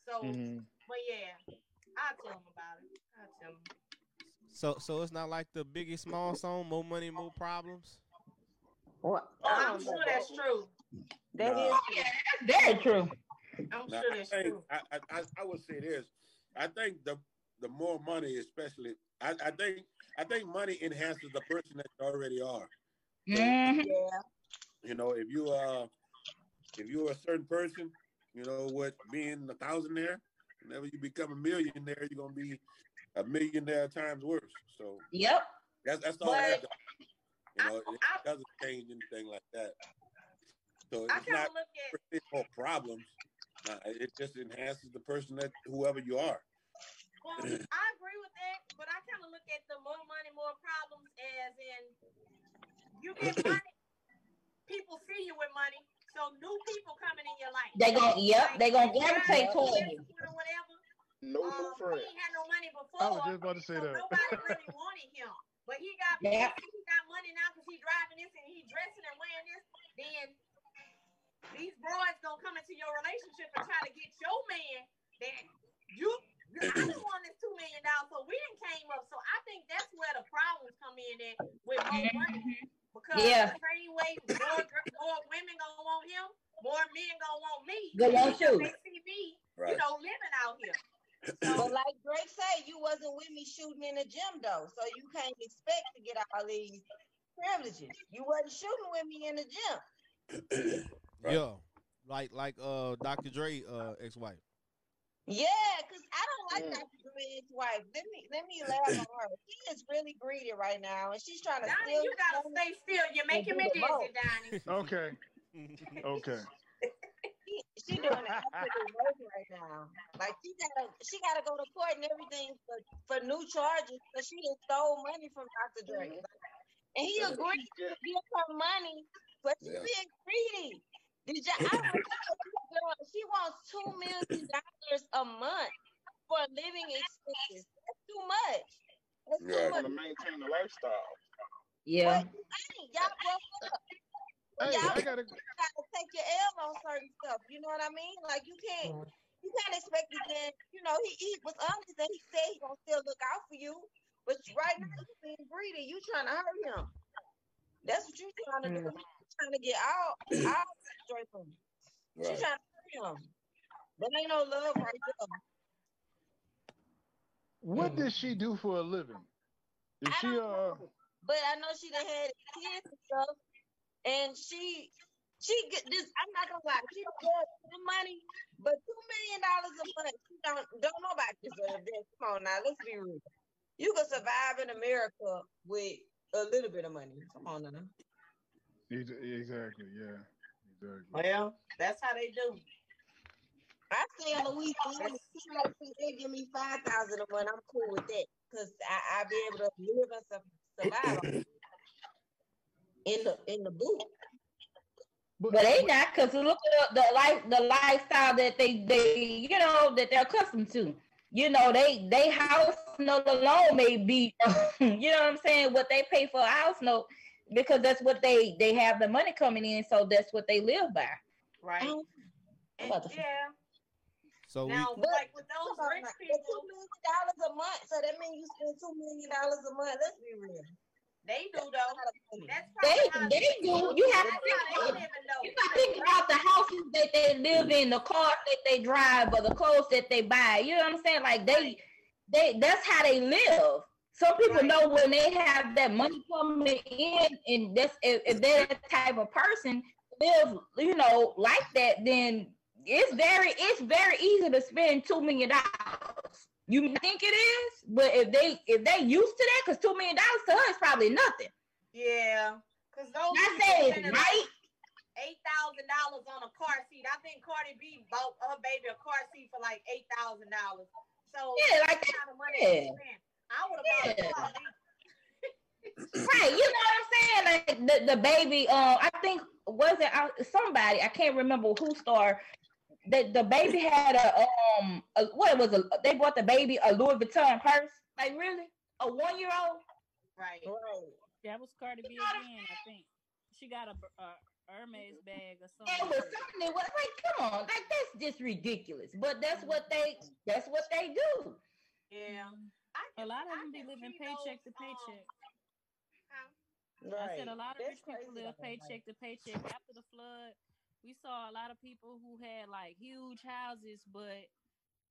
So, Mhm. but yeah, I'll tell him about it. I'll tell him. So so it's not like the Biggie Small song, more money, more problems. What? I'm sure that's true. That Nah. is Yeah, that's very true. I'm Now, sure that's think true. I, I, I, I would say this. I think the the more money, especially, I, I think I think money enhances the person that you already are. Mhm. yeah. You know, if you uh if you're a certain person, you know what being a thousandaire, whenever you become a millionaire, you're gonna be a millionaire times worse. So Yep. that's that's all But that does. You know, it I- doesn't change anything like that. So it's kind not look at per se more problems. Uh, it just enhances the person that whoever you are. Well, I agree with that, but I kind of look at the more money, more problems as in you get money, people see you with money, so new people coming in your life. They gon' yep, they gonna Like, gravitate you toward you. whatever. No Um, new he ain't had no money before, I was just about to say so that. nobody really wanted him. But he got Yeah. he got money now because he driving this and he dressing and wearing this. Then these boys gonna come into your relationship and try to get your man that you I just want this two million dollars, so we didn't came up. So I think that's where the problems come in at with more money. Because Yeah. the same way more, more women gonna want him, more men gonna want me. They want you. They see me, Right. you know, living out here. But like Drake said, you wasn't with me shooting in the gym though, so you can't expect to get all these privileges. You wasn't shooting with me in the gym. Right. Yeah. Like like uh Dr. Dre uh ex-wife. Yeah, cause I don't like Dr. Dre's wife. Let me let me laugh on her. She is really greedy right now, and she's trying to Donnie, steal. you gotta stay still. You're making me do the most. dizzy, Donnie. Okay. Okay. She, she doing the absolute work right now. Like she gotta she gotta go to court and everything for, for new charges because she just stole money from Dr. Dre. Like, and he agreed to give her money, but she's Yeah. being greedy. Did you? I remember this girl, she wants two million dollars a month for living expenses. That's too much. That's too Right. much. to maintain the lifestyle. Yeah. But you ain't. Y'all broke up. Hey, Y'all I gotta gotta take your L on certain stuff. You know what I mean? Like you can't mm-hmm. you can't expect to get, you know, he, he was honest and he said he gonna still look out for you. But right now you being greedy, you trying to hurt him. That's what you're trying to do. Mm-hmm. You trying to get out out straight from him. She Right. trying to hurt him. There ain't no love right there. what does she do for a living? Is I she don't uh know. But I know she done had kids and stuff. And she she get this I'm not gonna lie, she got the money, but two million dollars a month, she don't don't nobody deserve that. Come on now, let's be real. You can survive in America with a little bit of money. Come on now. Ex- exactly, yeah. Exactly. Well, that's how they do. I stay in Louisiana. She they give me five thousand a month. I'm cool with that because I I be able to live and su- survive in the in the boot. But they not because look at the, the life the lifestyle that they they you know that they're accustomed to. You know, they they house note alone may be you know what I'm saying, what they pay for a house note because that's what they they have the money coming in, so that's what they live by. Right. Um, And, yeah. So we Now, But- like with those rich people, two million dollars a month, so that means you spend two million dollars a month. Let's be real. they do though. lot of money. That's They probably how they do. You have to think about. You gotta think about the houses that they live in, the cars that they drive, or the clothes that they buy. You know what I'm saying? Like they, they, that's how they live. Some people Right. know when they have that money coming in, and that's if, if they're the type of person live, you know, like that, then it's very, it's very easy to spend two million dollars. You think it is, but if they if they used to that, because two million dollars to us is probably nothing. Yeah. Cause those people saying right. eight thousand dollars on a car seat. I think Cardi B bought her baby a car seat for like eight thousand dollars. So Yeah, like that. kind of money Yeah. They spend. I would have Yeah. bought. Right, you know what I'm saying? Like the, the baby, uh, I think was it uh, somebody I can't remember who star. The the baby had a um a, what it was a they bought the baby a Louis Vuitton purse. Like really, a one year old. Right. Right. That was Cardi B again, I think. She got a, a Hermes bag or something. It something. was something that was like, come on, like that's just ridiculous. But that's what they that's what they do. Yeah. A lot of them be living see paycheck to those, um, paycheck. huh? I said a lot of That's rich people live though, like- paycheck to paycheck. After the flood, we saw a lot of people who had like huge houses, but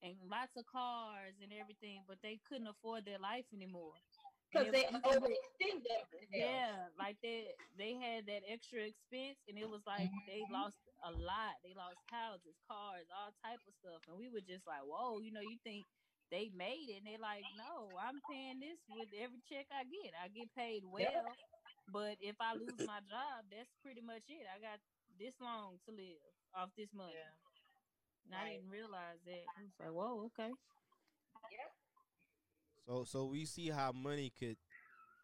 and lots of cars and everything, but they couldn't afford their life anymore. Because they you can- overextend themselves. yeah, like they they had that extra expense, and it was like they lost a lot. They lost houses, cars, all type of stuff, and we were just like, "Whoa!" You know, you think they made it, and they're like, "No, I'm paying this with every check I get. I get paid well, but if I lose my job, that's pretty much it. I got this long to live off this money." Yeah. And I didn't realize that. I was like, "Whoa, okay." So so we see how money could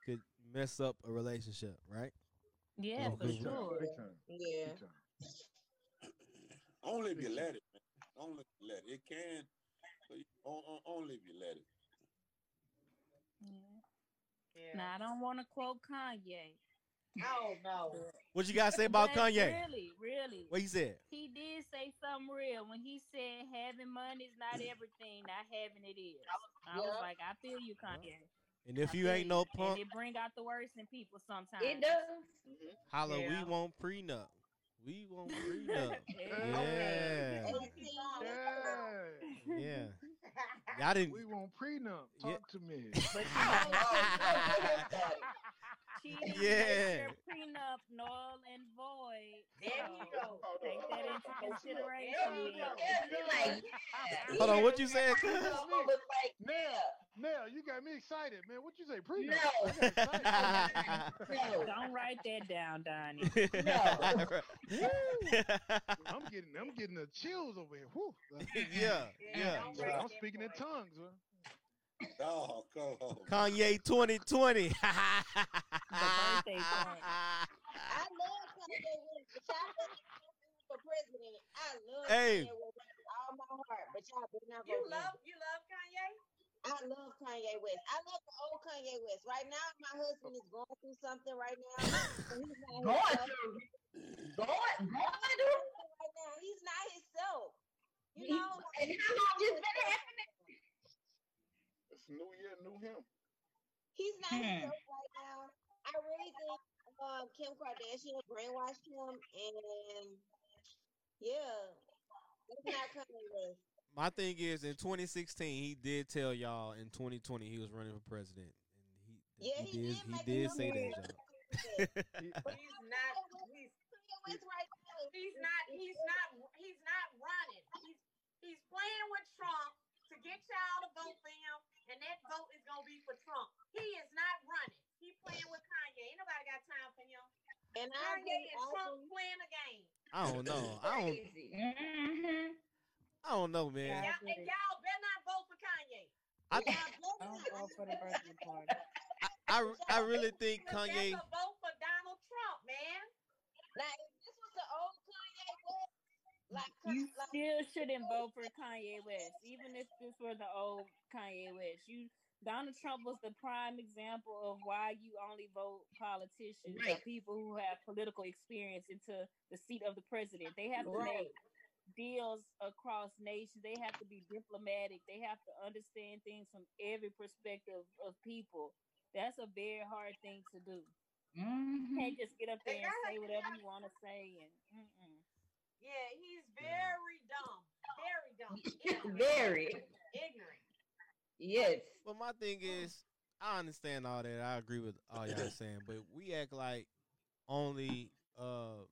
could mess up a relationship, right? Yeah, Oh, for sure. Big time. Yeah. Big time. Only if you let it, man. Only if you let it. It can, but o- o- only if you let it. Yeah. Yeah. Now I don't want to quote Kanye. Oh no. What you gotta say about Kanye? Really, really. What he said? He did say something real when he said having money is not everything, not having it is. I was Yeah. like, I feel you, Kanye. And if I you feel ain't no And punk, it bring out the worst in people sometimes. It does. Mm-hmm. holla, Yeah. we want prenup. We want prenup. Yeah. yeah. Yeah. Yeah. Y'all didn't We want prenup. Yeah. Talk to me. But cheating Yeah. prenup null and void. There you go. Take that into There you consideration. go. Yeah, Hold on, what you said? I was Now, now you got me excited, man. What you say? Prenup? No. I got excited. no. Don't write that down, Donnie. No. I'm getting, I'm getting the chills over here. Whew. yeah, yeah. don't I'm speaking in tongues. Huh? Oh, come on. Kanye 2020. The birthday party. I love Kanye West, but y'all better not vote for president. I love Hey. Kanye West with all my heart, but y'all better not You for him. love you love Kanye? I love Kanye West. I love the old Kanye West. Right now, my husband is going through something right now. So he's not Going himself. through. Going, going through. Right now, he's not himself. You through. know, And how long this been happening? It's New Year, new him. he's not himself right now. I really think um, Kim Kardashian brainwashed him, and yeah, that's not Kanye West. My thing is, in 2016, he did tell y'all in 2020 he was running for president, and he Yeah, he, he did did he did say that. y'all. But he's not he's Kanye West right now. is- he's not he's not he's not running. He's he's playing with Trump to get y'all to vote for him, and that vote is gonna be for Trump. He is not running. He playing with Kanye. Ain't nobody got time for him. And I Kanye agree, and I Trump agree. playing a game. I don't know. I don't. Mm-hmm. I don't know, man. Y'all, and y'all better not vote for Kanye. I Y'all Don't not. for the birthday party. I, I really think Kanye. Vote for Donald Trump, man. Now, if this was the old Kanye West, like, You like still shouldn't vote for Kanye West, even if this were the old Kanye West. You Donald Trump was the prime example of why you only vote politicians or Right. people who have political experience into the seat of the president. They have to Right. make deals across nations. They have to be diplomatic. They have to understand things from every perspective of people. That's a very hard thing to do. You Mm-hmm. can't just get up there and say whatever you want to say and. Yeah, he's very dumb. Very dumb. Ignorant. Very. Ignorant. Yes. But my thing is, I understand all that. I agree with all y'all saying, but we act like only uh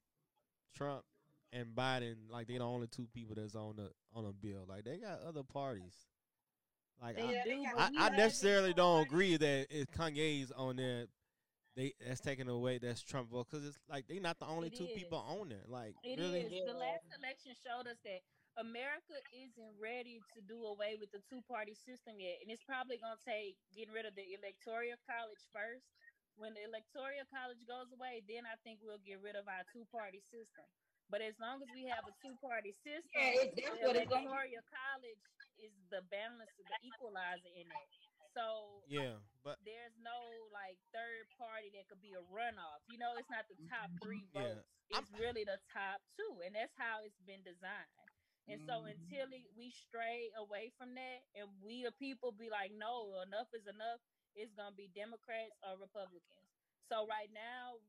Trump and Biden like they're the only two people that's on the on a bill. Like they got other parties. Like They I, do, I, I necessarily don't agree that if Kanye's on there, they that's taking away that's Trump vote because it's like they're not the only It two is. people on there. Like It is. really, The last election showed us that America isn't ready to do away with the two party system yet. And it's probably going to take getting rid of the electoral college first. When the electoral college goes away, then I think we'll get rid of our two party system. But as long as we have a two party system, Yeah, it- that's the what electoral college is the balance, the equalizer in it. So yeah. But there's no like third party that could be a runoff. You know, it's not the top mm-hmm. three Yeah. votes. It's really the top two, and that's how it's been designed. And so until mm-hmm. it, we stray away from that and we the people be like, no, enough is enough, it's gonna be Democrats or Republicans. So right now,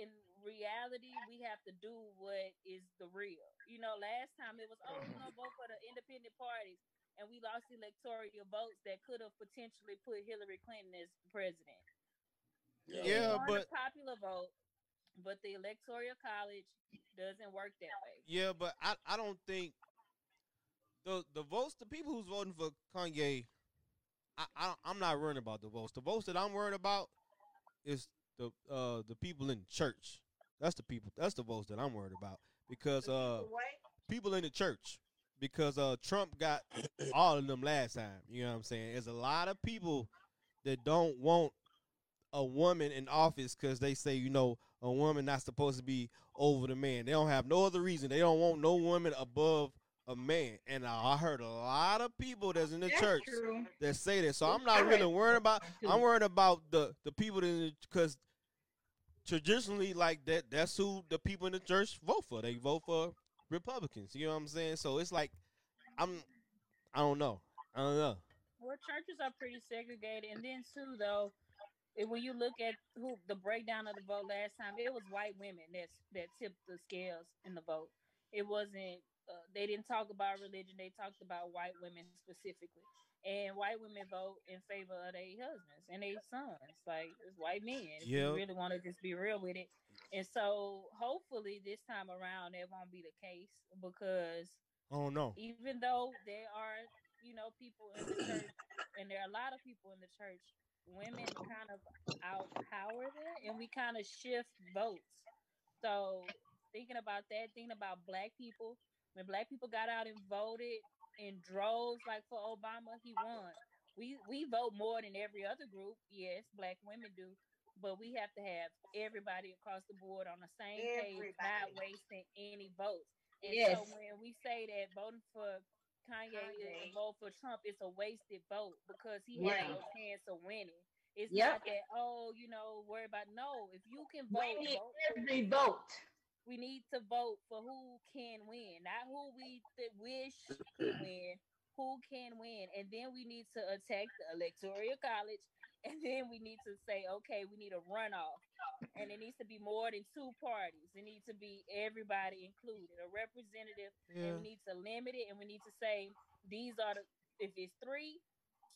in reality, we have to do what is the real. You know, last time it was, oh, we're gonna vote for the independent parties, and we lost electoral votes that could have potentially put Hillary Clinton as president. Yeah, We won but the popular vote, but the electoral college doesn't work that way. yeah, but I, I don't think the the votes the people who's voting for Kanye, I, I I'm not worried about the votes. The votes that I'm worried about is the uh the people in church. That's the people. That's the votes that I'm worried about because uh people in the church because uh Trump got all of them last time. You know what I'm saying? There's a lot of people that don't want a woman in office because they say you know a woman not supposed to be over the man. They don't have no other reason. They don't want no woman above a man. And I heard a lot of people that's in the That's church true. that say that. So I'm not really worried about. I'm worried about the the people in because traditionally like that. That's who the people in the church vote for. They vote for Republicans. You know what I'm saying? So it's like I'm. I don't know. I don't know. Well, churches are pretty segregated, and then too, though, when you look at who the breakdown of the vote last time, it was white women that's that tipped the scales in the vote. It wasn't. Uh, they didn't talk about religion. They talked about white women specifically, and white women vote in favor of their husbands and their sons. Like it's white men. If you really want to just be real with it, and so hopefully this time around that won't be the case because oh, I don't know. even though there are you know people in the church and there are a lot of people in the church women kind of outpower that and we kind of shift votes. So thinking about that thinking about black people when black people got out and voted in droves like for obama he won. We we vote more than every other group. Yes black women do but we have to have everybody across the board on the same page not wasting any votes and Yes. so when we say that voting for Kanye, Kanye. and vote for Trump is a wasted vote because he Yeah. had no chance of winning. It's Yep. not that oh, you know, worry about no. If you can vote, We vote, need vote every vote. we need to vote for who can win, not who we th- wish could win, who can win. And then we need to attack the electoral college. And then we need to say, okay, we need a runoff. And it needs to be more than two parties. It needs to be everybody included, a representative. And we need to limit it. And we need to say, these are the, if it's three,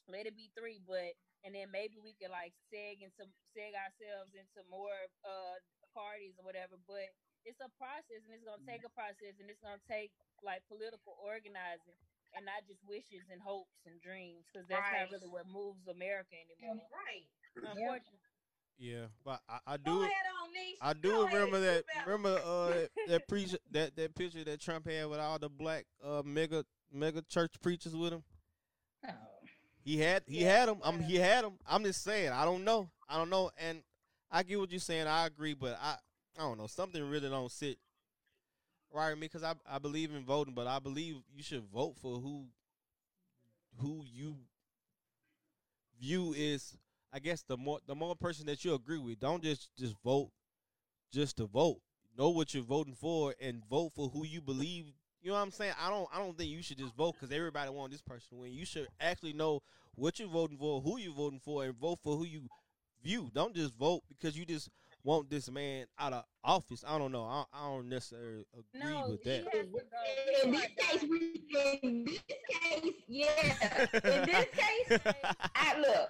let it be three. But, and then maybe we can like seg into, seg ourselves into more uh parties or whatever. But it's a process and it's gonna take a process and it's gonna take like political organizing and not just wishes and hopes and dreams because that's Right. not really what moves America anymore. Right. Unfortunately. Yeah, but I, I Go do. ahead on, I do ahead, remember you that. Remember uh that, that preacher that that picture that Trump had with all the black uh mega mega church preachers with him. Oh. He had he had him. I'm he had him. I'm just saying. I don't know. I don't know. And I get what you're saying. I agree, but I I don't know. Something really don't sit right me because I I believe in voting, but I believe you should vote for who who you view is I guess the more the more person that you agree with. Don't just just vote just to vote. Know what you're voting for and vote for who you believe. You know what I'm saying? I don't I don't think you should just vote because everybody want this person to win. You should actually know what you're voting for, who you're voting for, and vote for who you view. Don't just vote because you just want this man out of office. I don't know. I, I don't necessarily agree No, with that. has. In this case, we in this case, yeah. In this case, I look.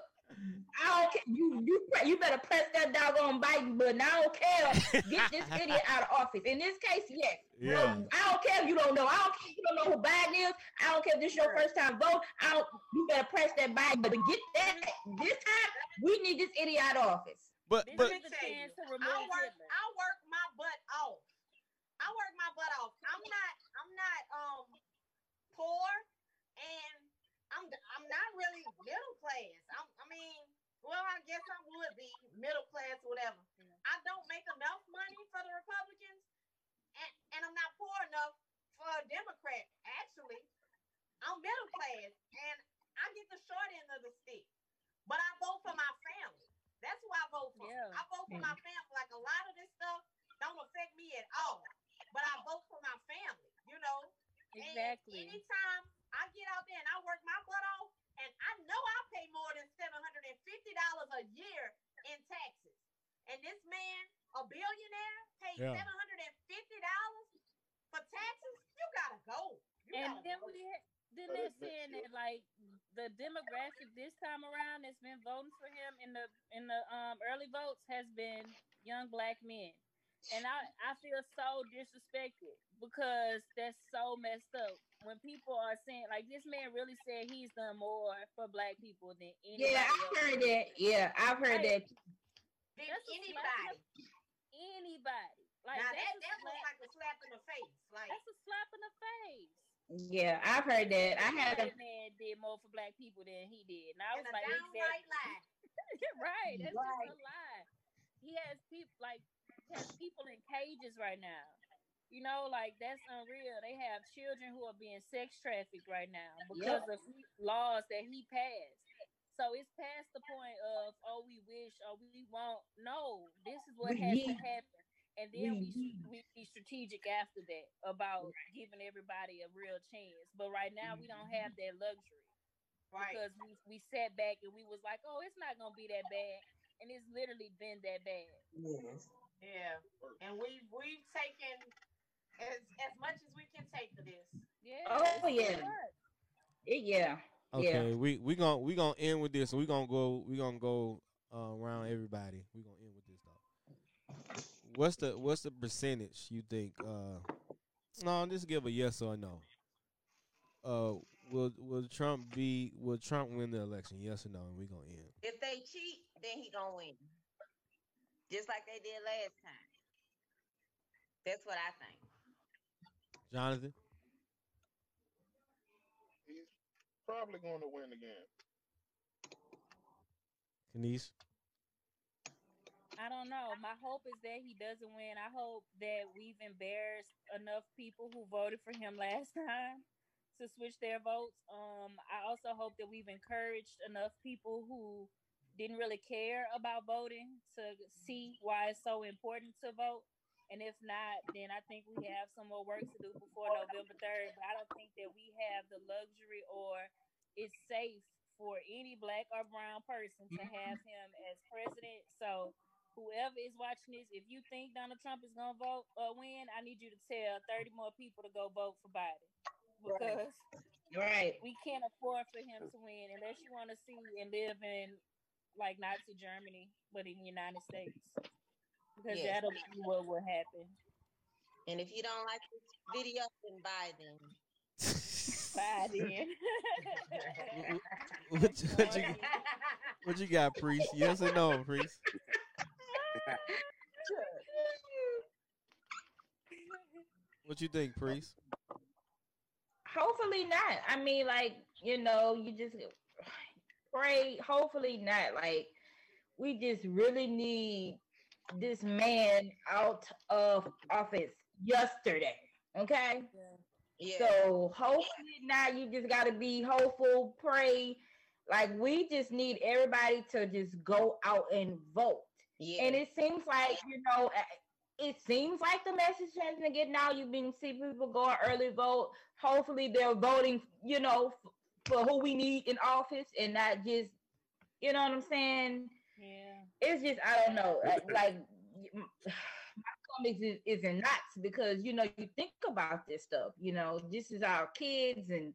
I don't care. You you pre- you better press that doggone button but I don't care. Get this idiot out of office. In this case, yes. Yeah. No, I don't care if you don't know. I don't care if you don't know who Biden is. I don't care if this is your first time vote. I don't. You better press that button. But get that this time. We need this idiot out of office. But This but is the tell you, chance to I work Hitler. I work my butt off. I work my butt off. I'm not I'm not um poor and I'm I'm not really middle class. I'm I mean, well I guess I would be middle class or whatever. I don't make enough money for the Republicans and, and I'm not poor enough for a Democrat. Actually, I'm middle class and I get the short end of the stick. But I vote for my family. That's who I vote for. Yeah. I vote for my mm. family. Like a lot of this stuff don't affect me at all. But I vote for my family, you know. Exactly. Exactly. anytime I get out there and I work my butt off, and I know I pay more than seven hundred and fifty dollars a year in taxes, and this man, a billionaire, pays Yeah. seven hundred and fifty dollars for taxes. You gotta go. You And gotta then go. we had, then they're it- but saying that like the demographic this time around that's been voting for him in the in the um early votes has been young black men. And I, I feel so disrespected because that's so messed up. When people are saying like this man really said he's done more for black people than anybody Yeah, I've else. heard that. Yeah, I've heard Right. that. Did That's anybody? Anybody. Like now that that was like a slap in the face. Like that's a slap in the face. Yeah, I've heard that. I had a That man did more for black people than he did. And I and was a like, downright exactly. lie. right. That's Right. just a lie. He has people like has people in cages right now. You know, like that's unreal. They have children who are being sex trafficked right now because of laws that he passed. So it's past the point of oh we wish or we won't. No, this is what We has to happen. And then we we we be strategic after that about giving everybody a real chance. But right now we don't have that luxury Right. because we, we sat back and we was like, oh, it's not gonna be that bad, and it's literally been that bad. yes. Yeah. And we we've taken as as much as we can take for this. Yeah. Oh, it's yeah. much. It- yeah. Okay, we we gonna we gonna end with this. We gonna go we gonna go uh, around everybody. We gonna end with this though. What's the what's the percentage you think? Uh, no, just give a yes or no. Uh, will will Trump be will Trump win the election? Yes or no? And we gonna end. If they cheat, then he gonna win. Just like they did last time. That's what I think. Johnathan, He's probably going to win again. Kenise, I don't know. My hope is that he doesn't win. I hope that we've embarrassed enough people who voted for him last time to switch their votes. Um, I also hope that we've encouraged enough people who didn't really care about voting to see why it's so important to vote. And if not, then I think we have some more work to do before November 3rd. But I don't think that we have the luxury or it's safe for any black or brown person to have him as president. So whoever is watching this, if you think Donald Trump is gonna vote or win, I need you to tell 30 more people to go vote for Biden. Because Right. we can't afford for him to win unless you want to see and live in like Nazi Germany, but in the United States. Because Yes. that'll be what will happen. And if you don't like this video, then buy them. Biden. what, you- what you what you got, priest? Yes or no, priest? What you think, priest? Hopefully not. I mean, like, you know, you just pray. Hopefully not. Like, we just really need this man out of office yesterday. Okay. Yeah. So hopefully now you just gotta be hopeful, pray. Like we just need everybody to just go out and vote. Yeah. And it seems like, you know, uh, it seems like the message has been getting out. You've been see people going early vote. Hopefully they're voting, you know, f- for who we need in office and not just, you know what I'm saying? yeah. It's just I don't know. Like, like my stomach is, is in knots because you know you think about this stuff. You know, this is our kids, and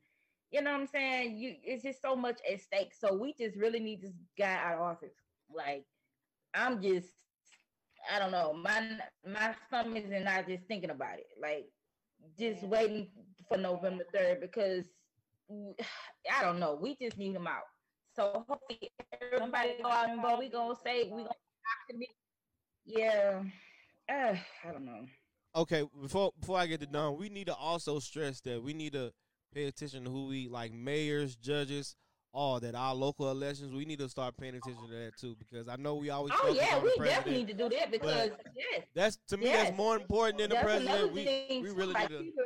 you know what I'm saying. You it's just so much at stake. So we just really need this guy out of office. Like I'm just I don't know. My my stomach is in not just thinking about it. Like just Yeah. waiting for November third because I don't know. We just need them out. So hopefully everybody go out and vote. We gonna say we gonna yeah. Uh, I don't know. Okay, before before I get to done, we need to also stress that we need to pay attention to who we like mayors, judges, all that our local elections. We need to start paying attention to that too because I know we always. Oh yeah, on we definitely need to do that because yes, That's to me. Yes. That's more important than the that's president. We we really need to. people-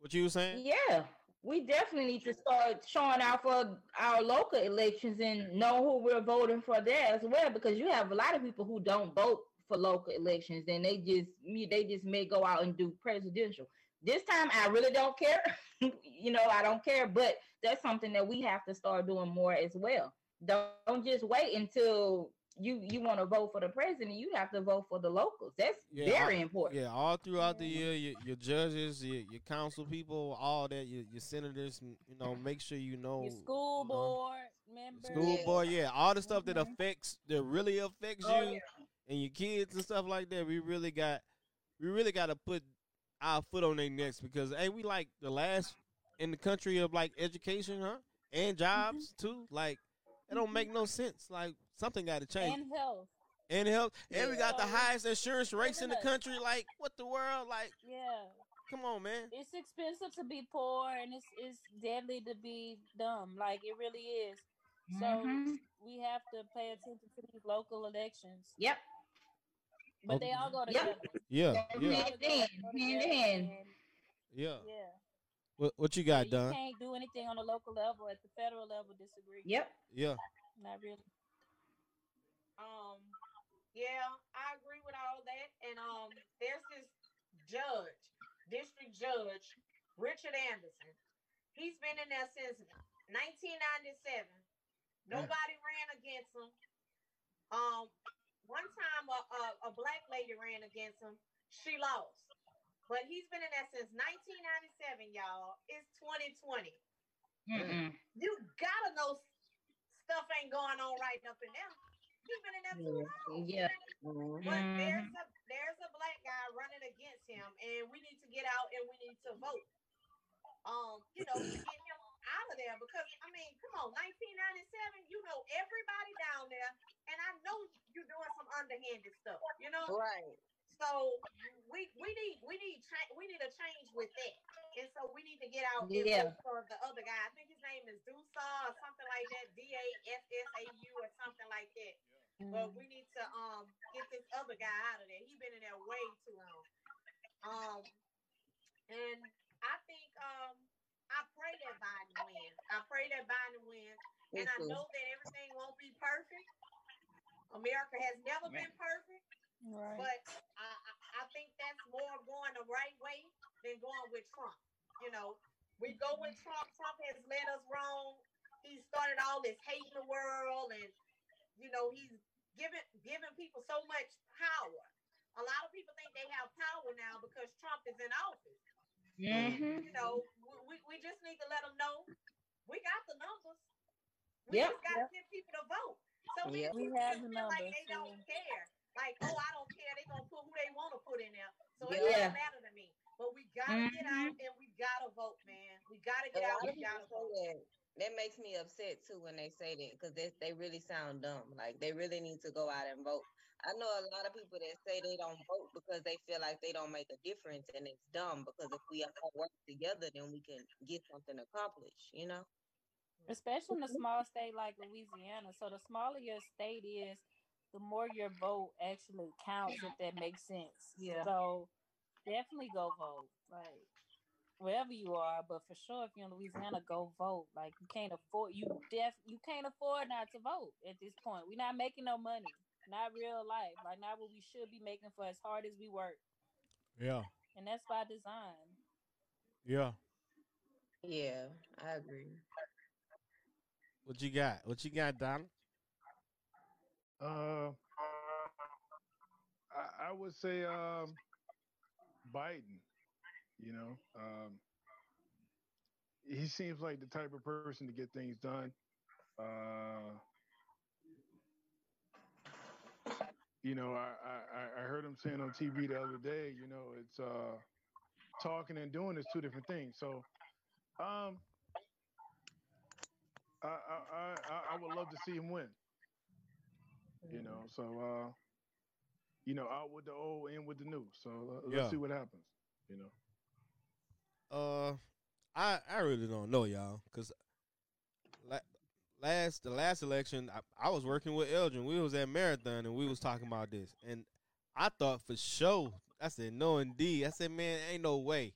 What you were saying? Yeah, we definitely need to start showing out for our local elections and know who we're voting for there as well. Because you have a lot of people who don't vote for local elections, and they just me they just may go out and do presidential. This time I really don't care. you know, I don't care, but that's something that we have to start doing more as well. Don't, don't just wait until you you want to vote for the president. You have to vote for the locals. That's very all, important. Yeah, all throughout the year, your, your judges, your, your council people, all that, your, your senators, you know, make sure you know Your school board members. school board, yeah, all the stuff that mm-hmm. affects that really affects Oh, you and your kids and stuff like that. We really got we really got to put our foot on their necks because hey, we like the last in the country of like education, huh? And jobs too. Like it don't make no sense. Like something got to change. and health. And health, and we got the highest insurance rates in the country. Like what the world? Like Yeah. come on, man. It's expensive to be poor and it's it's deadly to be dumb. Like it really is. So Mhm. we have to pay attention to these local elections. Yep. But they all go Yep. together. Yeah, yeah, hand, hand in hand. Yeah. yeah. What what you So got you done? can't do anything on the local level. At the federal level, disagree. Yep. Yeah. Not really. Um, yeah, I agree with all that. And um, there's this judge, district judge, Richard Anderson. He's been in there since 1997. Nobody ran against him. Um, one time a, a, a black lady ran against him. She lost. But he's been in there since 1997, y'all. It's 2020. Mm-mm. You gotta know stuff ain't going on right up in there. He's been in there too long. Yeah. But there's Mhm. a there's a black guy running against him, and we need to get out and we need to vote. Um, you know, to get him out of there because I mean, come on, 1997, you know everybody down there, and I know you're doing some underhanded stuff, you know. Right. So we we need we need cha- we need a change with that, and so we need to get out Yeah. for the other guy. I think his name is Dusa or something like that, D A S S A U or something like that. But we need to um get this other guy out of there. He's been in there way too long. Um, and I think um I pray that Biden wins. I pray that Biden wins, and I know that everything won't be perfect. America has never been perfect. Right. But I, I, I think that's more going the right way than going with Trump. You know, we go with Trump. Trump has led us wrong. He started all this hate in the world, and you know he's giving giving people so much power. A lot of people think they have power now because Trump is in office. Mhm. You know, we, we, we just need to let them know we got the numbers. We Yep. just got to get people to vote. So many Yep. We people have just the feel like they don't yeah. care. Like, oh, I don't care. They're gonna put who they want to put in there. So it Yeah. doesn't matter to me. But we gotta get mm-hmm. out and we gotta vote, man. We gotta get out. lot We gotta vote. that. That makes me upset too when they say that because they, they really sound dumb. Like they really need to go out and vote. I know a lot of people that say they don't vote because they feel like they don't make a difference, and it's dumb because if we all work together, then we can get something accomplished. You know? especially in a small state like Louisiana. So the smaller your state is, the more your vote actually counts. If that makes sense. Yeah. So definitely go vote. Like wherever you are, but for sure, if you're in Louisiana, go vote. Like you can't afford you def you can't afford not to vote at this point. We're not making no money. Not real life. Like not what we should be making for as hard as we work. Yeah. And that's by design. Yeah. Yeah, I agree. What you got? What you got, Donald? Uh, I, I would say um, Biden. You know, um, he seems like the type of person to get things done. Uh, you know, I, I I heard him saying on TV the other day. You know, it's uh, talking and doing is two different things. So, um, I I I, I would love to see him win. You know, so uh, you know, out with the old, in with the new. So uh, let's Yeah. see what happens. You know. Uh, I I really don't know, y'all, cause la- last the last election, I, I was working with Elgin. We was at Marathon and we was talking about this, and I thought for sure. I said no, indeed. I said, man, ain't no way,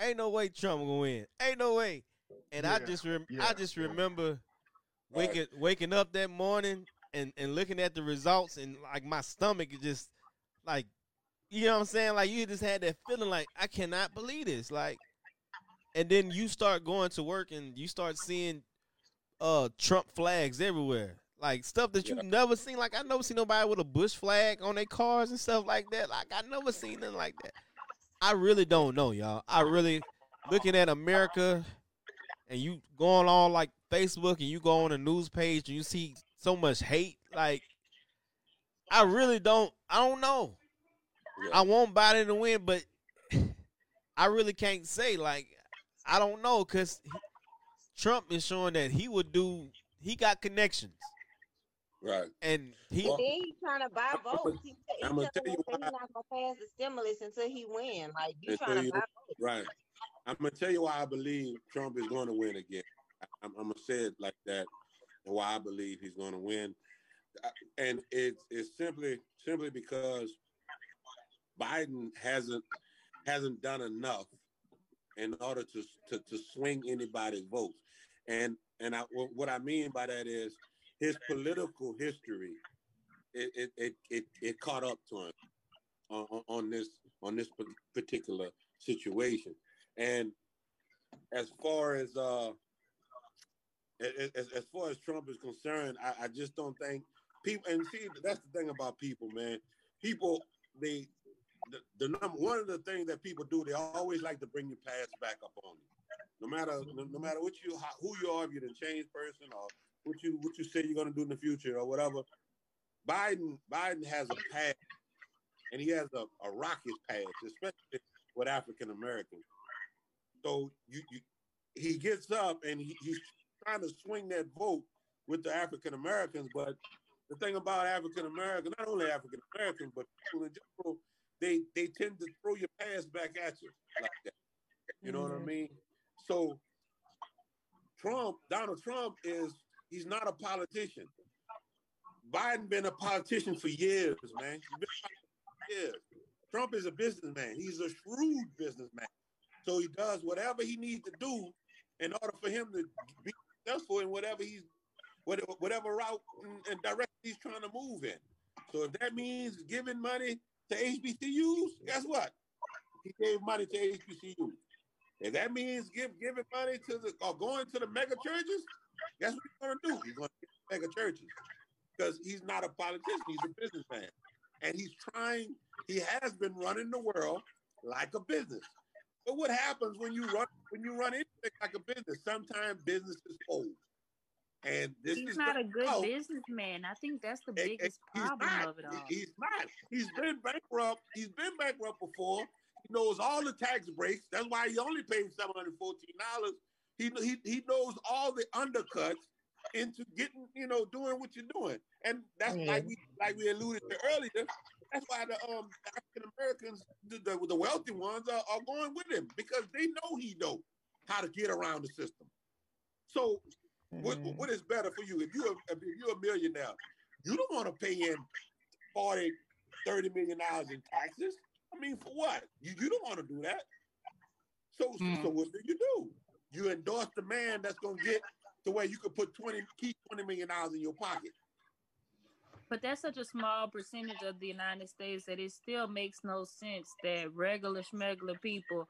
ain't no way Trump gonna win, ain't no way. And I just rem- yeah. I just remember waking waking up that morning and and looking at the results and like my stomach is just like you know what I'm saying? Like you just had that feeling like I cannot believe this. Like and then you start going to work and you start seeing uh Trump flags everywhere. Like stuff that you Yeah. never seen. Like I never seen nobody with a Bush flag on their cars and stuff like that. Like I never seen nothing like that. I really don't know, y'all. I really looking at America and you going on like Facebook and you go on a news page and you see so much hate. Like I really don't I don't know. I want Biden to win, but I really can't say. Like I don't know because Trump is showing that he would do. He got connections, Right. and he And then he's trying to buy votes. He, he I'ma tell you us that he's why. not gonna pass the stimulus until he win. Like you Until trying to buy votes. Right. I'm gonna tell you why I believe Trump is going to win again. I- I'm, I'm gonna say it like that, and why I believe he's going to win, Uh, and it's it's simply simply because Biden hasn't hasn't done enough in order to to, to swing anybody's votes, and and I what I mean by that is his political history. It it it it, it caught up to him on, on- on this on this particular situation. And as far as uh as, as- far as Trump is concerned, I, I just don't think people and see that's the thing about people, man. People they the, the number one of the things that people do, they always like to bring your past back up on you. No matter no, no matter what you how, who you are, if you're the changed person or what you what you say you're gonna do in the future or whatever. Biden Biden has a past and he has a, a rocket past, especially with African Americans. So you, you he gets up and he, he's trying to swing that vote with the African Americans. But the thing about African Americans, not only African Americans, but people in general, they they tend to throw your past back at you like that. You know what I mean? So Trump, Donald Trump is he's not a politician. Biden been a politician for years, man. He's been for years. Trump is a businessman. He's a shrewd businessman. So he does whatever he needs to do in order for him to be successful in whatever he's whatever, whatever route and, and direction he's trying to move in. So if that means giving money to HBCUs, guess what? He gave money to HBCUs. If that means give giving money to the or going to the mega churches, guess what he's gonna do? He's gonna get mega churches because he's not a politician, he's a businessman. And he's trying, he has been running the world like a business. But what happens when you run when you run anything like a business? Sometimes businesses fold. And this He's is not a good oh, businessman. I think that's the biggest problem not. of it all. He's not. He's been bankrupt. He's been bankrupt before. He knows all the tax breaks. That's why he only paid seven hundred fourteen dollars. He, he he knows all the undercuts into getting you know doing what you're doing, and that's Yeah. like we like we alluded to earlier. That's why the um African Americans, the, the the wealthy ones, are, are going with him because they know he know how to get around the system. So what, Mhm. what is better for you? If you're a, if you're a millionaire, you don't want to pay in 40, 30 million dollars in taxes. I mean, for what? You, you don't want to do that. So, so- Hmm. so what do you do? You endorse the man that's gonna get to where you could put 20, keep 20 million dollars in your pocket. But that's such a small percentage of the United States that it still makes no sense that regular schmegular people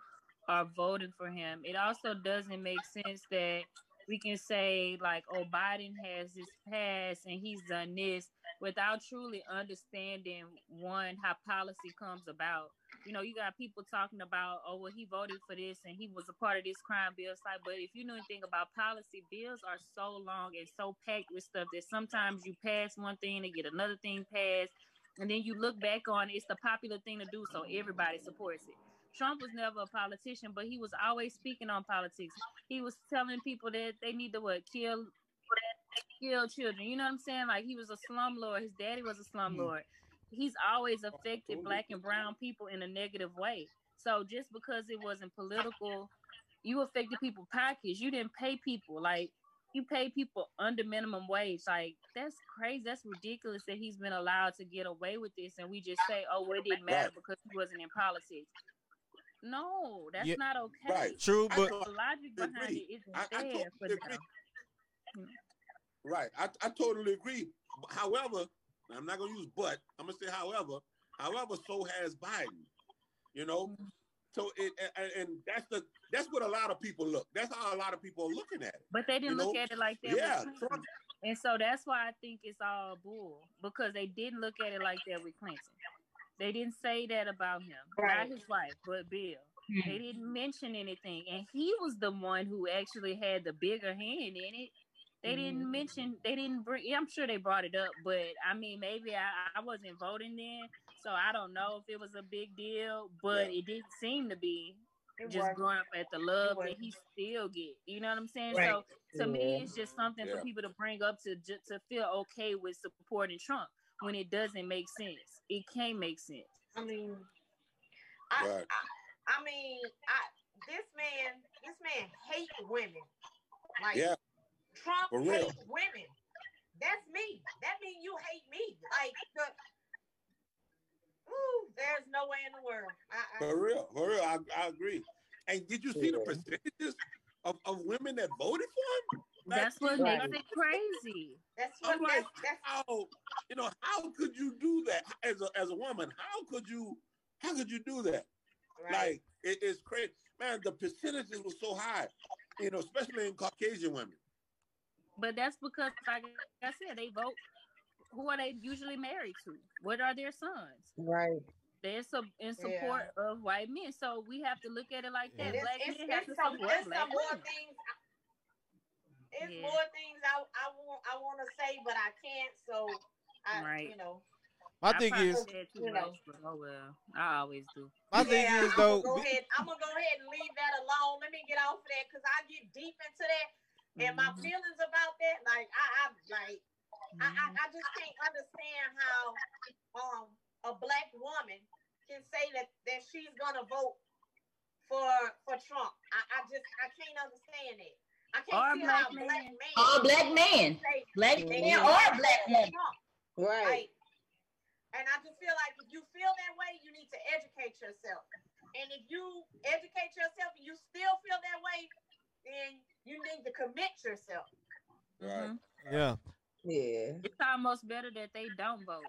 are voting for him. It also doesn't make sense that we can say like, oh, Biden has this past and he's done this without truly understanding one how policy comes about. You know, you got people talking about, oh, well, he voted for this and he was a part of this crime bill. It's like, but if you know anything about policy, bills are so long and so packed with stuff that sometimes you pass one thing to get another thing passed, and then you look back on it's the popular thing to do, so everybody supports it. Trump was never a politician, but he was always speaking on politics. He was telling people that they need to what kill kill children. You know what I'm saying? Like he was a slumlord. His daddy was a slumlord. Mm-hmm. He's always affected black and brown people in a negative way. So just because it wasn't political, you affected people's pockets. You didn't pay people like you pay people under minimum wage. Like that's crazy. That's ridiculous that he's been allowed to get away with this, and we just say, "Oh, well, it didn't matter Right. because he wasn't in politics." No, that's Yeah. not okay. Right. True, I but. The logic behind agree. it isn't I- I there totally for agree. them. Right. I, I totally agree. However, I'm not gonna use but. I'm gonna say however, However, so has Biden. You know, so it and, and that's the that's what a lot of people look. That's how a lot of people are looking at it. But they didn't look know? at it like that. Yeah, Trump. And so that's why I think it's all bull because they didn't look at it like that with Clinton. They didn't say that about him, Right. not his wife, but Bill. Mm-hmm. They didn't mention anything, and he was the one who actually had the bigger hand in it. They didn't mm-hmm. mention. They didn't bring. yeah, I'm sure they brought it up, but I mean, maybe I, I wasn't voting then, so I don't know if it was a big deal. But it didn't seem to be It just wasn't. growing up at the love that he still get. You know what I'm saying? Right. So to me, it's just something for people to bring up to ju- to feel okay with supporting Trump when it doesn't make sense. It can't make sense. I mean, I, Right. I, I mean, I this man, this man hate women. Like Yeah, Trump For real. hates women. That's me. That means you hate me. Like the. Ooh, there's no way in the world. I, I, for real, for real. I, I agree. And did you see the percentages of, of women that voted for him? Back That's what then? makes it crazy. that's what I'm like, that's, that's how you know how could you do that as a as a woman? How could you how could you do that? right. Like it, it's crazy, man. The percentages were so high, you know, especially in Caucasian women. But that's because, like I said, they vote. Who are they usually married to? What are their sons? Right. They're sub- in support of white men. So we have to look at it like that. It's, Black it's, men have to some, support it's black some more women. things. It's Yeah. more things I, I want I want to say, but I can't. So I, Right. you know, My I thing is, you know. oh well. I always do. my thing is I'm though. gonna go ahead. I'm gonna go ahead and leave that alone. Let me get off of that because I get deep into that, and my Mhm. feelings about that, like I, I like, I, I, I just can't understand how um a black woman can say that that she's gonna vote for for Trump. I, I just I can't understand it. I can't Or see black how a black man. man. All black men, say black they men or vote black for women. Trump. Right. Like, and I just feel like if you feel that way, you need to educate yourself. And if you educate yourself and you still feel that way, then you need to commit yourself. Right. Mhm. yeah, Yeah. It's almost better that they don't vote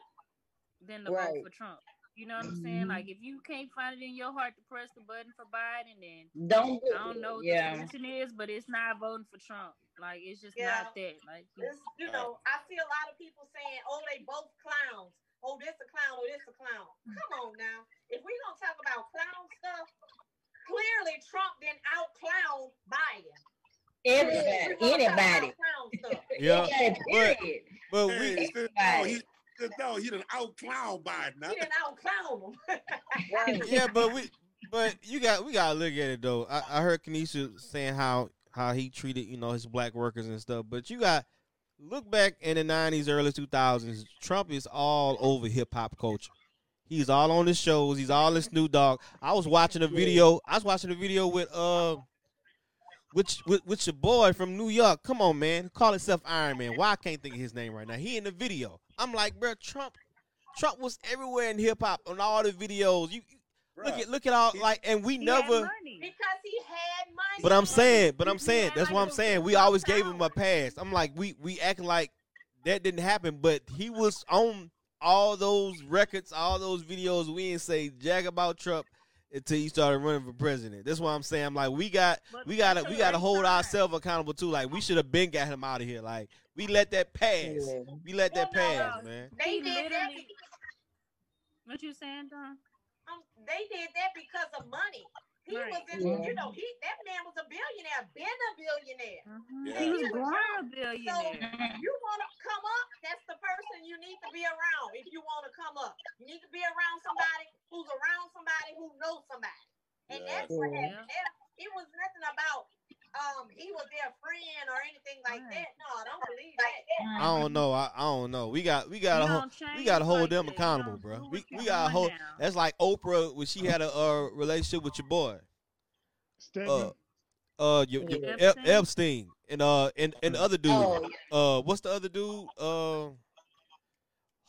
than to Right. vote for Trump. You know what I'm saying? Like if you can't find it in your heart to press the button for Biden, then Don't do I don't know what Yeah. the solution is, but it's not voting for Trump. Like it's just Yeah. not that. Like It's, you know, I see a lot of people saying, "Oh, they both clowns. Oh, this a clown. Oh, this a clown." Come on now. If we gonna talk about clown stuff, clearly Trump didn't out clown Biden. Everybody, We gonna talk about anybody. yeah. Yeah, period. But we, sit Right. down. He, sit down. He done out clown Biden. Huh? He didn't out clown him. Right. yeah, but we, but you got we gotta look at it though. I, I heard Kanisha saying how how he treated you know his black workers and stuff, but you got look back in the nineties, early two thousands. Trump is all over hip hop culture. He's all on the shows. He's all in Snoop Dogg. I was watching a video. I was watching a video with uh, with with, with your boy from New York. Come on, man. Call himself Iron Man. Why I can't think of his name right now? He in the video. I'm like, bro, Trump. Trump was everywhere in hip hop on all the videos. You you- look at look at all like, and we he had never. money. because he had money. But I'm saying, but I'm saying, that's like what I'm saying. We always gave him a pass. I'm like, we we acting like that didn't happen, but he was on all those records, all those videos. We didn't say jack about Trump until he started running for president. That's why I'm saying. I'm like, we got But we gotta we gotta hold ourselves accountable too. Like we should have been got him out of here. Like we let that pass. Yeah. We let that Well, no, pass, no. man. They did that. literally- What you saying, Don? Um, they did that because of money. He Right. was in, Yeah. you know, he that man was a billionaire, been a billionaire. Yeah. He was He was born a So billionaire. you want to come up, that's the person you need to be around. If you want to come up, you need to be around somebody who's around somebody who knows somebody, and Yeah. that's what happened. It, it was nothing about um he was their friend or anything like Right. that. No, I don't believe that. I don't know. I, I don't know. We got we gotta hold, we gotta hold like them that. Accountable, don't bro. We we gotta hold. now. That's like Oprah when she had a uh, relationship with your boy. Stedman. uh your, your Epstein? Epstein and uh and, and the other dude. Oh, Uh what's the other dude? Uh Ha-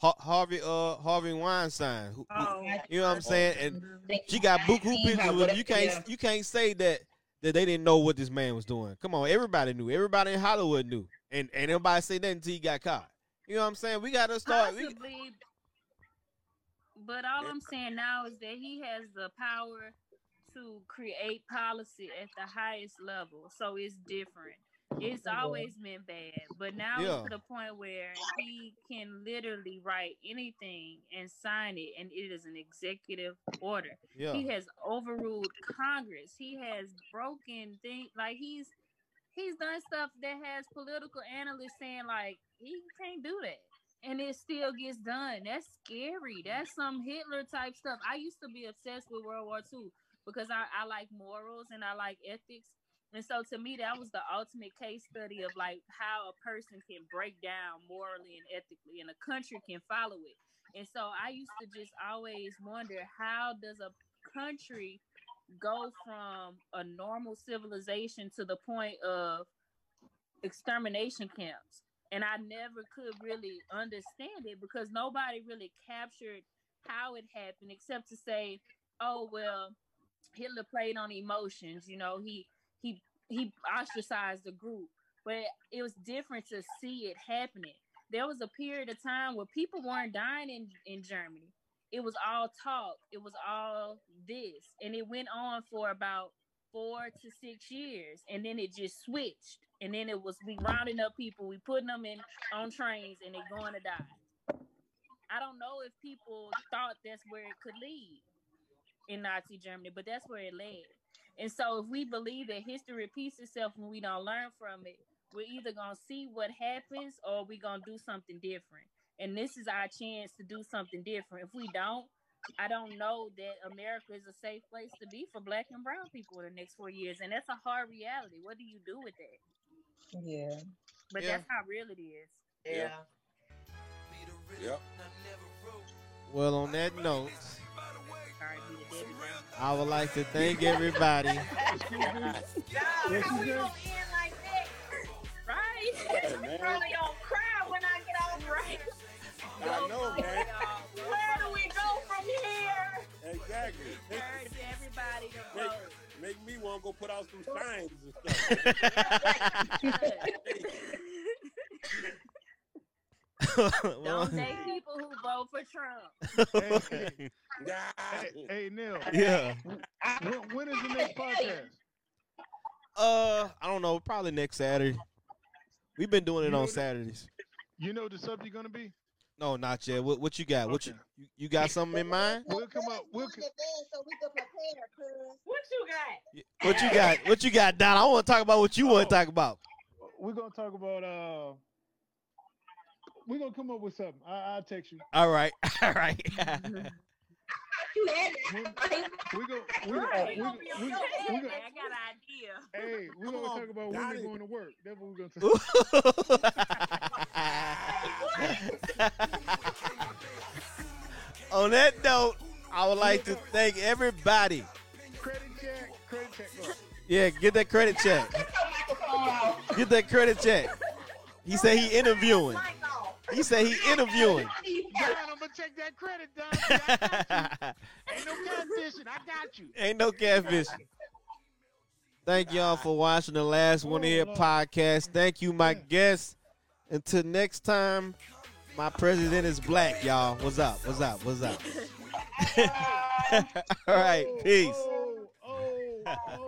Harvey uh Harvey Weinstein. Who, Oh, you know what I'm saying? And she got buku pictures with. You can't you can't say that that they didn't know what this man was doing. Come on, everybody knew. Everybody in Hollywood knew. And and nobody say nothing until he got caught. You know what I'm saying? We gotta start we. But all I'm saying now is that he has the power to create policy at the highest level. So it's different. It's always been bad, but now Yeah. it's to the point where he can literally write anything and sign it, and it is an executive order. Yeah. He has overruled Congress. He has broken things like he's he's done stuff that has political analysts saying like he can't do that and it still gets done that's scary that's some hitler type stuff i used to be obsessed with world war ii because I, I like morals and i like ethics and so to me that was the ultimate case study of like how a person can break down morally and ethically and a country can follow it and so i used to just always wonder how does a country go from a normal civilization to the point of extermination camps. And I never could really understand it because nobody really captured how it happened except to say, oh well, Hitler played on emotions, you know, he he he ostracized the group. But it was different to see it happening. There was a period of time where people weren't dying in, in Germany. It was all talk. It was all this. And it went on for about four to six years and then it just switched. And then it was we rounding up people. We putting them in on trains and they're going to die. I don't know if people thought that's where it could lead in nazi germany but that's where it led and so if we believe that history repeats itself when we don't learn from it we're either going to see what happens or we're going to do something different and this is our chance to do something different. If we don't, I don't know that America is a safe place to be for black and brown people in the next four years. And that's a hard reality. What do you do with that? Yeah. But Yeah. that's how real it is. Yeah. Yep. Well, on that note, I would like to thank everybody. God, how we gonna end like that? Right? Probably gonna cry when I get off right. I know, oh, man. Where do we go from here? Exactly. Make, everybody to make, make me want to go put out some signs and stuff. Don't date people who vote for Trump. Hey, hey, Yeah. hey, hey, Neil. yeah. When, when is the next podcast? Uh, I don't know. Probably next Saturday. We've been doing it You know on the- Saturdays. You know the subject gonna be? No, not yet. What what you got? What you you, you got something in mind? We'll come up. We'll co- so we can prepare, cuz. What you got? What you got? What you got, Don? I want to talk about what you want to talk about. we're gonna talk about. Uh, we're gonna come up with something. I, I'll text you. All right, all right. You We that. we go. We, Right. we, we, we, we, Hey, go- I got an idea. Hey, we're gonna on, talk about got women it. going to work. That's what we're gonna talk. On that note, I would like to thank everybody. Credit check. Credit check. Look. Yeah, get that credit check. Get that credit check. He said he interviewing. He said he interviewing. Don, I'm gonna check that credit, Don. I. Ain't no catfishing. I got you. Ain't no catfish. Thank y'all for watching the last one here podcast. Thank you, my guests. Until next time, my president is black, y'all. What's up? What's up? What's up? All right, oh, peace. Oh, oh, oh.